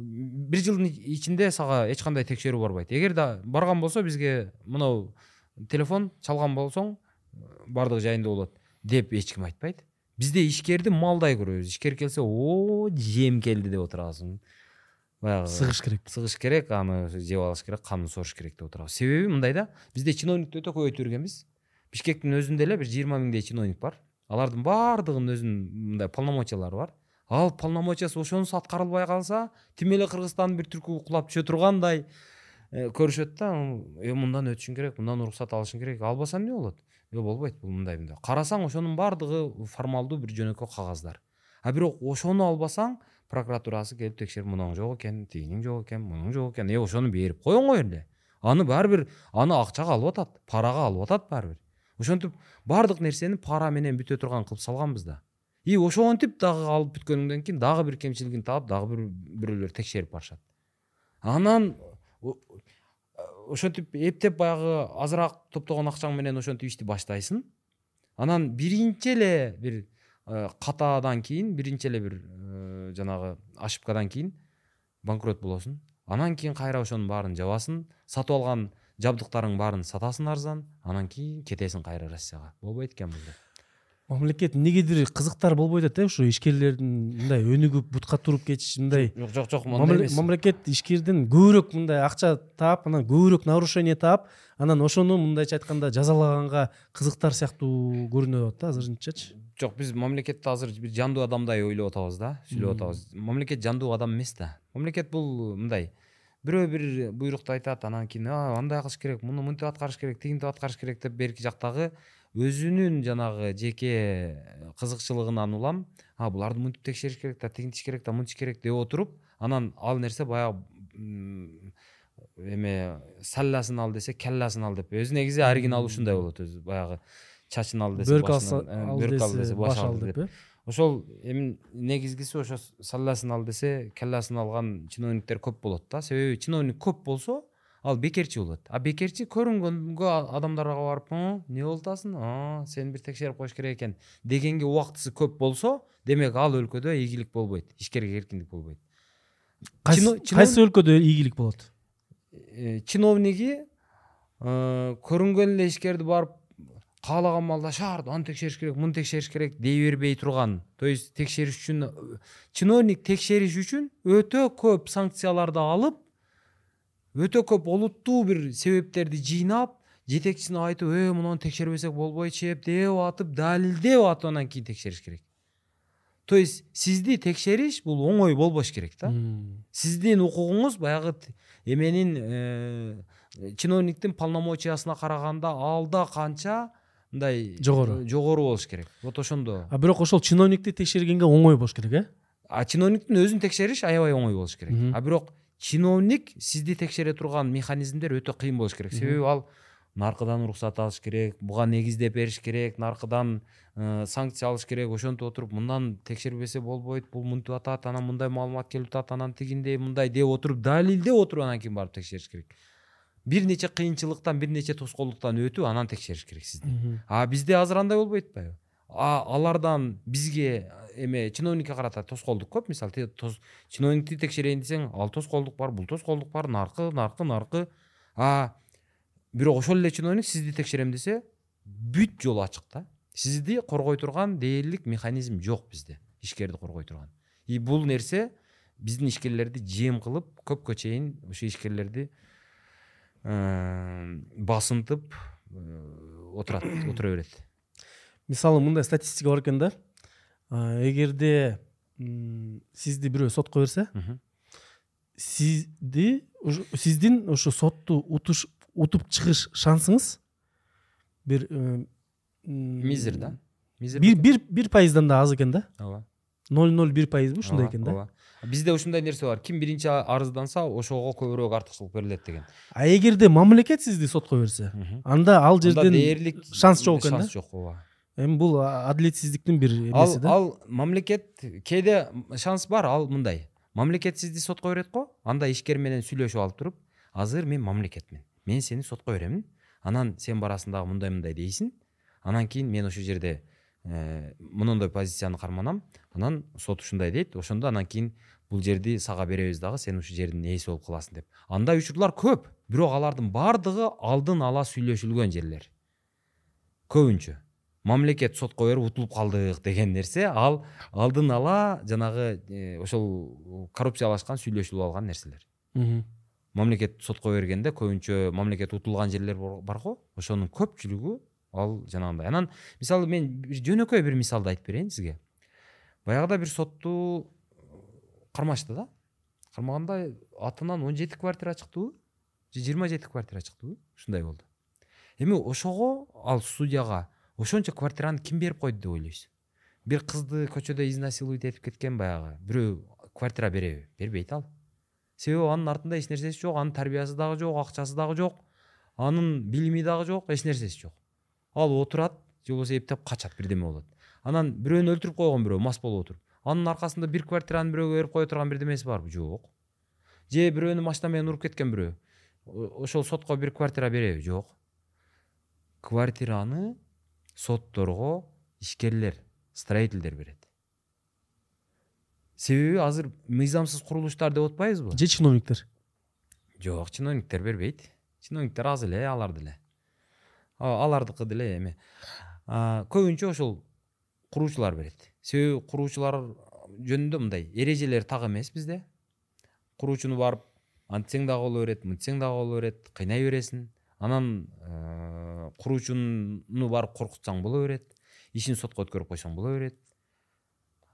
S1: бир жылдын ичинде сага эч кандай текшерүү барбайт эгерде барган болсо бизге мынау телефон чалган болсоң баардыгы жайында болот деп эч ким айтпайт бизде ишкерди малдай көрөбүз ишкер келсе о жем келди деп отурабыз баягы
S2: сыгыш керек.
S1: сыгыш керек аны жеп алыш керек канын соруш керек деп отурабыз себеби мындай да бизде чиновникти өтө көбөйтүп бергенбиз бишкектин өзүндө эле бир жыйырма миңдей чиновник бар. Алардын баардыгынын өзүнүн мындай полномочиялары бар. Ал полномочиясы ошонусу аткарылбай калса тим эле кыргызстандын бир түркү кулап түшө тургандай көрүшөт да э мындан өтүшүң керек мындан уруксат алышың керек албасам эмне болот жок болбойт бул мындай мындай карасаң ошонун баардыгы формалдуу бир жөнөкөй кагаздар а бирок ошону албасаң прокуратурасы келип текшерип мынауң жок экен тигиниң жок экен мунуң жок экен э ошону берип коюңар эле аны баары бир аны акчага алып атат парага алып атат баары бир ошентип баардык нерсени пара менен бүтө турган кылып салганбыз да. И ошентип дагы алып бүткөнүңдөн кийин дагы бир кемчилигин таап дагы бир бирөөлөр текшерип барышат. Анан ошентип эптеп баягы азыраак топтогон акчаң менен ошентип ишти баштайсың. Анан биринчи эле бир э, катаадан кийин биринчи эле бир э, жанагы ошибкадан кийин банкрот болосуң. Анан кийин кайра ошонун баарын жабасың сатып алган жабдыктарыңдын баарын сатасың арзан анан кийин кетесиң кайра россияга. Болбойт экен бул
S2: мамлекет эмнегедир кызыктар болбой атат э ушу ишкерлердин мындай өнүгүп бутка туруп кетиши мындай
S1: жок жок жок
S2: Мамле-
S1: мондай эмес.
S2: мамлекет ишкерден көбүрөөк мындай акча таап анан көбүрөөк нарушение таап анан ошону мындайча айтканда жазалаганга кызыктар сыяктуу көрүнүп атат да азырынчачы.
S1: Жок биз мамлекетти азыр бир жандуу адамдай ойлоп атабыз да сүйлөп атабыз. Мамлекет жандуу адам эмес да. Мамлекет бул мындай бирөө бир буйрукту айтат анан кийин «А, андай кылыш керек муну мынтип аткарыш керек тигинтип аткарыш керек деп берки жактагы өзүнүн жанагы жеке кызыкчылыгынан улам а буларды мынтип текшериш керек да тигинтиш керек да мынтиш керек деп отуруп анан ал нерсе баягы эме саллясын ал десе келласын ал деп. Өзү негизи оригинал ушундай болот өзү баягы чачын ал десе
S2: бөрк
S1: ал, э,
S2: ал
S1: бөрк ал
S2: десе баш ал деп. э?
S1: Ошол эми негизгиси ошо саллясын ал десе келласын алган чиновниктер көп болот да себеби чиновник көп болсо ал бекерчи болот а бекерчи көрүнгөнгө адамдарга барып «Ы, эмне болуп атасың? «А, сени бир текшерип коюш керек экен дегенге убактысы көп болсо демек ал өлкөдө ийгилик болбойт ишкерге эркиндик болбойт.
S2: Кайсы өлкөдө ийгилик болот?
S1: Э, чиновниги э, көрүнгөн эле ишкерди барып каалаган маалда шаарды аны текшериш керек муну текшериш керек дей бербей турган. То есть текшериш үчүн э, чиновник текшериш үчүн өтө көп санкцияларды алып өтө көп олуттуу бир себептерди жыйнап жетекчисине айтып э мунуну текшербесек болбойт еп деп атып далилдеп атып анан кийин текшериш керек. То есть сизди текшериш бул оңой болбош керек да. Сиздин укугуңуз баягы эменин э, чиновниктин полномочиясына караганда алда канча мындай
S2: Жогору.
S1: жогору болуш керек. Вот ошондо.
S2: А бирок ошол чиновникти текшергенге оңой болуш керек э?
S1: А чиновниктин өзүн текшериш аябай оңой болуш керек. А бирок чиновник сизди текшере турган механизмдер өтө кыйын болуш керек. Себеби ал наркыдан уруксат алыш керек буга негиздеп бериш керек наркыдан э, санкция алыш керек ошентип отуруп мындан текшербесе болбойт бул мынтип атат анан мындай маалымат келип атат анан тигиндей мындай деп отуруп далилдеп отуруп анан кийин барып текшериш керек. Бир нече кыйынчылыктан бир нече тоскоолдуктан өтүп анан текшериш керек сизди. А бизде азыр андай болбойт атпайбы алардан бизге эме чиновникке карата тоскоолдук көп. Мисалы чиновникти текшерейин десең ал тоскоолдук бар бул тоскоолдук бар наркы наркы наркы. А бирок ошол эле чиновник сизди текшерем десе бүт жол ачык да. Сизди коргой турган дээрлик механизм жок бизде ишкерди коргой турган. И бул нерсе биздин ишкерлерди жем кылып көпкө чейин ушул ишкерлерди басынтып э, отурат отура берет.
S2: Мисалы мындай статистика бар экен да эгерде м, сизди бирөө сотко берсе сизди ушу- сиздин ошо сотту утуш утуп чыгыш шансыңыз бир э,
S1: мизер да? Мизер
S2: бир бир бир пайыздан да аз экен да?
S1: Ооба.
S2: ноль ноль бир пайызбы ушундай экен да?
S1: ооба. бизде ушундай нерсе бар. Ким биринчи арызданса ошого көбүрөөк артыкчылык берилет деген.
S2: А эгерде мамлекет сизди сотко берсе анда ал жерден
S1: дээрлик
S2: шанс жок экен да?
S1: шанс жок ооба.
S2: Эми бул адилетсиздиктин бир эмеси да?
S1: ал мамлекет кээде шанс бар ал мындай мамлекет сизди сотко берет го анда ишкер менен сүйлөшүп алып туруп азыр мен мамлекетмин мен сени сотко беремин анан сен барасың дагы мындай мындай дейсиң анан кийин мен ошол жерде э, мындай позицияны карманам анан сот ушундай дейт ошондо анан кийин бул жерди сага беребиз дагы сен ушул жердин ээси болуп каласың деп. Андай учурлар көп бирок алардын баардыгы алдын ала сүйлөшүлгөн жерлер. Көбүнчө. Мамлекет сотко берип утулуп калдык деген нерсе. Ал алдын ала жанагы э, ошол коррупциялашкан сүйлөшүлүп алган нерселер. Мамлекет сотко бергенде көбүнчө мамлекет утулган жерлер бар бар го. Ошонун көпчүлүгү ал жанагындай. Анан мисалы мен бир жөнөкөй бир мисалды айтып берейин сизге. Баягыда бир сотту кармашты да. Кармаганда атынан он жети квартира чыктыбы же жыйырма жети квартира чыктыбы. Ушундай болду. Эми ошого ал судьяга ошончо квартираны ким берип койду деп ойлойсуз? Бир кызды көчөдө изнасиловать этип кеткен баягы. Бирөө квартира береби бербейт ал. Себеби анын артында эч нерсеси жок анын тарбиясы дагы жок акчасы дагы жок анын билими дагы жок эч нерсеси жок. Ал отурат же болбосо эптеп качат бирдеме болот. Анан бирөөнү өлтүрүп койгон бирөө мас болуп отуруп. Анын аркасында бир квартираны бирөөгө берип кое турган бирдемеси барбы жок. Же бирөөнү машина менен уруп кеткен бирөө ошол сотко бир квартира береби? Жок. Квартираны сотторго ишкерлер строительдер берет. Себеби азыр мыйзамсыз курулуштар деп атпайбызбы
S2: же чиновниктер?
S1: Жок чиновниктер бербейт. Чиновниктер аз эле алар деле. Алардыкы деле эми. А, көбүнчө ошол куруучулар берет. Себеби куруучулар жөнүндө мындай эрежелер так эмес бизде. Куруучуну барып антсең дагы боло берет мынтсең дагы боло берет кыйнай бересиң анан э, куруучуну барып коркутсаң боло берет ишин сотко өткөрүп койсоң боло берет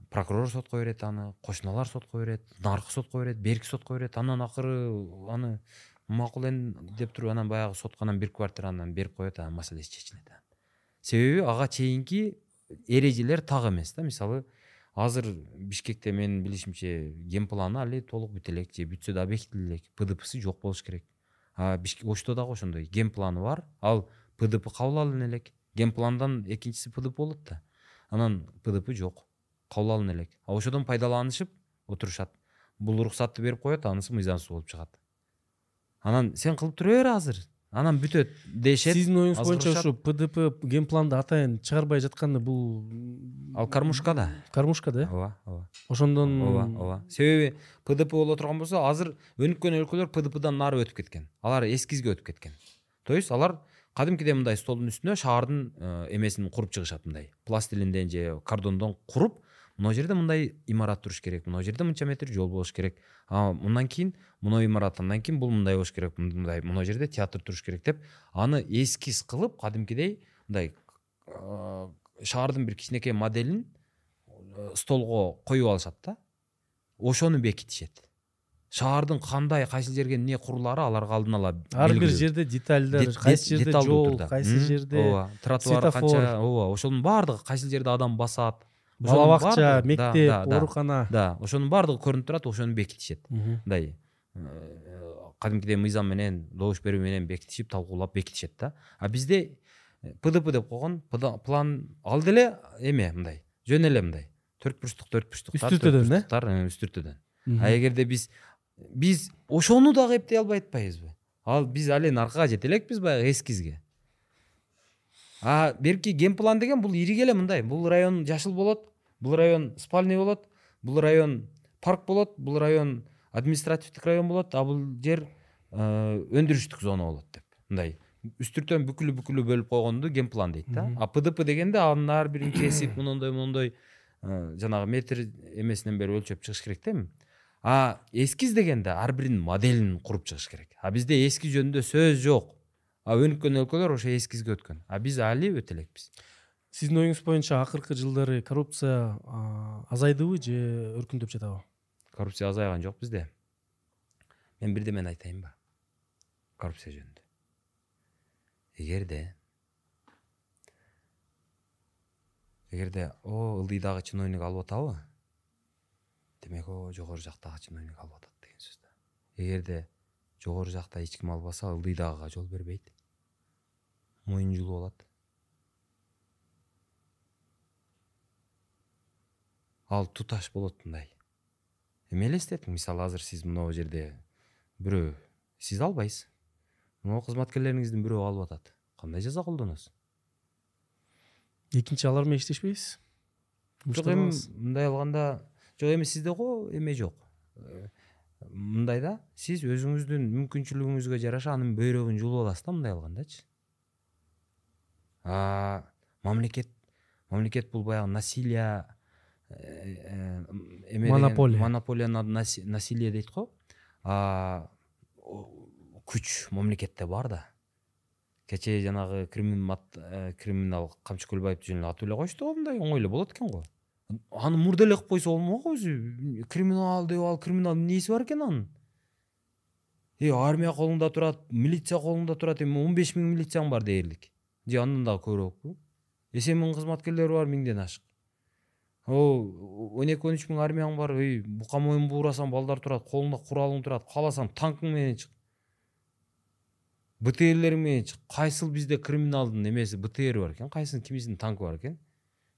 S1: прокурор сотко берет аны кошуналар сотко берет наркы сотко берет берки сотко берет. Анан акыры аны макул эми деп туруп анан баягы сотко анан бир квартиранан берип коет анан маселеси чечилет себеби ага чейинки эрежелер так эмес да. Мисалы азыр бишкекте менин билишимче ген планы али толук бүтө элек же бүтсө да бекитиле элек пдпсы жок болуш керек. А ошто дагы ошондой ген планы бар. Ал пдп кабыл алына элек. Ген пландан экинчиси пдп болот да. Анан пдп жок кабыл алына элек. А ошодон пайдаланышып отурушат. Бул уруксатты берип коет анысы мыйзамсыз болуп чыгат. Анан сен кылып тура бер азыр? Анан бүтөт дешет
S2: сиздин оюңуз боюнча ушу пдп ген планды атайын чыгарбай жатканы бул
S1: ал кормушка да.
S2: Кормушка да? Э
S1: ооба ооба.
S2: Ошондон
S1: ооба ооба. Себеби пдп боло турган болсо азыр өнүккөн өлкөлөр пдпдан нары өтүп кеткен. Алар эскизге өтүп кеткен. То есть алар кадимкидей мындай столдун үстүнө шаардын эмесин куруп чыгышат мындай. Пластилинден же кардондон куруп мына жерде мындай имарат туруш керек мына жерде мынча метр жол болуш керек. А мындан кийин мына имарат андан кийин бул мындай болуш керек мындай мына жерде театр туруш керек деп аны эскиз кылып кадимкидей мындай шаардын бир кичинекей моделин столго коюп алышат да ошону бекитишет шаардын кандай кайсы жерге эмне курулаары аларга алдын ала
S2: ар бир
S1: белгилүү.
S2: жерде детальдер
S1: Дет-
S2: кайсы
S1: дет-
S2: жерде жол
S1: М,
S2: жерде
S1: ооба тротуар канча ооба ошонун баардыгы кайсы жерде адам басат
S2: бала
S1: ошонун
S2: бакча
S1: баардыгы- да,
S2: мектеп оорукана
S1: да. ошонун баардыгы көрүнүп турат ошону бекитишет мындай э, кадимкидей мыйзам менен добуш берүү менен бекитишип талкуулап бекитишет да. А бизде э, пдп деп койгон план ал деле эме мындай жөн эле мындай. Төрт бурчтук төрт бурчтуктар
S2: Үстүртөдөн, э?
S1: үстүртөдөн а эгерде биз биз ошону дагы эптей албай атпайбызбы? Ал биз ал эми аркага жете элекпиз баягы эскизге. А берки ген план деген бул ириге эле мындай. Бул район жашыл болот бул район спальный болот бул район парк болот бул район административдик район болот а бул жер э, өндүрүштүк зона болот деп. Мындай. Үстүртөн бүкүлү бүкүлү бөлүп койгонду ген план дейт да. А пдп дегенде анын ар бирин кесип мондой мондой э, жанагы метр эмесинен бери өлчөп чыгыш керек да эми а эскиз дегенде ар биринин моделин куруп чыгыш керек. А бизде эскиз жөнүндө сөз жок. А өнүккөн өлкөлөр ошо эскизге өткөн. А биз али өтө элекпиз
S2: сиздин оюңуз боюнча акыркы жылдары коррупция азайдыбы же өркүндөп жатабы?
S1: Коррупция азайган жок бизде. Мен бирдемени айтайынбы. Коррупция жөнүндө. Эгерде эгерде о ылдыйдагы чиновник алып атабы демек о жогору жактагы чиновник алып атат деген сөз да. Эгерде жогору жакта эч ким албаса ылдыйдагыга жол бербейт. Моюн жулуп алат. Ал туташ болот мындай. Эме элестетиң мисалы азыр сиз могу жерде бирөө сиз албайсыз. Могу кызматкерлериңиздин бирөө алып атат. Кандай жаза колдоносуз?
S2: Экинчи алар менен иштешпейсиз
S1: жок эми мындай алганда жок эми сизде го эме жок Э, мындай да. Сиз өзүңүздүн мүмкүнчүлүгүңүзгө жараша анын бөйрөгүн жулуп аласыз да мындай алгандачы мамлекет мамлекет бул баягы насилие э, э, эме
S2: Монополия.
S1: монополия на наси- насилие дейт го күч мамлекетте бар да. Кечээ жанагы криминал криминал камчы көлбаевди жөн эле атып эле коюшту го мындай оңой эле болот экен го аны мурда эле кылып койсо болмокпу өзү криминал деп ал криминал эмнеси бар экен анын э армия колуңда турат милиция колуңда турат эми он беш миң милицияң бар дээрлик же андан дагы көбүрөөкпү э сенин миң кызматкерлери бар миңден ашык он эки он үч миң армияң бар үй бука моюн буурасаң балдар турат колуңда куралың турат кааласаң танкың менен чык бтрлериң менен чык кайсыл бизде криминалдын эмеси бтри бар экен кайсынын кимисинин танкы бар экен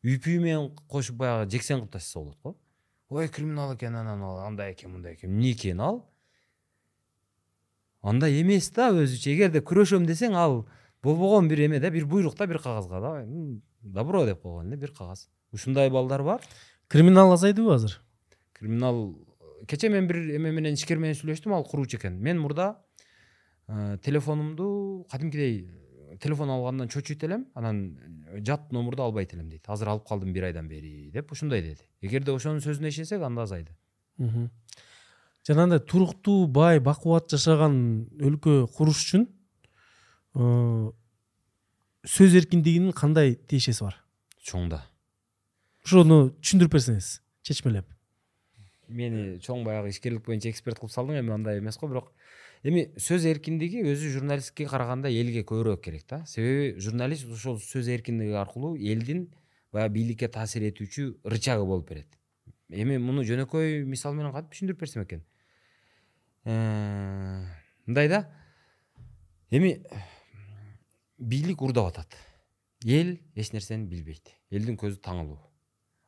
S1: үпү менен кошуп баягы жексен кылып тастаса болот го ой криминал анан ал андай экен мындай экен эмне экен ал? Андай эмес да өзүчө эгерде күрөшөм десең ал болбогон бир эме да бир буйрук да бир кагазга да. Добро деп койгон эле бир кагаз ушундай балдар бар.
S2: Криминал азайдыбы азыр.
S1: Криминал кечээ мен бир эме менен ишкер менен сүйлөштүм ал куруучу экен мен мурда э, телефонумду кадимкидей телефон алгандан чочуйт элем анан жат номурду албайт элем дейт. Азыр алып калдым бир айдан бери деп ушундай деди. Эгерде ошонун сөзүнө ишенсек анда азайды.
S2: Мгм. жанагындай туруктуу бай бакубат жашаган өлкө куруш үчүн э, сөз эркиндигинин кандай тиешеси бар?
S1: Чоң да
S2: ошону түшүндүрүп берсеңиз чечмелеп.
S1: Мени чоң баягы ишкерлик боюнча эксперт кылып салдың эми андай эмес го бирок эми сөз эркиндиги өзү журналистке караганда элге көбүрөөк керек да себеби журналист ошол сөз эркиндиги аркылуу элдин баягы бийликке таасир этүүчү рычагы болуп берет эми муну жөнөкөй мисал менен кантип түшүндүрүп берсем экен. Э, мындай да. Эми бийлик уурдап атат. Эл эч нерсени билбейт. Элдин көзү таңылуу.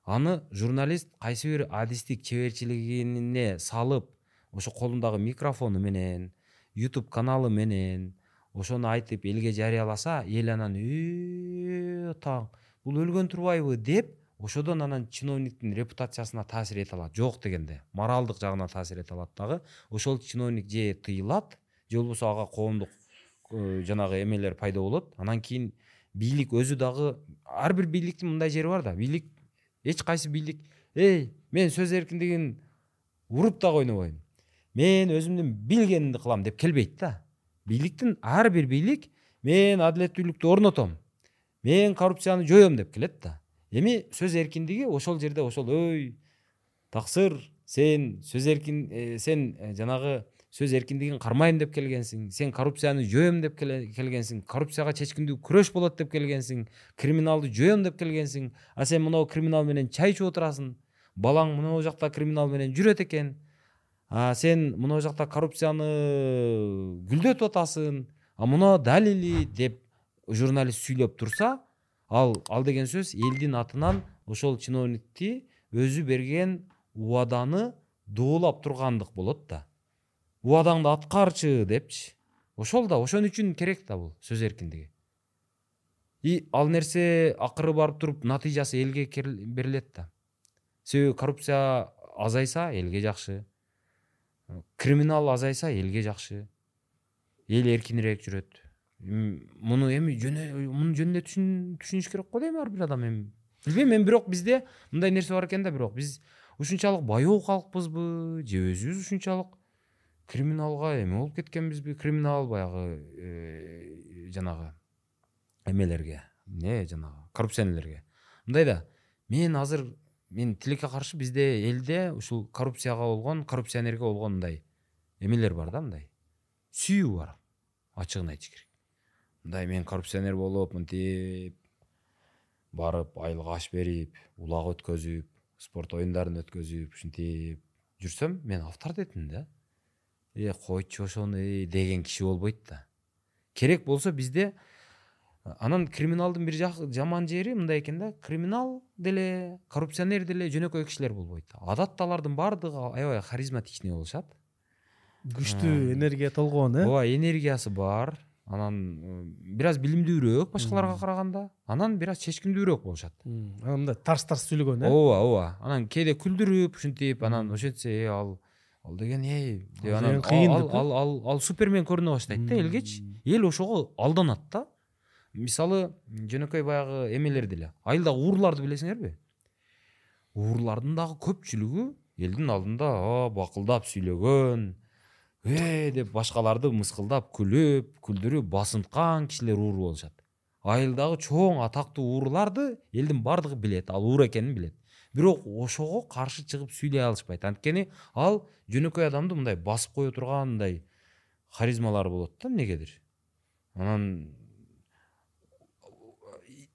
S1: Аны журналист кайсы бир адистик чеберчилигине салып ошо колундагы микрофону менен youtube каналы менен ошону айтып элге жарыяласа эл анан «Э, таң бул өлгөн турбайбы? деп ошодон анан чиновниктин репутациясына таасир эте алат. Жок дегенде моралдык жагына таасир эте алат дагы. Ошол чиновник же тыйылат же болбосо ага коомдук э, жанагы эмелер пайда болот. Анан кийин бийлик өзү дагы ар бир бийликтин мындай жери бар да бийлик эч кайсы бийлик эй мен сөз эркиндигин уруп да койнобойм мен өзүмдүн билгенимди кылам деп келбейт да. Бийликтин ар бир бийлик мен адилеттүүлүктү орнотом мен коррупцияны жоем деп келет да. Эми сөз эркиндиги ошол жерде ошол өй таксыр сен сөз эркин э, сен э, жанагы сөз эркиндигин кармайм деп келгенсиң сен коррупцияны жоем деп келгенсиң коррупцияга чечкиндүү күрөш болот деп келгенсиң криминалды жоем деп келгенсиң а сен мынау криминал менен чай ичип отурасың балаң мынау жакта криминал менен жүрөт экен а сен мынау жакта коррупцияны гүлдөтүп атасың а мына далили деп журналист сүйлөп турса ал ал деген сөз элдин атынан ошол чиновникти өзү берген убаданы дуулап тургандык болот да убадаңды аткарчы депчи ошол да ошон үчүн керек да бул сөз эркиндиги. И ал нерсе акыры барып туруп натыйжасы элге берилет да себеби коррупция азайса элге жакшы. Криминал азайса элге жакшы эл эркинирээк жүрөт М, муну эми жөнө мунун жөнүндө түшүн- түшүнүш керек го дейм ар бир адам эми билбейм эми бирок бизде мындай нерсе бар экен да бирок биз ушунчалык баяу калкпызбы же өзүбүз ушунчалык криминалга эме болуп кеткенбизби криминал баягы э, жанагы эмелерге эмне жанагы коррупционерлерге. Мындай да. Мен азыр мен тилекке каршы бизде элде ушул коррупцияга болгон коррупционерге болгон мындай эмелер бар да мындай. Сүйүү бар ачыгын айтыш керек. Мындай мен коррупционер болуп мынтип барып айлык аш берип улак өткөзүп спорт оюндарын өткөзүп ушинтип жүрсөм мен авторитетмин да. Э койчу ошону эй деген киши болбойт да. Керек болсо бизде анан криминалдын бир жаман жери мындай экен да. Криминал деле коррупционер деле жөнөкөй кишилер болбойт. Адатта алардын баардыгы аябай харизматичный болушат.
S2: Күчтүү энергия толгон э?
S1: ооба энергиясы бар. Анан э, бир аз билимдүүрөөк башкаларга караганда. Анан бир аз чечкиндүүрөөк болушат.
S2: Анан мындай тарс тарс сүйлөгөн э?
S1: Ооба ооба. Анан кээде күлдүрүп ушинтип анан ошентсе э ал ал деген эй деп анан
S2: кыйын
S1: ал
S2: э?
S1: ал ал супермен көрүнө баштайт да элгечи эл ошого алданат да. Мисалы жөнөкөй баягы эмелер деле. Айылдагы уурларды билесиңерби уурлардын дагы көпчүлүгү элдин алдында бакылдап сүйлөгөн э деп башкаларды мыскылдап күлүп күлдүрүп басынткан кишилер уур болушат айылдагы чоң атактуу уурларды элдин баардыгы билет ал уур экенин билет бирок ошого каршы чыгып сүйлөй алышпайт анткени ал жөнөкөй адамды мындай басып кое турган мындай харизмалары болот да эмнегедир анан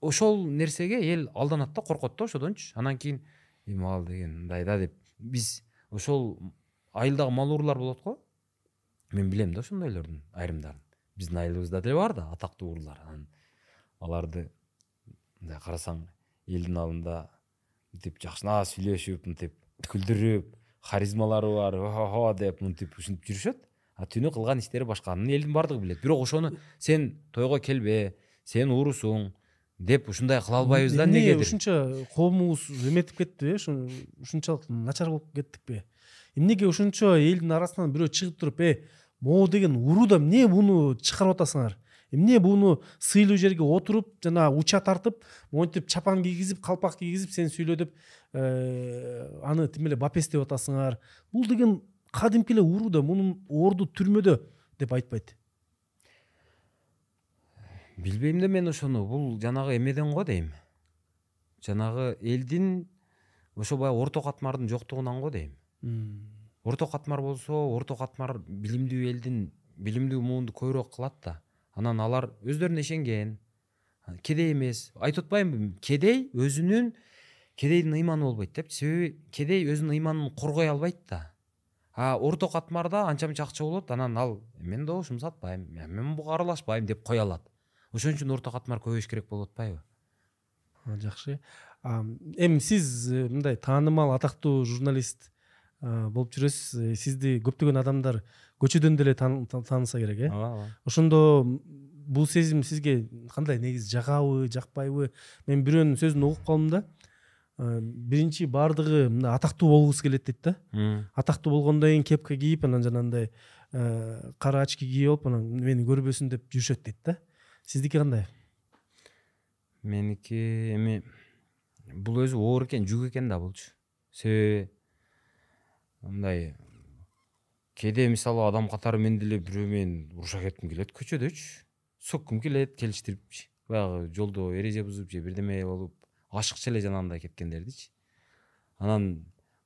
S1: ошол нерсеге эл алданат да коркот да ошодончу. Анан кийин эми ал деген мындай да деп биз ошол айылдагы мал уурлар болот го. Мен билем да ошондойлордун айрымдарын. Биздин айылыбызда деле бар да атактуу уурлар анан аларды мындай карасаң элдин алдында мынтип жакшынаа сүйлөшүп мынтип күлдүрүп харизмалары бар о деп мынтип ушинтип жүрүшөт. А түнү кылган иштери башка. Анын элдин баардыгы билет. Бирок ошону сен тойго келбе сен уурусуң деп ушундай кыла албайбыз да
S2: Эмне
S1: эмнегедир
S2: ушунча коомубуз эметип кеттиби э ушу ушунчалык начар болуп кеттикпи эмнеге ушунча элдин арасынан бирөө чыгып туруп э могу деген уруу да эмне муну чыгарып атасыңар эмне буну сыйлуу жерге отуруп жанагы уча тартып монтип чапан кийгизип калпак кийгизип сени сүйлө деп э, аны тим эле бапес деп атасыңар. Бул деген кадимки эле уруу да мунун орду түрмөдө деп айтпайт
S1: билбейм да мен ошону. Бул жанагы эмеден го дейм. Жанагы элдин ошо баягы орто катмардын жоктугунан го дейм. Орто катмар болсо орто катмар билимдүү элдин билимдүү муунду көбүрөөк кылат да. Анан алар өздөрүнө ишенген. Кедей эмес. Айтып атпаймынбы? Кедей өзүнүн кедейдин ыйманы болбойт депчи себеби кедей өзүнүн ыйманын коргой албайт да. А орто катмарда анча мынча акча болот. Анан ал мен добушумду сатпайм мен буга аралашпайм деп кое алат ошон үчүн орто катмар көбөйүш керек болуп атпайбы
S2: жакшы. Эми сиз э, мындай таанымал атактуу журналист болуп жүрөсүз. Э, сизди көптөгөн адамдар көчөдөн деле тааныса керек э?
S1: Ооба ооба.
S2: Ошондо бул сезим сизге кандай негизи жагабы жакпайбы? Мен бирөөнүн сөзүн угуп калдым да. Биринчи баардыгы мындай атактуу болгусу келет дейт да. Атактуу болгондон кийин кепка кийип анан жанагындай кара очки кийип алып анан мени көрбөсүн деп жүрүшөт дейт да сиздики кандай
S1: меники эми бул өзү оор экен жүк экен да булчу себеби мындай кээде мисалы адам катары мен деле бирөө менен уруша кетким келет көчөдөчү сөккүм келет келиштирипчи баягы жолдо эреже бузуп же бирдеме болуп ашыкчу эле жанагындай кеткендердичи анан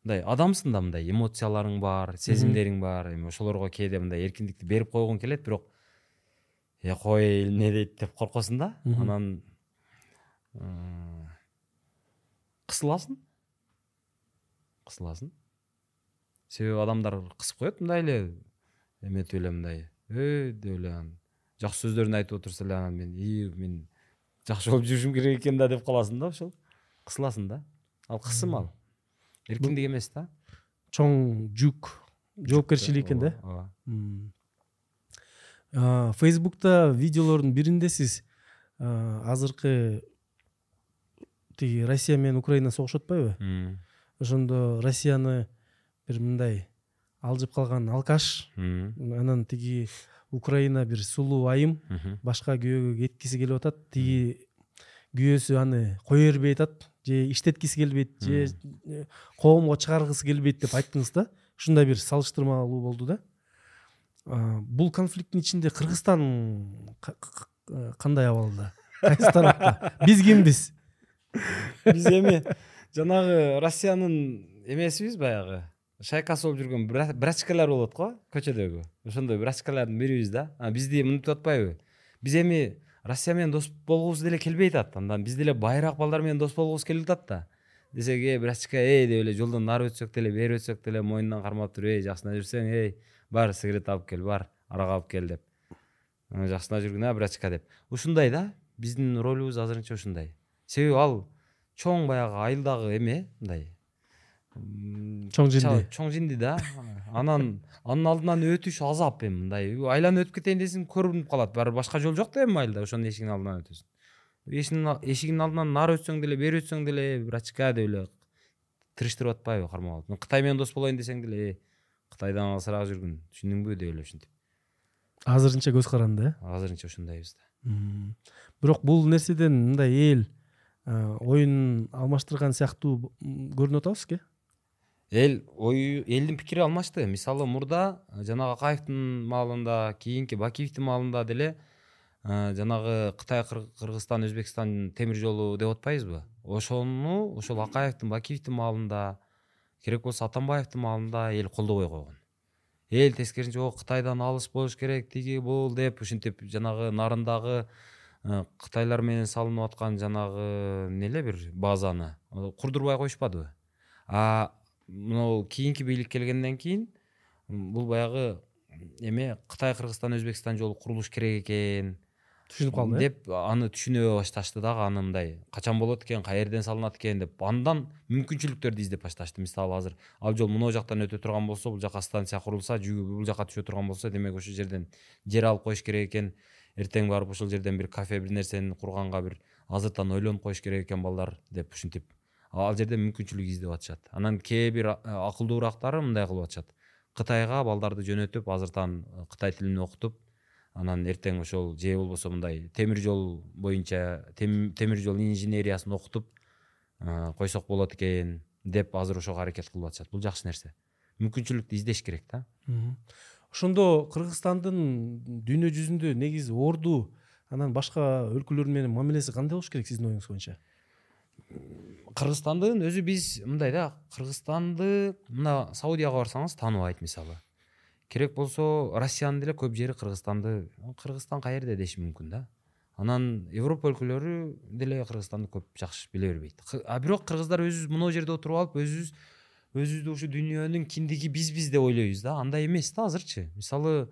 S1: мындай адамсың да мындай эмоцияларың бар сезимдериң бар эми ошолорго кээде мындай эркиндикти берип койгуң келет бирок э кой эмне дейт деп коркосуң да. Анан кысыласың кысыласың себеби адамдар кысып коет мындай эле эметип эле мындай э деп эле анан жакшы сөздөрүн айтып отурса эле анан мен и мен жакшы болуп жүрүшүм керек экен да деп каласың да ошол кысыласың да. Ал кысым ал. Эркиндик эмес да
S2: чоң жүк. Жоопкерчилик экен да
S1: ооба
S2: фейсбукта видеолордун биринде сиз азыркы тиги россия менен украина согушуп атпайбы ошондо россияны бир мындай алжып калган алкаш анан тиги украина бир сулуу айым башка күйөөгө кеткиси келип атат. Тиги күйөөсү аны кое бербей атат же иштеткиси келбейт же э, коомго чыгаргысы келбейт деп айттыңыз да. Ушундай бир салыштырмалуу болду да. Бул конфликттин ичинде кыргызстан кандай абалда кайсы тарапта? Биз кимбиз?
S1: Биз эми жанагы россиянын эмесибиз баягы. Шайкасы болуп жүргөн брачкалар болот го көчөдөгү. Ошондой брачкалардын бирибиз да. Бизди мынтип атпайбы. Биз эми россия менен дос болгубуз деле келбей атат андан биз деле байыраак балдар менен дос болгубуз келип атат да десек эй брачка эй деп эле жолдон нары өтсөк деле бери өтсөк деле мойнунан кармап туруп эй жакшына жүрсөң эй бар сигарет алып кел бар арак алып кел деп. Жакшына жүргүн а брачка деп. Ушундай да биздин ролубуз азырынча ушундай. Себеби ал чоң баягы айылдагы эме мындай.
S2: Чоң жинди.
S1: чоң жинди да. Анан анын алдынан өтүш азап эми мындай. Айланып өтүп кетейин десең көрүнүп калат барыбир башка жол жок да эми айылда ошонун эшигинин алдынан өтөсүң эшигинин алдынан нары өтсөң деле бери өтсөң деле врачка деп эле тырыштырып атпайбы кармап алып. Кытай менен дос болоюн десең деле кытайдан алысыраак жүргүн. Түшүндүңбү деп эле ушинтип
S2: азырынча көз каранды э?
S1: Азырынча ушундайбыз да.
S2: Бирок бул нерседен мындай эл оюн алмаштырган сыяктуу көрүнүп атабызбы э
S1: эл ою элдин пикири алмашты мисалы мурда жанагы акаевдин маалында кийинки бакиевдин маалында деле жанагы кытай кыргызстан өзбекстан темир жолу деп атпайбызбы? Ошону ошол акаевдин бакиевдин маалында керек болсо атамбаевдин маалында эл колдобой койгон. Эл тескерисинче о кытайдан алыс болуш керек тиги бул деп ушинтип жанагы нарындагы кытайлар менен салынып аткан жанагы эмне эле бир базаны курдурбай коюшпадыбы а мынау кийинки бийлик келгенден кийин бул баягы эме кытай кыргызстан өзбекстан жолу курулуш керек экен
S2: түшүнүп калды
S1: э? деп аны түшүнө башташты дагы аны мындай качан болот экен? Каерден салынат экен? деп андан мүмкүнчүлүктөрдү издеп башташты. Мисалы азыр ал жол могу жактан өтө турган болсо бул жака станция курулса жүгү бул жака түшө турган болсо демек ошол жерден жер алып коюш керек экен. Эртең барып ошол жерден бир кафе бир нерсени курганга бир азыртан ойлонуп коюш керек экен балдар деп ушинтип ал жерде мүмкүнчүлүк издеп атышат. Анан кээ бир акылдуураактары мындай кылып атышат. Кытайга балдарды жөнөтүп азыртан кытай тилин окутуп анан эртең ошол же болбосо мындай темир жол боюнча темир жол инженериясын окутуп койсок болот экен деп азыр ошого аракет кылып атышат. Бул жакшы нерсе. Мүмкүнчүлүктү издеш керек да.
S2: Ошондо кыргызстандын дүйнө жүзүндө негизи орду анан башка өлкөлөр менен мамилеси кандай болуш керек сиздин оюңуз боюнча?
S1: Кыргызстандын өзү биз мындай да кыргызстанды мына саудияга барсаңыз тааныбайт мисалы керек болсо россиянын деле көп жери кыргызстанды кыргызстан каерде деши мүмкүн да? Анан европа өлкөлөрү деле кыргызстанды көп жакшы биле бербейт а бирок кыргыздар өзүбүз монол жерде отуруп алып өзүбүз өзүбүздү ушу дүйнөнүн киндиги бизбиз деп ойлойбуз да. Андай эмес да азырчы мисалы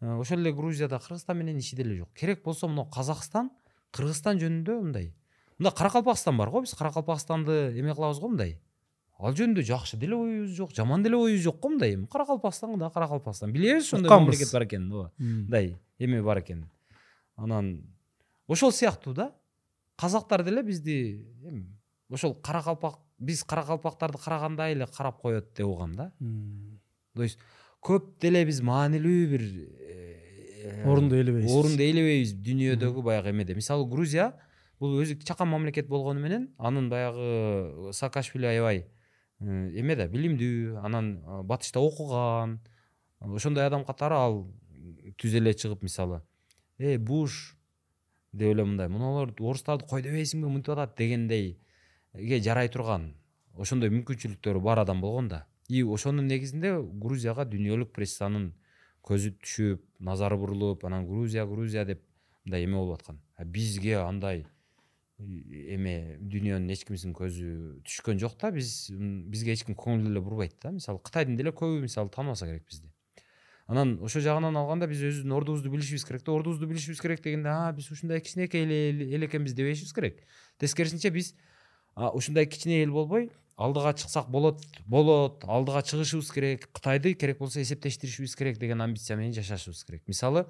S1: ошол эле грузияда кыргызстан менен иши деле жок керек болсо мына казакстан кыргызстан жөнүндө мындай мында каракалпакстан бар го биз каракалпакстанды эме кылабыз го мындай. Ал жөнүндө жакшы деле оюбуз жок жаман деле оюбуз жок го мындай. Каракалпакстан да каракалпакстан билебиз ошондой мамлекет бар экенин ооба. Мындай эме бар экенин анан ошол сыяктуу да казактар деле бизди ошол каракалпак биз каракалпактарды карагандай эле карап коет деп угам да. То есть көп деле биз маанилүү бир
S2: э, орунду ээлебейбиз
S1: орунду ээлебейбиз дүйнөдөгү баягы эмеде мисалы грузия бул өзү чакан мамлекет болгону менен анын баягы саакашвили аябай эме да билимдүү анан батышта окуган ошондой адам катары ал түз эле чыгып мисалы э буш деп эле мындай муналар орустарды кой дебейсиңби мынтип атат дегендейге жарай турган ошондой мүмкүнчүлүктөрү бар адам болгон да. И ошонун негизинде грузияга дүйнөлүк прессанын көзү түшүп назары бурулуп анан грузия грузия деп мындай эме болуп аткан. Бизге андай эме дүйнөнүн эч кимисинин көзү түшкөн жок да. Биз бизге эч ким көңүл деле бурбайт да. Мисалы кытайдын деле көбү мисалы тааныбаса керек бизди. Анан ошол жагынан алганда биз өзүбүздүн ордубузду билишибиз керек да. Ордубузду билишибиз керек дегенде а биз ушундай кичинекей эл экенбиз дебешибиз керек. Тескерисинче биз ушундай кичине эл болбой алдыга чыксак болот болот алдыга чыгышыбыз керек кытайды керек болсо эсептештиришибиз керек деген амбиция менен жашашыбыз керек. Мисалы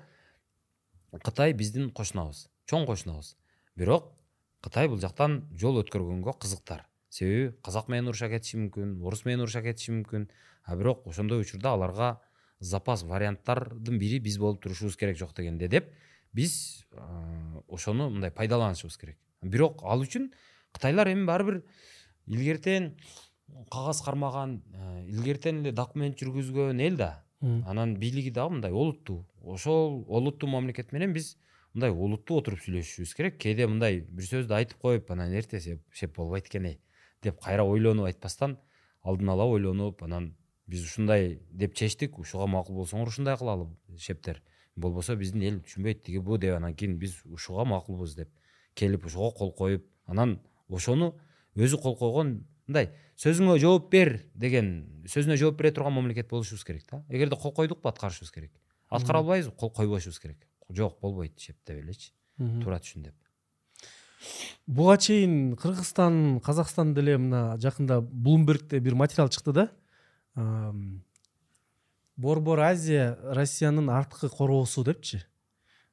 S1: кытай биздин кошунабыз чоң кошунабыз. Бирок кытай бул жактан жол өткөргөнгө кызыктар себеби казак менен уруша кетиши мүмкүн орус менен уруша кетиши мүмкүн а бирок ошондой учурда аларга запас варианттардын бири биз болуп турушубуз керек жок дегенде деп биз ошону мындай пайдаланышыбыз керек. Бирок ал үчүн кытайлар эми баары бир илгертен кагаз кармаган илгертен эле документ жүргүзгөн эл да. Анан бийлиги дагы мындай олуттуу. Ошол олуттуу мамлекет менен биз мындай олуттуу отуруп сүйлөшүшүбүз керек. Кээде мындай бир сөздү айтып коюп анан эртеси шеп болбойт экен эй деп кайра ойлонуп айтпастан алдын ала ойлонуп анан биз ушундай деп чечтик. Ушуга макул болсоңор ушундай кылалы шептер. Болбосо биздин эл түшүнбөйт тиги бу деп анан кийин биз ушуга макулбуз деп келип ошого кол коюп анан ошону өзү кол койгон мындай сөзүңө жооп бер деген сөзүнө жооп бере турган мамлекет болушубуз керек да. Эгерде кол койдукпу аткарышыбыз керек. Аткара албайбызбы кол койбошубуз керек. Жок болбойт шептеп элечи. Туура түшүн деп.
S2: Буга чейин кыргызстан казакстан деле мына жакында блумбергде бир материал чыкты да. Борбор азия россиянын арткы короосу депчи.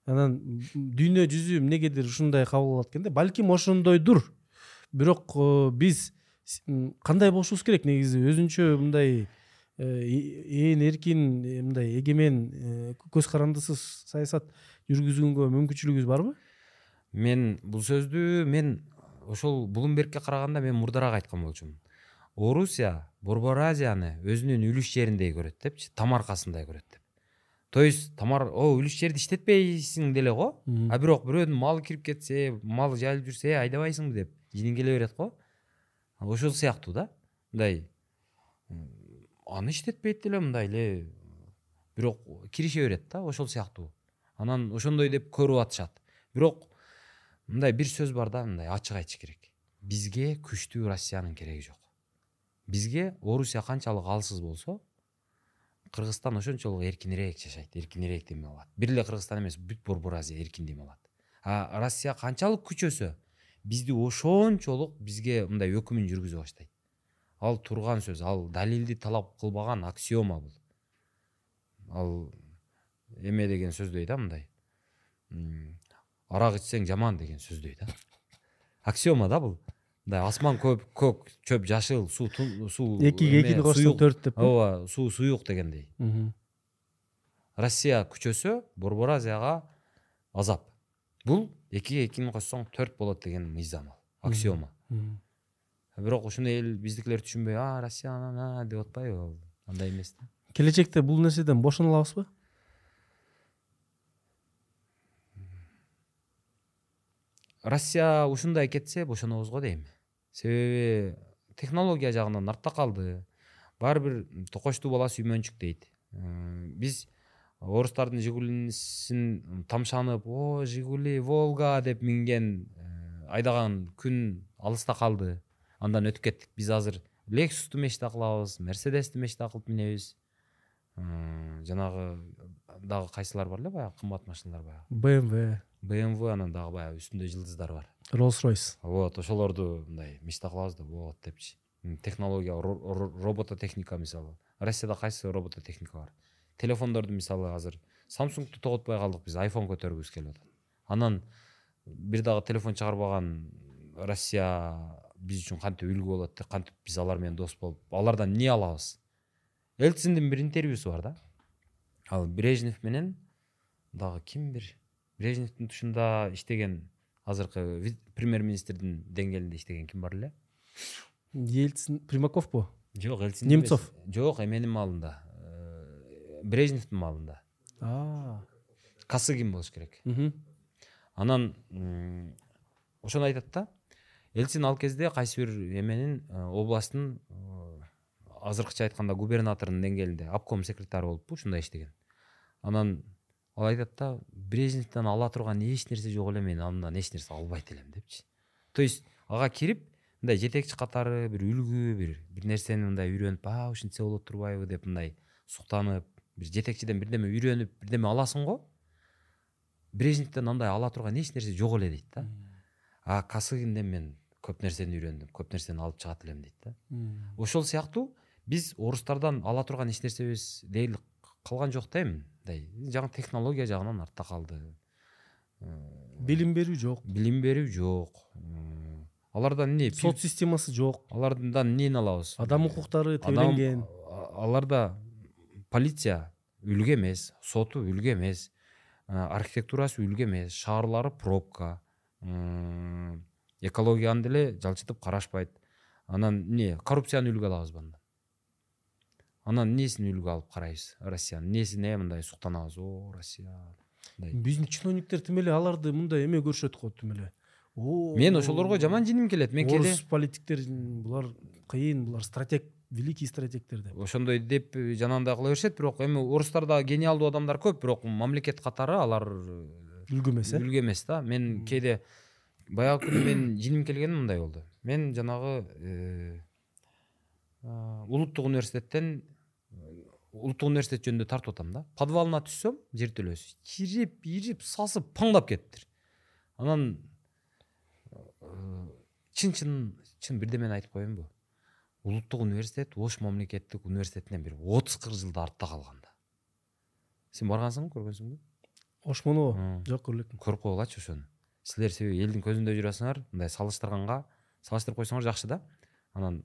S2: Анан дүйнө жүзү эмнегедир ушундай кабыл алат экен да. Балким ошондойдур. Бирок э, биз кандай болушубуз керек негизи? Өзүнчө мындай ээн эркин э, мындай эгемен көз карандысыз саясат жүргүзгөнгө мүмкүнчүлүгүбүз барбы?
S1: Мен бул сөздү мен ошол блумбергке караганда мен мурдараак айткан болчумун. Орусия борбор азияны өзүнүн үлүш жериндей көрөт депчи тамаркасындай көрөт деп. То есть тамар о үлүш жерди иштетпейсиң деле го а бирок бирөөнүн малы кирип кетсе малы жайылып жүрсө э айдабайсыңбы? деп жинин келе берет го. Ошол сыяктуу да мындай аны иштетпейт деле мындай эле бирок кирише берет да ошол сыяктуу. Анан ошондой деп көрүп атышат. Бирок мындай бир сөз бар да мындай ачык айтыш керек. Бизге күчтүү россиянын кереги жок. Бизге орусия канчалык алсыз болсо кыргызстан ошончолук эркинирээк жашайт эркинирээк дем алат. Бир эле кыргызстан эмес бүт борбор азия эркин дем алат. А россия канчалык күчөсө бизди ошончолук бизге мындай өкүмүн жүргүзө баштайт. Ал турган сөз ал далилди талап кылбаган аксиома бул ал эме деген сөздөй да мындай арак ичсең жаман деген сөздөй да аксиома да бул мындай асман көп көк чөп жашыл суу суу
S2: экиге экини кошсоң төрт деп
S1: ооба суу суюк дегендей. Россия күчөсө борбор азияга азап. Бул экиге экини кошсоң төрт болот деген мыйзам ал аксиома. Бирок ушуну эл биздикилер түшүнбөй а россия анан а деп атпайбы ал андай эмес да.
S2: Келечекте бул нерседен бошоно алабызбы
S1: россия ушундай кетсе бошонобуз го дейм. Себеби технология жагынан артта калды. Баары бир токочтуу бала сүймөнчүк дейт. Биз орустардын жигулисин тамшанып о жигули волга деп минген э, айдаган күн алыста калды андан өтүп кеттик биз азыр лексусту мечта кылабыз мерседести мечта кылып минебиз жанагы дагы кайсылар бар эле баягы кымбат машиналар баягы
S2: bmw.
S1: Бмв анан дагы баягы үстүндө жылдыздар бар.
S2: Rolls royce
S1: вот ошолорду мындай мечта кылабыз да болот депчи. Технология ро- ро- робототехника мисалы. Россияда кайсы робототехника бар? Телефондорду мисалы азыр самсунгду тоготпой калдык биз айфон көтөргүбүз келип атат анан бир дагы телефон чыгарбаган россия биз үчүн кантип үлгү болот да кантип биз алар менен дос болуп алардан эмне алабыз? Элциндин бир интервьюсу бар да. Ал брежнев менен дагы кимдир брежневдин тушунда иштеген азыркы премьер министрдин деңгээлинде иштеген ким бар эле?
S2: Ельцин примаковпу
S1: жок элцин
S2: Немцов?
S1: жок эменин маалында э, брежневдин маалында косыгин болуш керек. Анан ошону айтат да элцин ал кезде кайсы бир эменин э, областтын э, азыркыча айтканда губернаторунун деңгээлинде обком секретары болуппу ушундай иштеген. Анан ал айтат да брежневден ала турган эч нерсе жок эле мен андан эч нерсе албайт элем депчи. То есть ага кирип мындай жетекчи катары бир үлгү бир бир нерсени мындай үйрөнүп а ушинтсе болот турбайбы деп мындай суктанып бир жетекчиден бирдеме үйрөнүп бирдеме аласың го? Брежневден андай ала турган эч нерсе жок эле дейт да. А косыгинден мен көп нерсени үйрөндүм көп нерсени алып чыгат элем дейт да. Ошол сыяктуу биз орустардан ала турган эч нерсебиз дээрлик калган жок да эми. Мындай жаңы технология жагынан артта калды.
S2: Билим берүү жок.
S1: Билим берүү жок. Алардан эмне
S2: сот системасы жок.
S1: алардан эмнени алабыз?
S2: Адам укуктары тебеленген
S1: аларда полиция үлгү эмес соту үлгү эмес архитектурасы үлгү эмес шаарлары пробка. Экологияны деле жалчытып карашпайт. Анан эмне коррупцияны үлгү алабызбы андан анан эмнесин үлгү алып карайбыз? Россиянын эмнесине мындай суктанабыз о россия мындай.
S2: Биздин чиновниктер тим эле аларды мындай эме көрүшөт го тим эле. О,
S1: мен ошолорго жаман жиним келет мен кээде
S2: орус политиктер булар кыйын булар стратег великий стратегдер деп.
S1: Ошондой деп э, жанагындай кыла беришет бирок эми орустарда гениалдуу адамдар көп бирок мамлекет катары алар э,
S2: үлгү эмес э?
S1: үлгү эмес да. Мен кээде баягы күнү мен жиним келгени мындай болду мен жанагы э, а, улуттук университеттен э, улуттук университет жөнүндө тартып атам да. Подвалына түшсөм жертөлөсү чирип ирип сасып паңдап кетиптир анан э, чын чын чын бирдемени айтып коеюнбу улуттук университет ош мамлекеттик университетинен бир отуз кырк жылда артта калган да. Сен баргансыңбы көргөнсүңбү?
S2: Ошмонобу жок элекмин
S1: көрүп койгулачы ошону силер себеби элдин көзүндө жүрасыңар мындай салыштырганга салыштырып койсоңор жакшы да. Анан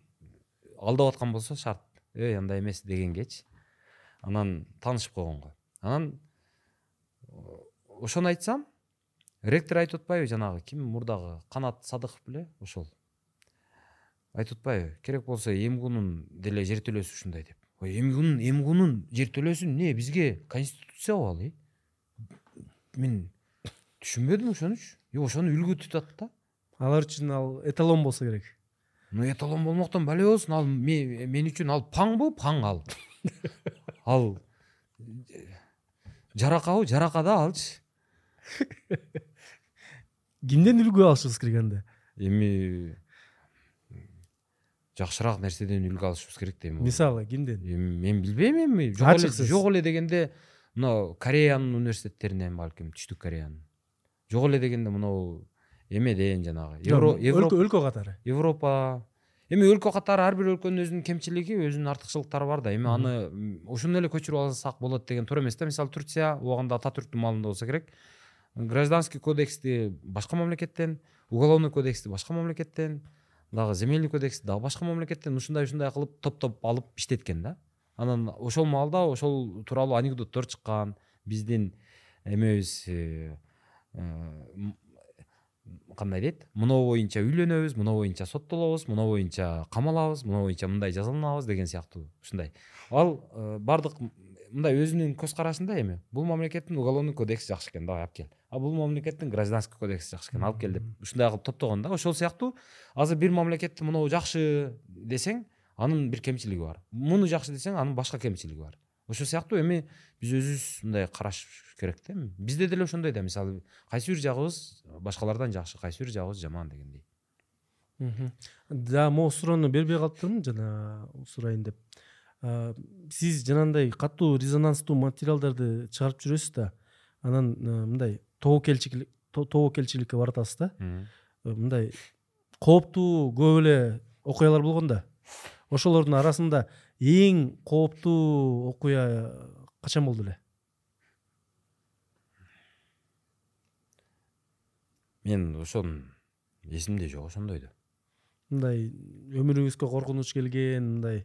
S1: алдап аткан болсо шарт. Эй андай эмес дегенгечи анан таанышып койгонго анан ошону айтсам ректор айтып атпайбы жанагы ким мурдагы? Канат садыков беле ошол. Айтып атпайбы керек болсо эмгунун деле жертөлөсү ушундай деп. Ой эмгунун эмгунун жертөлөсү эмне бизге конституция кабыл э? Мен түшүнбөдүм ошонучу и ошону үлгү тутат да
S2: алар үчүн ал эталон болсо керек
S1: ну эталон болмоктон бале болсун ал ме- мен үчүн ал паңбы паң ал ал жаракабы жарака да алчы
S2: кимден үлгү алышыбыз керек анда
S1: эми жакшыраак нерседен үлгү алышыбыз керек дейм
S2: мисалы кимден
S1: эми мен билбейм эми жок эле
S2: Ачыксыз.
S1: жок эле дегенде мына кореянын университеттеринен балким түштүк кореянын жок эле дегенде мынау эмеден жанагы
S2: өлкө өлкө катары
S1: европа эми өлкө катары ар бир өлкөнүн өзүнүн кемчилиги өзүнүн артыкчылыктары бар да эми аны м, ошону эле көчүрүп алсак болот деген туура эмес да мисалы турция убагында ататүрктүн маалында болсо керек гражданский кодексти башка мамлекеттен уголовный кодексти башка мамлекеттен дагы земельный кодексти дагы башка мамлекеттен ушундай ушундай кылып топтоп алып иштеткен да анан ошол маалда ошол тууралуу анекдоттор чыккан биздин эмебиз кандай дейт? Мынау боюнча үйлөнөбүз мынау боюнча соттолобуз мынау боюнча камалабыз мынау боюнча мындай жазаланабыз деген сыяктуу. Ушундай. Ал э, баардык мындай өзүнүн көз карашында эми бул мамлекеттин уголовный кодекси жакшы экен давай алып кел. А бул мамлекеттин гражданский кодекси жакшы экен алып кел деп ушундай кылып топтогон да. Ошол сыяктуу азыр бир мамлекетте мынау жакшы десең анын бир кемчилиги бар. Муну жакшы десең анын башка кемчилиги бар ошол сыяктуу эми биз өзүбүз мындай карашыш керек да эми. Бизде деле ошондой да. Мисалы кайсы бир жагыбыз башкалардан жакшы кайсы бир жагыбыз жаман дегендей.
S2: Дагы могу суроону бербей калыптырмын жана сурайын деп. Сиз жанагындай катуу резонанстуу материалдарды чыгарып жүрөсүз да. Анан э, мындай тобокелчилик то- тобокелчиликке баратасыз да. Э, мындай кооптуу көп эле окуялар болгон да. Ошолордун арасында эң кооптуу окуя качан болду эле
S1: мен ошон эсимде жок ошондойду
S2: мындай өмүрүңүзгө коркунуч келген мындай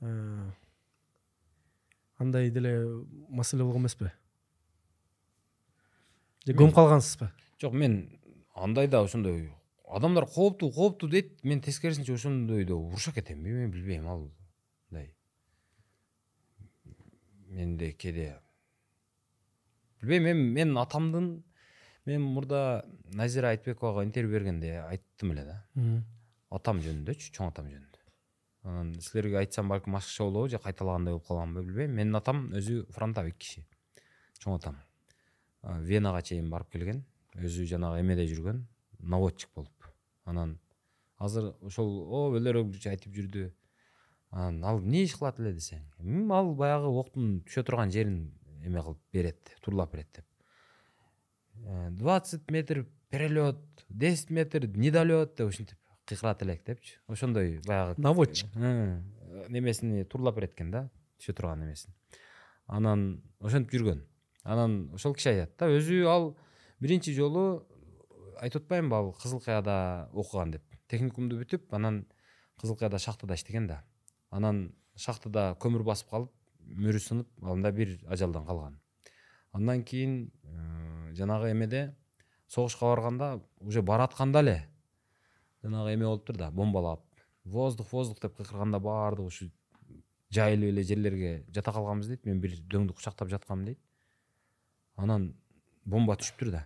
S2: э, андай деле маселе болгон эмеспи же көмүп калгансызбы
S1: жок мен андай да ошондой адамдар кооптуу кооптуу дейт мен тескерисинче ошондойдо уруша кетемби мен билбейм ал мындай менде кээде билбейм эми мен атамдын мен мурда назира айтбековага интервью бергенде айттым эле да. Атам жөнүндөчү чоң атам жөнүндө. Анан силерге айтсам балким башкача болобу же кайталагандай болуп каламбы билбейм. Менин атам өзү фронтовик киши чоң атам. Венага чейин барып келген өзү жанагы эмеде жүргөн наводчик болуп. Анан азыр ошол о өлөрөкчү айтып жүрдү. Анан ал эмне иш кылат эле десең? «М, ал баягы октун түшө турган жерин эме кылып берет турлап берет деп. Э, двадцать метр перелет десять метр недолет деп ушинтип кыйкырат элек депчи. Ошондой баягы
S2: наводчик.
S1: Э, немесини турлап берет экен да түшө турган немесин. Анан ошентип жүргөн. Анан ошол киши айтат да өзү ал биринчи жолу айтып атпаймынбы ал кызыл каяда окуган деп. Техникумду бүтүп анан кызыл каяда шахтада иштеген да анан шахтада көмүр басып калып мөрү сынып анда бир ажалдан калган андан кийин э, жанагы эмеде согушка барганда уже баратканда эле жанагы эме болуптур да бомбалап воздух воздух деп кыйкырганда баардыгы ушу жайылып эле жерлерге жата калганбыз дейт мен бир дөңдү кучактап жаткам дейт. Анан бомба түшүптүр да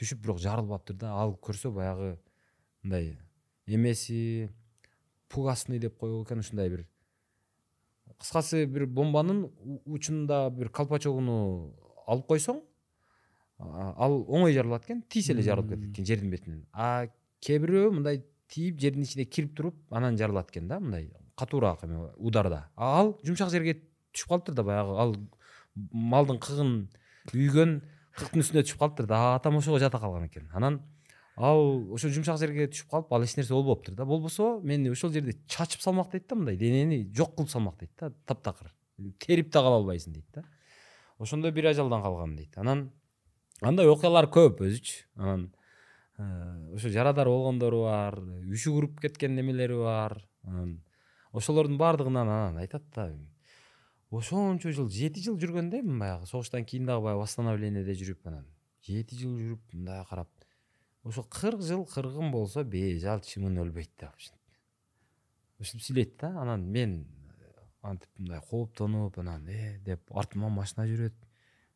S1: түшүп бирок жарылбаптыр да ал көрсө баягы мындай эмеси пугасный деп коет экен ушундай бир. Кыскасы бир бомбанын учунда бир колпачогуну алып койсоң ал оңой жарылат экен тийсе эле жарылып кетет экен жердин бетинен. А кээ бирөө мындай тийип жердин ичине кирип туруп анан жарылат экен да мындай катуураак эме ударда. А ал жумшак жерге түшүп калыптыр да баягы ал малдын кыгын үйгөн кыктын үстүнө түшүп калыптыр да атам ошого жата калган экен. Анан ал ошо жумшак жерге түшүп калып ал эч нерсе болбоптур да. Болбосо мени ошол жерде чачып салмак дейт да мындай денени жок кылып салмак дейт да таптакыр. Терип да кала албайсың дейт да. Ошондой бир ажалдан калган дейт. Анан андай окуялар көп өзүчү анан э, ошо жарадар болгондору бар үшүгүрүп кеткен немелери бар. Анан ошолордун баардыгынан анан айтат да. Ошончо жыл жети жыл жүргөн да эми баягы. Согуштан кийин дагы баягы восстановлениеде жүрүп анан. Жети жыл жүрүп мындай карап ошо кырк жыл кыргын болсо бейжал чымын өлбөйт деп ушинтип сүйлөйт да анан мен э, антип мындай кооптонуп анан э деп артыман машина жүрөт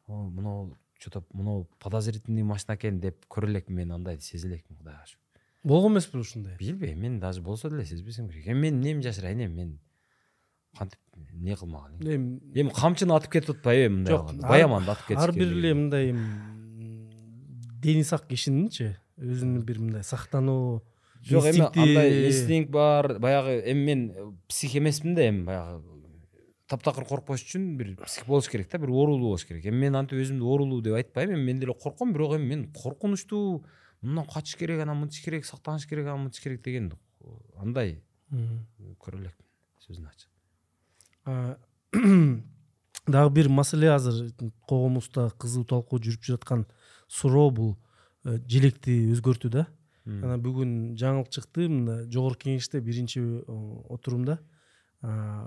S1: о мынау че то мынау подозрительный машина экен деп көрө элекмин мен андайды сезе элекмин кудайга шүүр
S2: болгон эмеспи ушундай
S1: билбейм мен даже болсо деле сезбесем керек эми мен эмнеми жашырайын эми мен кантип эмне кылмаган элем
S2: эми
S1: эми камчыны атып кетип атпайбы эми мындай
S2: Жок,
S1: баяманды атып кетишкен
S2: ар бир эле мындай дени сак кишининчи өзүнүн бир мындай сактануу
S1: жок эми андай инстинкт бар. Баягы эми мен псих эмесмин да эми баягы таптакыр коркпош үчүн бир псих болуш керек да бир оорулуу болуш керек. Эми мен антип өзүмдү оорулуу деп айтпайм эми мен деле корком бирок эми мен коркунучтуу мындан качыш керек анан мынтыш керек сактаныш керек анан мынтыш керек деген андай көрө элекмин сөзүн ачык
S2: А, дагы бир маселе азыр коомубузда кызуу талкуу жүрүп жаткан суроо бул э, желекти өзгөртүү да. Анан бүгүн жаңылык чыкты мына жогорку кеңеште биринчи э, отурумда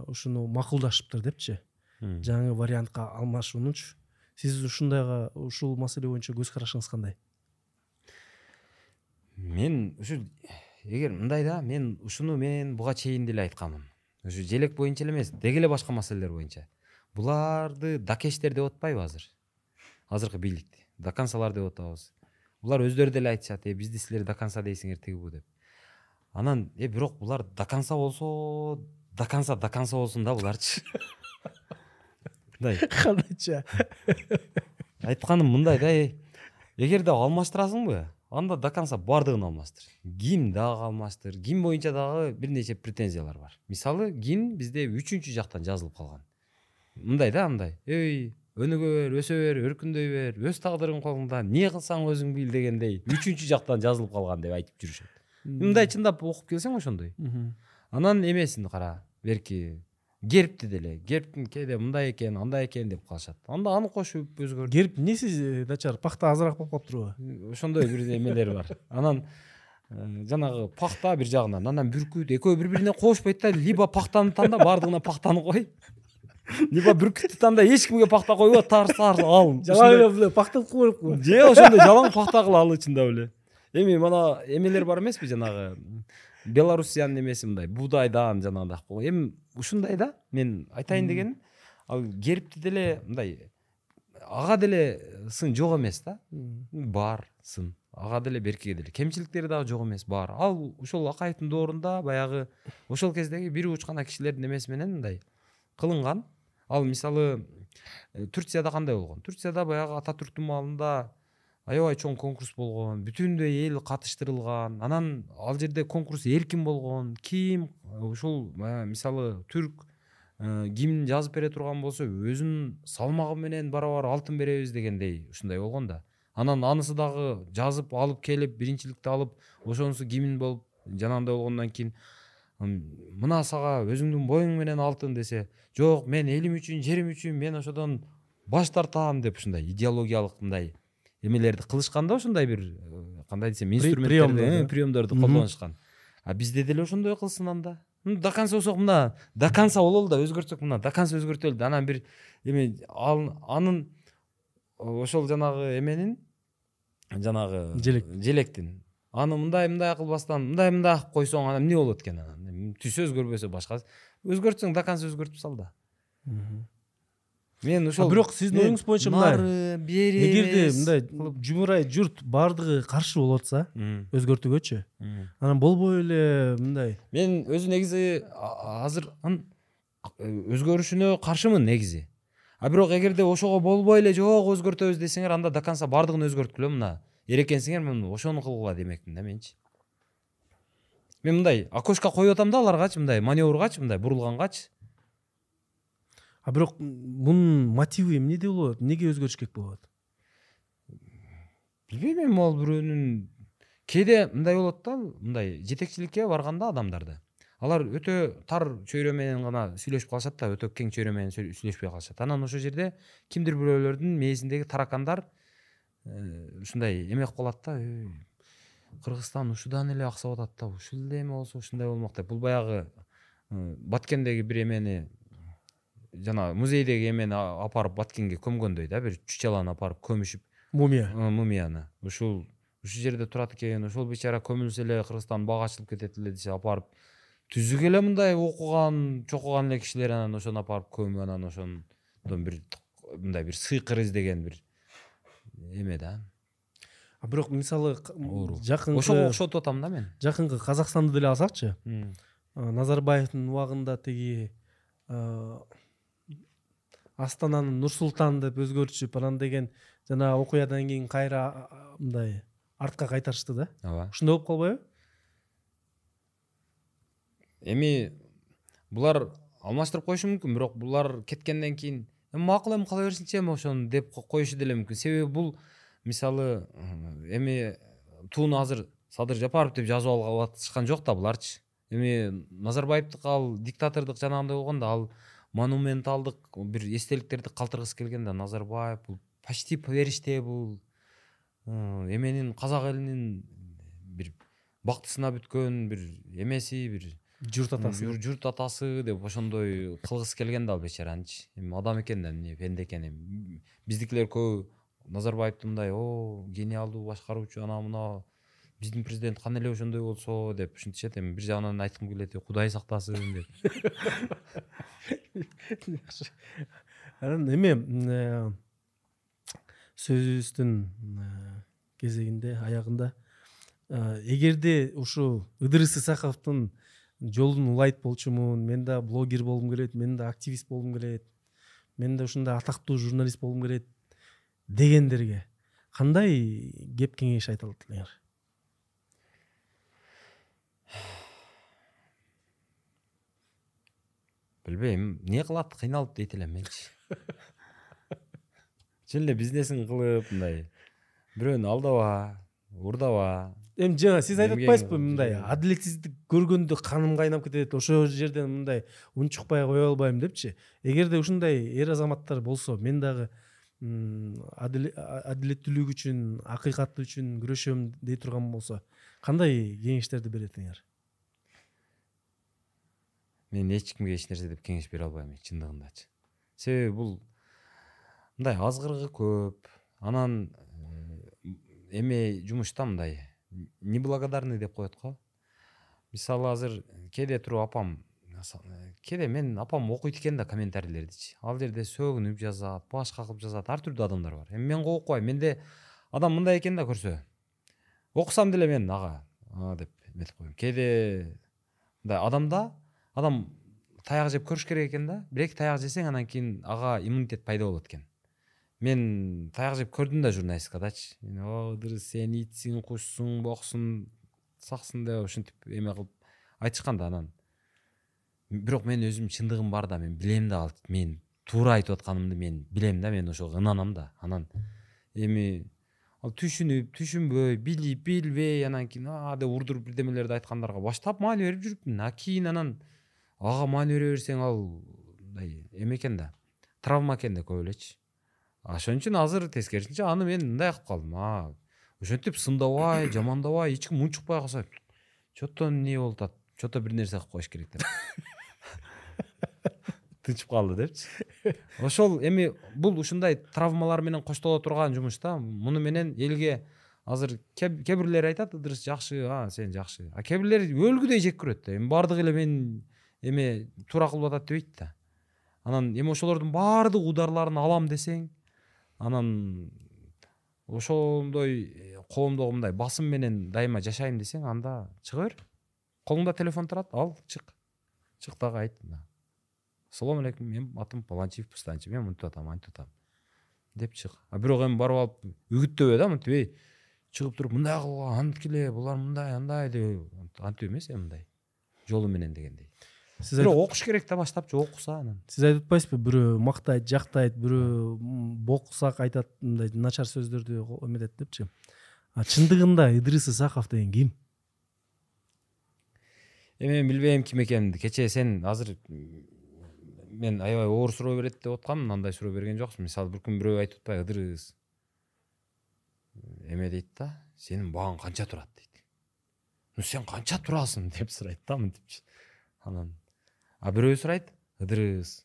S2: ушуну макулдашыптыр депчи. Жаңы вариантка алмашуунучу сиз ушундайга ушул маселе боюнча көз карашыңыз кандай?
S1: Мен ушу эгер мындай да мен ушуну мен буга чейин деле айтканмын ушу желек боюнча эле эмес деги эле башка маселелер боюнча. Буларды дакештер деп атпайбы азыр? Азыркы бийликти. Доконцалар деп атабыз булар өздөрү деле айтышат э бизди силер до конца дейсиңер тиги бу деп. Анан э бирок булар до конца болсо до конца до конца болсун да буларчы мындай
S2: кандайча
S1: айтканым мындай да эгерде алмаштырасыңбы анда до конца баардыгын алмаштыр гимн дагы алмаштыр гимн боюнча дагы бир нече претензиялар бар. Мисалы гимн бизде үчүнчү жактан жазылып калган мындай да мындай эй өнүгө бер өсө бер өркүндөй бер өз тагдырың колуңда эмне кылсаң өзүң бил дегендей үчүнчү жактан жазылып калган деп айтып жүрүшөт. Мындай чындап окуп келсең ошондой. Анан эмесин кара берки гербти деле гербтин кээде мындай экен андай экен деп калышат. Анда аны кошуп өзгөртүп
S2: герб эмнеси начар пахта азыраак болуп калыптырбы
S1: ошондой бир эмелер бар. Анан э, жанагы пахта бир жагынан анан бүркүт экөө бири бирине кошпойт да либо пахтаны танда баардыгына пахтаны кой либо бүркүттү танда эч кимге пахта койбо тарс тарс ал
S2: жалаң эле мындай пахта кылып коелукпу
S1: же ошондой жалаң пахта кыл ал чындап эле эми мана эмелер бар эмеспи жанагы белоруссиянын эмеси мындай буудайдан жанагындай эми ушундай да мен айтайын дегеним ал гербти деле мындай ага деле сын жок эмес да бар сын. Ага деле беркиге деле. Кемчиликтери дагы жок эмес бар. Ал ушул акаевдин доорунда баягы ошол кездеги бир уч гана кишилердин эмеси менен мындай кылынган ал мисалы э, турцияда кандай болгон турцияда баягы ата түрктүн маалында аябай чоң конкурс болгон бүтүндөй эл катыштырылган анан ал жерде конкурс эркин болгон ким ушул мисалы түрк э, гимн жазып бере турган болсо өзүнүн салмагы менен барабар алтын беребиз дегендей ушундай болгон да анан анысы дагы жазып алып келип биринчиликти алып ошонусу гимн болуп жанагындай болгондон кийин мына сага өзүңдүн боюң менен алтын десе жок мен элим үчүн жерим үчүн мен ошодон баш тартам деп ушундай идеологиялык мындай эмелерди кылышкан да ошондой бир кандай десем инструменттерди приемдорду колдонушкан а бизде деле ошондой кылсын анда? До конца болсок мына до конца бололу да өзгөртсөк мына до конца өзгөртөлү да анан бир эме анын ошол жанагы эменин жанагы
S2: желек
S1: желектин. Аны мындай мындай кылбастан мындай мындай кылып койсоң анан эмне болот экен анан түсү өзгөрбөсө башка өзгөртсөң до конца өзгөртүп сал да. Мен ошол
S2: бирок сиздин оюңуз боюнча мындай
S1: бери
S2: эгерде мындай жумурай журт баардыгы каршы болуп атса өзгөртүүгөчү анан болбой эле мындай.
S1: Мен өзү негизи азыр өзгөрүшүнө каршымын негизи а бирок эгерде ошого болбой эле жок өзгөртөбүз десеңер анда до конца баардыгын өзгөрткүлө мына. Эрекенсиңер мен ошону кылгыла демекмин да менчи. Мен мындай окошко коюп атам да аларгачы мындай маневргачы мындай бурулгангачы.
S2: А бирок мунун мотиви эмнеде болот? Эмнеге өзгөрүш керек болуп атат
S1: билбейм эми ал бирөөнүн кээде мындай болот да мындай жетекчиликке барганда адамдарды. Алар өтө тар чөйрө менен гана сүйлөшүп калышат да өтө кең чөйрө менен сүйлөшпөй калышат. Анан ошол жерде кимдир бирөөлөрдүн мээсиндеги таракандар ушундай эме кылып калат да кыргызстан ушудан эле аксап атат да ушул эле эме болсо ушундай болмок деп. Бул баягы баткендеги бир эмени жана музейдеги эмени апарып баткенге көмгөндөй да бир чучаланы апарып көмүшүп
S2: мумия.
S1: мумияны. Ушул ушул жерде турат экен ошол бечара көмүлсө эле кыргызстан бага ачылып кетет эле десе апарып түзүк эле мындай окуган чокуган эле кишилер анан ошону апарып көмүп анан ошондон бир мындай бир сыйкыр издеген бир эме да
S2: а бирок мисалы
S1: оору.
S2: жакынкы
S1: ошого окшотуп атам да мен?
S2: жакынкы казакстанды деле алсакчы. Назарбаевдин убагында тиги астананы нур султан деп өзгөртүшүп анан деген жанагы окуядан кийин кайра мындай артка кайтарышты да?
S1: Ооба.
S2: Ошондой болуп калбайбы?
S1: Эми булар алмаштырып коюшу мүмкүн бирок булар кеткенден кийин макул эми кала берсинчи эми ошону деп коюшу деле мүмкүн. Себеби бул мисалы эми тууну азыр садыр жапаров деп жазып алып атышкан жок да буларчы. Эми назарбаевдики ал диктатордук жанагындай болгон да ал монументалдык бир эстеликтерди калтыргысы келген да назарбаев бул почти периште бул. Эменин казак элинин бир бактысына бүткөн бир эмеси бир
S2: журт атасы.
S1: Жур- журт атасы деп ошондой кылгысы келген да ал бечаранычы эми адам экен да эмне пенде экен эми. Биздикилер көбү назарбаевди мындай о гениалдуу башкаруучу анау мынау биздин президент кандай эле ошондой болсо? деп ушинтишет эми бир жагынан айткым келет «Ой, кудай сактасын деп.
S2: Жакшы анан эме м, э, сөзүбүздүн э, кезегинде аягында э, эгерде ушул ыдырыс исаковдун жолун улайт болчумун мен да блогер болгум келет мен да активист болгум келет мен да ушундай атактуу журналист болгум келет дегендерге кандай кеп кеңеш айта алат элеңер
S1: билбейм эмне кылат кыйналып дейт элем менчи чын эле бизнесин кылып мындай бирөөнү алдаба урдаба.
S2: Эми жаңа сиз айтып атпайсызбы мындай адилетсиздик көргөндө каным кайнап кетет ошол жерден мындай унчукпай кое албайм депчи. Эгерде ушундай эр азаматтар болсо мен дагы адилеттүүлүк үчүн акыйкат үчүн күрөшөм дей турган болсо кандай кеңештерди берет элеңер
S1: мен эч кимге эч нерсе деп кеңеш бере албайм чындыгындачы. Себеби бул мындай азгырыгы көп анан эме жумушта мындай неблагодарный деп коет го мисалы азыр кээде туруп апам кээде менин апам окуйт экен да комментарийлердичи ал жерде сөгүнүп жазат башка кылып жазат ар түрдүү адамдар бар. Эми мен окубайм менде адам мындай экен да көрсө окусам деле мен ага деп эметип коем кээде мындай адамда адам таяк жеп көрүш керек экен да бир эки таяк жесең анан кийин ага иммунитет пайда болот экен мен таяк жеп көрдүм да журналистикадачы о ыдырыс сен итсиң кушсуң боксуң саксың деп ушинтип эме кылып айтышкан да анан бирок мен өзүм чындыгым бар да мен билем да ал мен туура айтып атканымды мен билем да мен ошого ынанам да анан. Эми ал түшүнүп түшүнбөй билип билбей анан кийин а деп урдуруп бирдемелерди айткандарга баштап маани берип жүрүпмүн. А кийин анан ага маани бере берсең ал мындай эме экен да травма экен да көп элечи ошон үчүн азыр тескерисинче аны мен мындай кылып калдым а. Ошентип сындабай жамандабай эч ким унчукпай калса че то эмне болуп атат че то бир нерсе кылып коюш керек деп тынчып калды депчи. Ошол эми бул ушундай травмалар менен коштоло турган жумуш да муну менен элге азыр кээ бирлери айтат ыдырыс жакшы а сен жакшы а кээ бирлери өлгүдөй жек көрөт да эми баардыгы эле мен эме туура кылып атат дебейт да. Анан эми ошолордун баардык ударларын алам десең анан ошондой э, коомдогу мындай басым менен дайыма жашайм десең анда чыга бер колуңда телефон турат ал чык. Чык дагы айт ассалому алейкум менин атым паланчиев пустанчы мен мынтип атам антип атам деп чык. А бирок эми барып алып үгүттөбөй да мынтип эй чыгып туруп мындай кылгыла анткиле булар мындай андай деп антип эмес эми мындай. Жолу менен дегендей.
S2: Сиз
S1: бирок
S2: айтып,
S1: окуш керек да баштапчы окуса анан.
S2: Сиз айтып атпайсызбы бирөө мактайт жактайт бирөө м, боксак айтат мындай начар сөздөрдү ко- эметет депчи а чындыгында ыдырыс исаков деген ким
S1: эми мен билбейм ким экенимди кечээ сен азыр мен аябай оор суроо берет деп аткам андай суроо берген жоксуң мисалы бир күн бирөө айтып атпайбы ыдырыс эме дейт да сенин бааң канча турат дейт ну сен канча турасың деп сурайт да мынтипчи анан а бирөө сурайт ыдырыс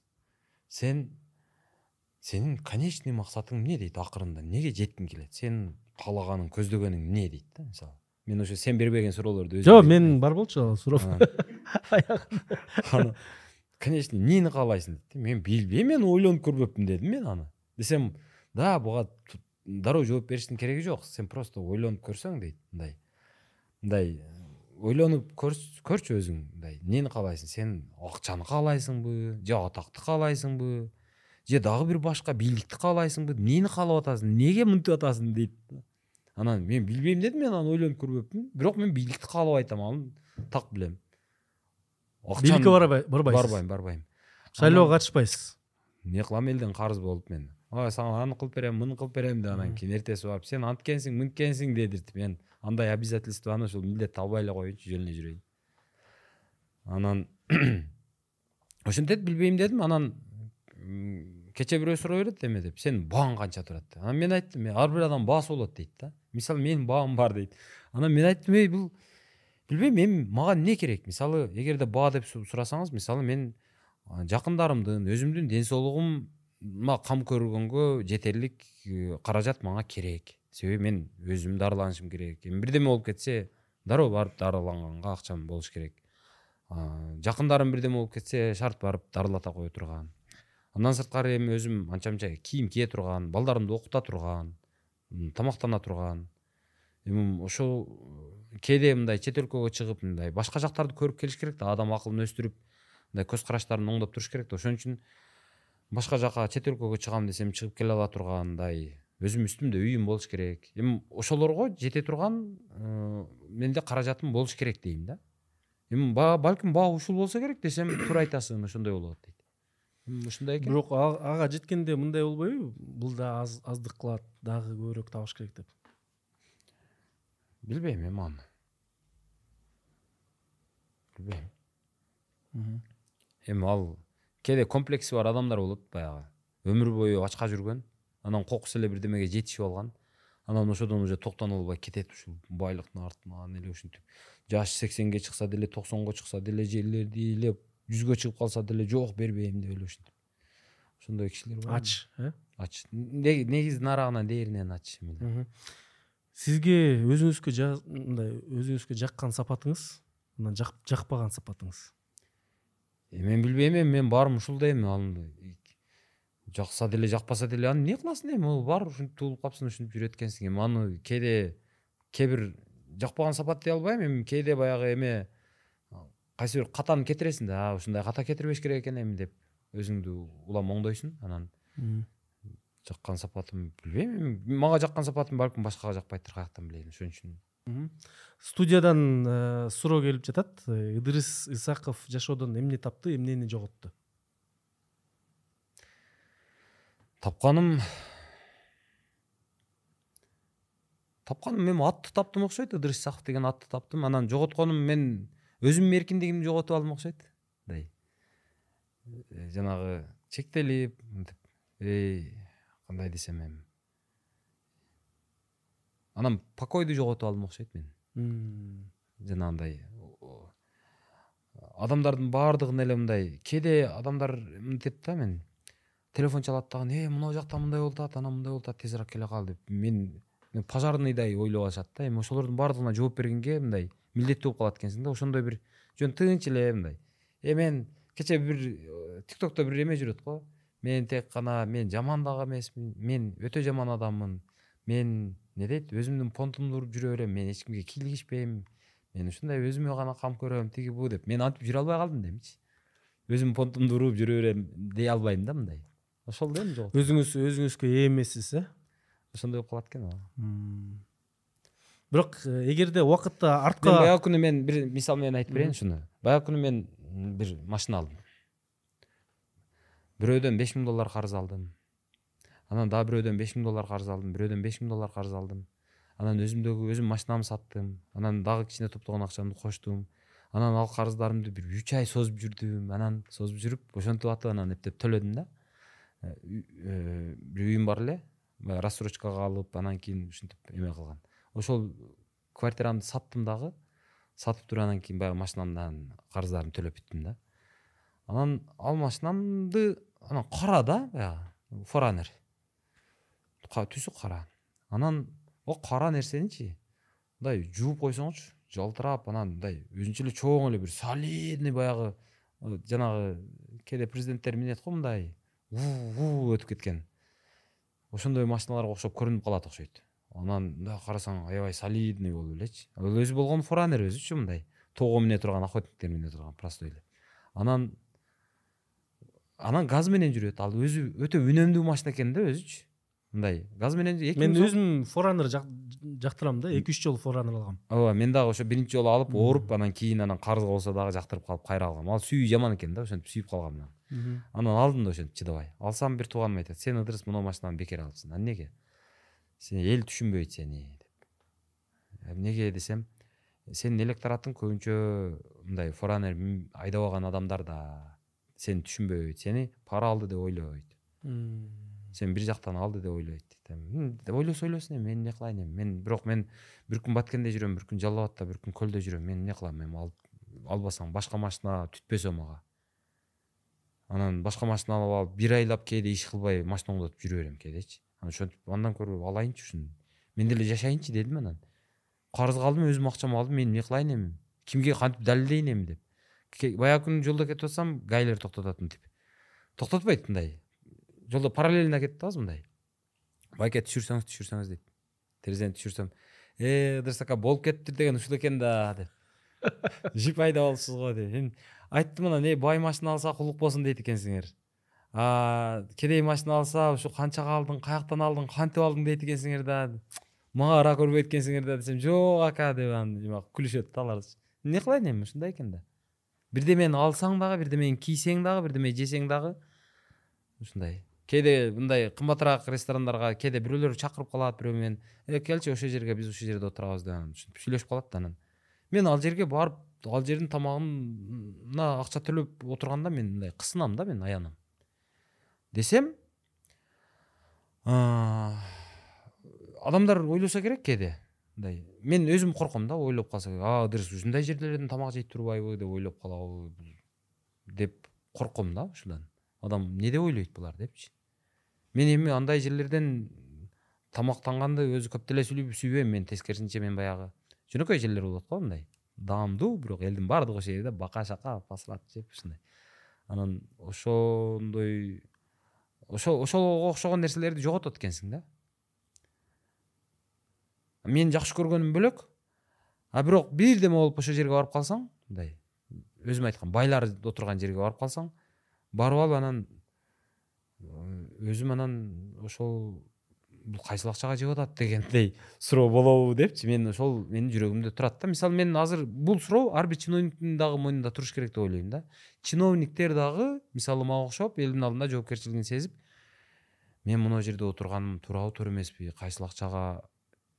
S1: сен сенин конечный максатың эмне дейт акырында эмнеге жеткиң келет сенин каалаганың көздөгөнүң эмне дейт да мисалы мен ошо сен бербеген
S2: жок
S1: берип
S2: мен бар болчу
S1: Анан- анан конечно эмнени каалайсың дейт да мен билбейм мен ойлонуп көрбөпмүн дедим мен аны десем да буга ту- дароо жооп бериштин кереги жок сен просто ойлонуп көрсөң дейт мындай мындай ойлонуп көрчү өзүң мындай эмнени каалайсың сен акчаны каалайсыңбы же атакты каалайсыңбы же дагы бир башка бийликти каалайсыңбы эмнени каалап атасың? Эмнеге мынтип атасың дейт анан мен билбейм дедим мен аны ойлонуп көрбөпмүн бирок мен бийликти каалабай атам аны так билем
S2: бийликке барбай барбайсыз?
S1: барбайм барбайм
S2: шайлоого катышпайсыз
S1: эмне кылам элден карыз болуп мен ой сага аны кылып берем муну кылып берем деп анан кийин эртеси барып сен анткенсиң мынткенсиң дедиртип мен андай обязательствоны ушул милдетти албай эле коеюнчу жөн эле жүрөйүн анан ошентет билбейм дедим анан кечээ бирөө суроо берет эме деп сенин бааң канча турат деп. Анан мен айттым ар бир адамдын баасы болот дейт да. Мисалы менин баам бар дейт. Анан мен айттым эй бул билбейм эми мага эмне керек? Мисалы эгерде баа деп сурасаңыз мисалы мен жакындарымдын өзүмдүн ден соолугума кам көргөнгө жетерлик э, каражат мага керек себеби мен өзүм дарыланышым керек эми бирдеме болуп кетсе дароо барып дарыланганга акчам болуш керек. Жакындарым бирдеме болуп кетсе шарт барып дарылата кое турган. Андан сырткары эми өзүм анча мынча кийим кие турган балдарымды окута турган тамактана турган. Эми ошол кээде мындай чет өлкөгө чыгып мындай башка жактарды көрүп келиш керек да адам акылын өстүрүп мындай көз караштарын оңдоп туруш керек да. Ошон үчүн башка жака чет өлкөгө чыгам десем чыгып келе ала тургандай өзүм үстүмдө үйүм болуш керек. Эми ошолорго жете турган э, менде каражатым болуш керек дейм да. Эми балким баа ушул болсо керек десем туура айтасың ошондой болот дейт. Ушундай экен.
S2: Бирок ага жеткенде мындай болбойбу? Бул да аздык кылат дагы көбүрөөк табыш керек деп.
S1: Билбейм эми аны. Билбейм. Эми ал кээде комплекси бар адамдар болот баягы. Өмүр бою ачка жүргөн. Анан кокус эле бирдемеге жетишип алган. Анан ошодон уже токтоно албай кетет ушул байлыктын артынан эле ушинтип. Жашы сексенге чыкса деле токсонго чыкса деле же эле жүзгө чыгып калса деле жок бербейм деп эле ушинтип. Ошондой кишилер бар.
S2: Ач э?
S1: Ач. Негизи нарагынан дээринен ач
S2: сизге өзүңүзгө мындай өзүңүзгө жаккан сапатыңыз анан жакпаган сапатыңыз?
S1: Мен билбейм эми менин баарым ушул эми ал жакса деле жакпаса деле аны эмне кыласың эми? Бар ушинтип туулуп калыпсың ушинтип жүрөт экенсиң эми. Аны кээде кээ бир жакпаган сапат дей албайм эми. Кээде баягы эме кайсы бир катаны кетиресиң да ушундай ката кетирбеш керек экен эми деп өзүңдү улам оңдойсуң анан. Жаккан сапатым билбейм эми. Мага жаккан сапатым балким башкага жакпайдыр каяктан билейин ошон үчүн.
S2: Студиядан э, суроо келип жатат. Э, ыдырыс исаков жашоодон эмне тапты эмнени жоготту
S1: тапканым тапканым эми атты таптым окшойт ыдырыс исаков деген атты таптым. Анан жоготконум мен өзүмдүн эркиндигимди жоготуп алдым окшойт. Мындай э, жанагы чектелип мынтип эй кандай десем эми? Анан покойду жоготуп алдым окшойт мен. Жанагындай адамдардын баардыгын эле мындай кээде адамдар мынтет да мен телефон чалат дагы э мына жакта мындай болуп атат анан мындай болуп атат тезирээк келе кал деп мен пожарныйдай ойлоп алышат да эми ошолордун баардыгына жооп бергенге мындай милдеттүү болуп калат экенсиң да ошондой бир жөн тынч эле мындай. Э мен кечээ бир э, тик токто бир эме жүрөт го. Мен тек гана мен жаман дагы эмесмин мен өтө жаман адаммын. Мен эмне дейт өзүмдүн понтумду уруп жүрө берем мен эч кимге кийлигишпейм мен ушундай өзүмө гана кам көрөм тиги бу деп. Мен антип жүрө албай калдым да эмичи өзүмдүн понтумду уруп жүрө берем дей албайм да мындай. Ошол да эми жок
S2: өзүңүз өзүңүзгө ээ эмессиз э
S1: ошондой болуп калат экен
S2: бирок э, эгерде убакытта артка
S1: баягы күнү мен бир мисал менен айтып берейин ушуну баягы күнү мен бир машина алдым. Бирөөдөн беш миң доллар карыз алдым. Анан дагы бирөөдөн беш миң доллар карыз алдым бирөөдөн беш миң доллар карыз алдым. Анан өзүмдөгү өзүм машинамды саттым. Анан дагы кичине топтогон акчамды коштум анан ал карыздарымды бир үч ай созуп жүрдүм анан созуп жүрүп ошентип атып анан эптеп төлөдүм да. Бир үйүм бар эле. Баягы рассрочкага алып анан кийин ушинтип эме кылган. Ошол квартирамды саттым дагы. Сатып туруп анан кийин баягы машинамдын карыздарын төлөп бүттүм да. Анан ал машинамды анан кара да баягы форанер түсү кара. Анан о кара нерсеничи мындай жууп койсоңучу жалтырап анан мындай өзүнчө эле чоң эле бир солидный баягы жанагы кээде президенттер минет го мындай өтүп кеткен. Ошондой машиналарга окшоп көрүнүп калат окшойт. Анан мындай карасаң аябай солидный болуп элечи ал өзү болгону форанер өзүчү мындай. Тоого мине турган охотниктер мине турган простой эле. Анан анан газ менен жүрөт. Ал өзү өтө үнөмдүү машина экен да өзүчү мындай газ менен
S2: мен өзүм форанер жактырам да эки үч жолу форанер алгам
S1: ооба мен дагы ошо биринчи жолу алып ооруп анан кийин анан карызга болсо дагы жактырып калып кайра алгам. Ал сүйүү жаман экен да ошентип сүйүп калгам анан алдым да ошентип чыдабай алсам бир тууганым айтат сен ыдырыс мына машинаны бекер алыпсың эмнеге сен эл түшүнбөйт сени деп. Эмнеге десем сенин электоратың көбүнчө мындай форанер айдабаган адамдар да сени түшүнбөйт сени пара алды деп ойлойт сен бир жактан алды деп ойлойт дейт ойлосо ойлосун эми мен эмне кылайын эми мен бирок мен бир күн баткенде жүрөм бир күн жалал абадта бир күн көлдө жүрөм мен эмне кылам эми албасаң башка машина түтпөсө мага анан башка машина алып алып бир айлап кээде иш кылбай машина оңдотуп жүрө берем кээдечи ошентип андан көрө алайынчы ушуну мен деле жашайынчы дедим анан. Карызга алдым өзүм акчамы алдым мен эмне кылайын эми кимге кантип далилдейин эми деп. Баягы күнү жолдо кетип атсам гайлер токтотот мынтип токтотпойт мындай жолдо параллельно кетип атабыз мындай байке түшүрсөңүз түшүрсөңүз дейт. Терезени түшүрсөм. Э ыдырыс ака болуп кетиптир деген ушул экен да деп. Жип айдап алыпсыз го деп. Эми айттым анан э бай машина алсак улук болсун дейт экенсиңер а кедей машина алса ушу канчага алдың каяктан алдың кантип алдың дейт экенсиңер да. Мага ара көрбөйт экенсиңер да десем жок ака деп анан күлүшөт да алар. Эмне кылайын эми ушундай экен да. Бирдемени алсаң дагы бирдемени кийсең дагы бирдеме жесең дагы ушундай кээде мындай кымбатыраак ресторандарга кээде бирөөлөр чакырып калат бирөө менен э келчи ошол жерге биз ушул жерде отурабыз деп ушинтип сүйлөшүп калат да анан мен ал жерге барып ал жердин тамагына акча төлөп отурганда мен мындай кысынам да мен аянам десем адамдар ойлосо керек кээде мындай мен өзүм корком да ойлоп калса а ыдырыс ушундай жерлерден тамак жей турбайбы деп ойлоп калабы деп корком да ушудан адам эмне деп ойлойт булар депчи мен эми андай жерлерден тамактанганды өзү көп деле сүйбөйм мен тескерисинче мен баягы жөнөкөй жерлер болот го мындай даамдуу бирок элдин баардыгы ошол жерде бака шака посрать жеп ушундай анан ошондой ошол ошого окшогон нерселерди жоготот экенсиң да. Менин жакшы көргөнүм бөлөк а бирок бирдеме болуп ошол жерге барып калсаң мындай өзүм айткан байлар отурган жерге барып калсаң барып алып анан өзүм анан ошол бул кайсыл акчага жеп атат? дегендей суроо болобу депчи. Мен ошол менин жүрөгүмдө турат да. Мисалы мен азыр бул суроо ар бир чиновниктин дагы мойнунда туруш керек деп ойлойм да. Чиновниктер дагы мисалы мага окшоп элдин алдында жоопкерчилигин сезип мен мына жерде отурганым туурабы туура эмеспи. Кайсыл акчага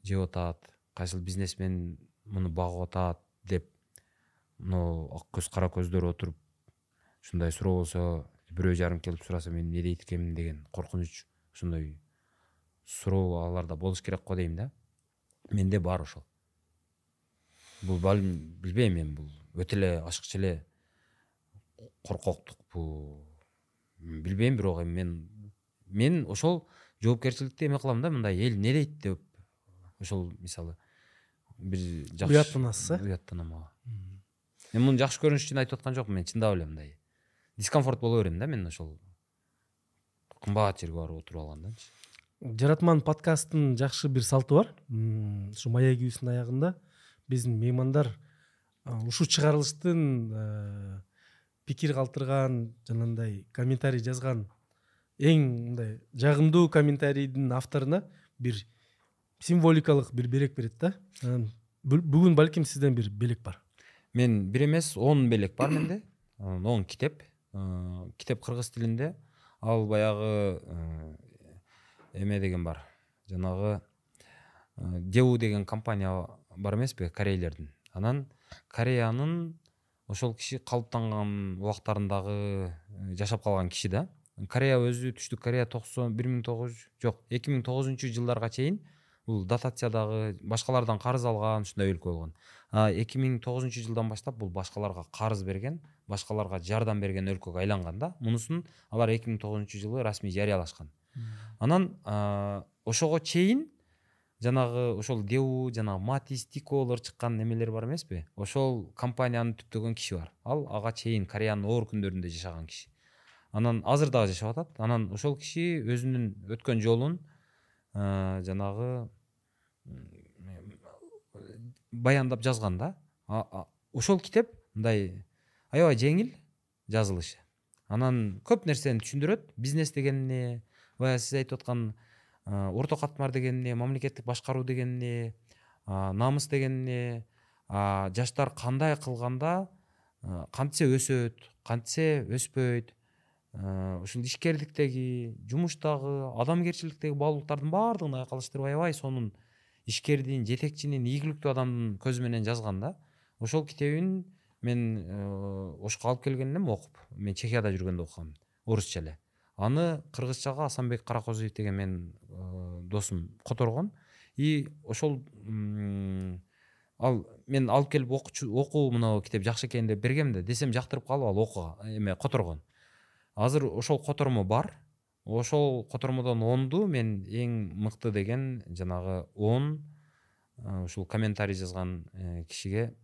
S1: жеп атат? Кайсыл бизнесмен муну багып атат? деп мына ак көз кара көздөр отуруп ушундай суроо болсо бирөө жарым келип сураса мен эмне дейт экенмин деген коркунуч ошондой суроо аларда болуш керек го дейм да. Менде бар ошол. Бул билбейм эми бул өтө эле ачыкча эле коркоктукпу билбейм бирок эми мен мен ошол жоопкерчиликти эме кылам да мындай эл эмне дейт деп. Ошол мисалы бир жакшы
S2: уяттанасыз э?
S1: Уяттанам ооба. Мен муну жакшы көрүнүш үчүн айтып аткан жокмун мен чындап эле мындай дискомфорт боло берем да мен ошол кымбат жерге барып отуруп алгандачы
S2: жаратман подкасттын жакшы бир салты бар. Ушу маегибиздин аягында биздин меймандар ушул чыгарылыштын пикир калтырган жанагындай комментарий жазган эң мындай жагымдуу комментарийдин авторуна бир символикалык бир белек берет да. Анан бүгүн балким сизден бир белек бар.
S1: Мен бир эмес он белек бар менде. Он китеп. Китеп кыргыз тилинде. Ал баягы эме деген бар. Жанагы деу деген компания бар эмеспи корейлердин анан кореянын ошол киши калыптанган убактарындагы жашап калган киши да. Корея өзү түштүк корея токсон бир миң тогуз жүз жок эки миң тогузунчу жылдарга чейин бул дотациядагы башкалардан карыз алган ушундай өлкө болгон. Эки миң тогузунчу жылдан баштап бул башкаларга карыз берген башкаларга жардам берген өлкөгө айланган да. Мунусун алар эки миң тогузунчу жылы расмий жарыялашкан анан ошого чейин жанагы ошол деу жанагы матис тикоолор чыккан немелер бар эмеспи ошол компанияны түптөгөн киши бар. Ал ага чейин кореянын оор күндөрүндө жашаган киши. Анан азыр дагы жашап атат. Анан ошол киши өзүнүн өткөн жолун жанагы баяндап жазган да. Ошол китеп мындай аябай жеңил жазылышы. Анан көп нерсени түшүндүрөт. Бизнес деген эмне баягы сиз айтып аткан орто катмар деген эмне мамлекеттик башкаруу деген эмне намыс деген эмне жаштар кандай кылганда кантсе өсөт кантсе өспөйт ушул ишкерликтеги жумуштагы адамгерчиликтеги баалуулуктардын баардыгын айкалыштырып аябай сонун ишкердин жетекчинин ийгиликтүү адамдын көзү менен жазган да ошол китебин мен э, ошко алып келген элем окуп. Мен чехияда жүргөндө окугам орусча эле. Аны кыргызчага асанбек каракозуев деген менин э, досум которгон. И ошол ал мен алып келип окучу оку мынау китеп жакшы экен деп бергем да десем жактырып калып ал окуга эме которгон. Азыр ошол котормо бар. Ошол котормодон онду мен эң мыкты деген жанагы он ушул комментарий жазган э, кишиге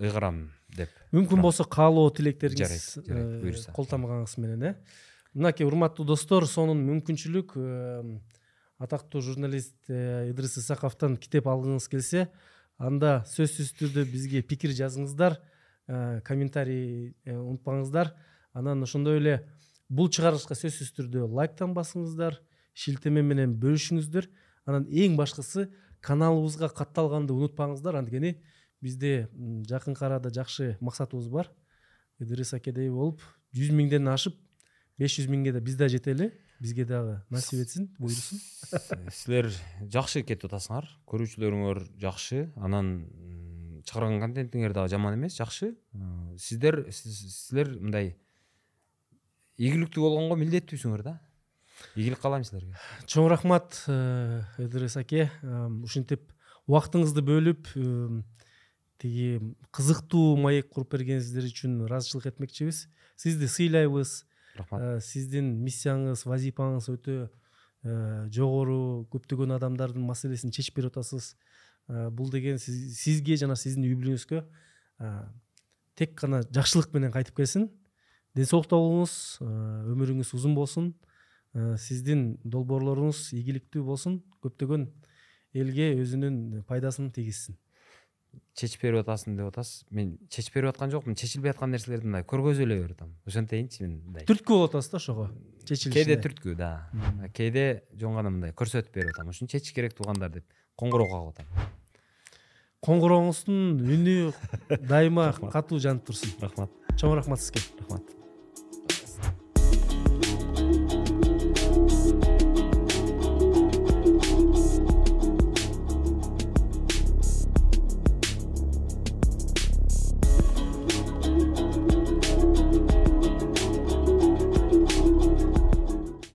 S1: ыйгарам деп.
S2: Мүмкүн болсо каалоо тилектериңиз
S1: жарайт жарайт буюрса
S2: кол тамгаңыз менен э. Мынакей урматтуу достор сонун мүмкүнчүлүк атактуу журналист э, идрис исаковдон китеп алгыңыз келсе анда сөзсүз түрдө бизге пикир жазыңыздар э, комментарий э, унутпаңыздар. Анан ошондой эле бул чыгарылышка сөзсүз түрдө лайктан басыңыздар шилтеме менен бөлүшүңүздөр. Анан эң башкысы каналыбызга катталганды унутпаңыздар. Анткени бизде жакынкы арада жакшы максатыбыз бар. Идрис акедей болуп жүз миңден ашып беш жүз миңге да биз да жетели бизге дагы насип этсин буйрусун
S1: силер жакшы кетип атасыңар көрүүчүлөрүңөр жакшы анан чыгарган контентиңер дагы жаман эмес жакшы сиздер силер мындай ийгиликтүү болгонго милдеттүүсүңөр да. Ийгилик каалайм силерге
S2: чоң рахмат эдрис аке. Ушинтип убактыңызды бөлүп тиги кызыктуу маек куруп бергениңиздер үчүн ыраазычылык этмекчибиз. Сизди сыйлайбыз.
S1: Рахмат.
S2: Э, сиздин миссияңыз вазипаңыз өтө э, жогору көптөгөн адамдардын маселесин чечип берип атасыз. Э, бул деген сизге жана сиздин үй бүлөңүзгө тек гана жакшылык менен кайтып келсин. Ден соолукта болуңуз өмүрүңүз узун болсун. Сиздин долбоорлоруңуз ийгиликтүү болсун. Көптөгөн элге өзүнүн пайдасын тийгизсин
S1: чечип берип атасың деп атасыз. Мен чечип берип аткан жокмун. Чечилбей аткан нерселерди мындай көргөзүлөй берип атам ошентейинчи мен мындай.
S2: Түрткү болуп атасыз да ошого?
S1: Чечилишине кээде түрткү да. Кээде жөн гана мындай көрсөтүп берип атам. Ушуну чечиш керек туугандар деп коңгуроо кагып атам.
S2: Коңгурооңуздун үнү дайыма катуу жанып турсун.
S1: Рахмат.
S2: Чоң рахмат сизге.
S1: Рахмат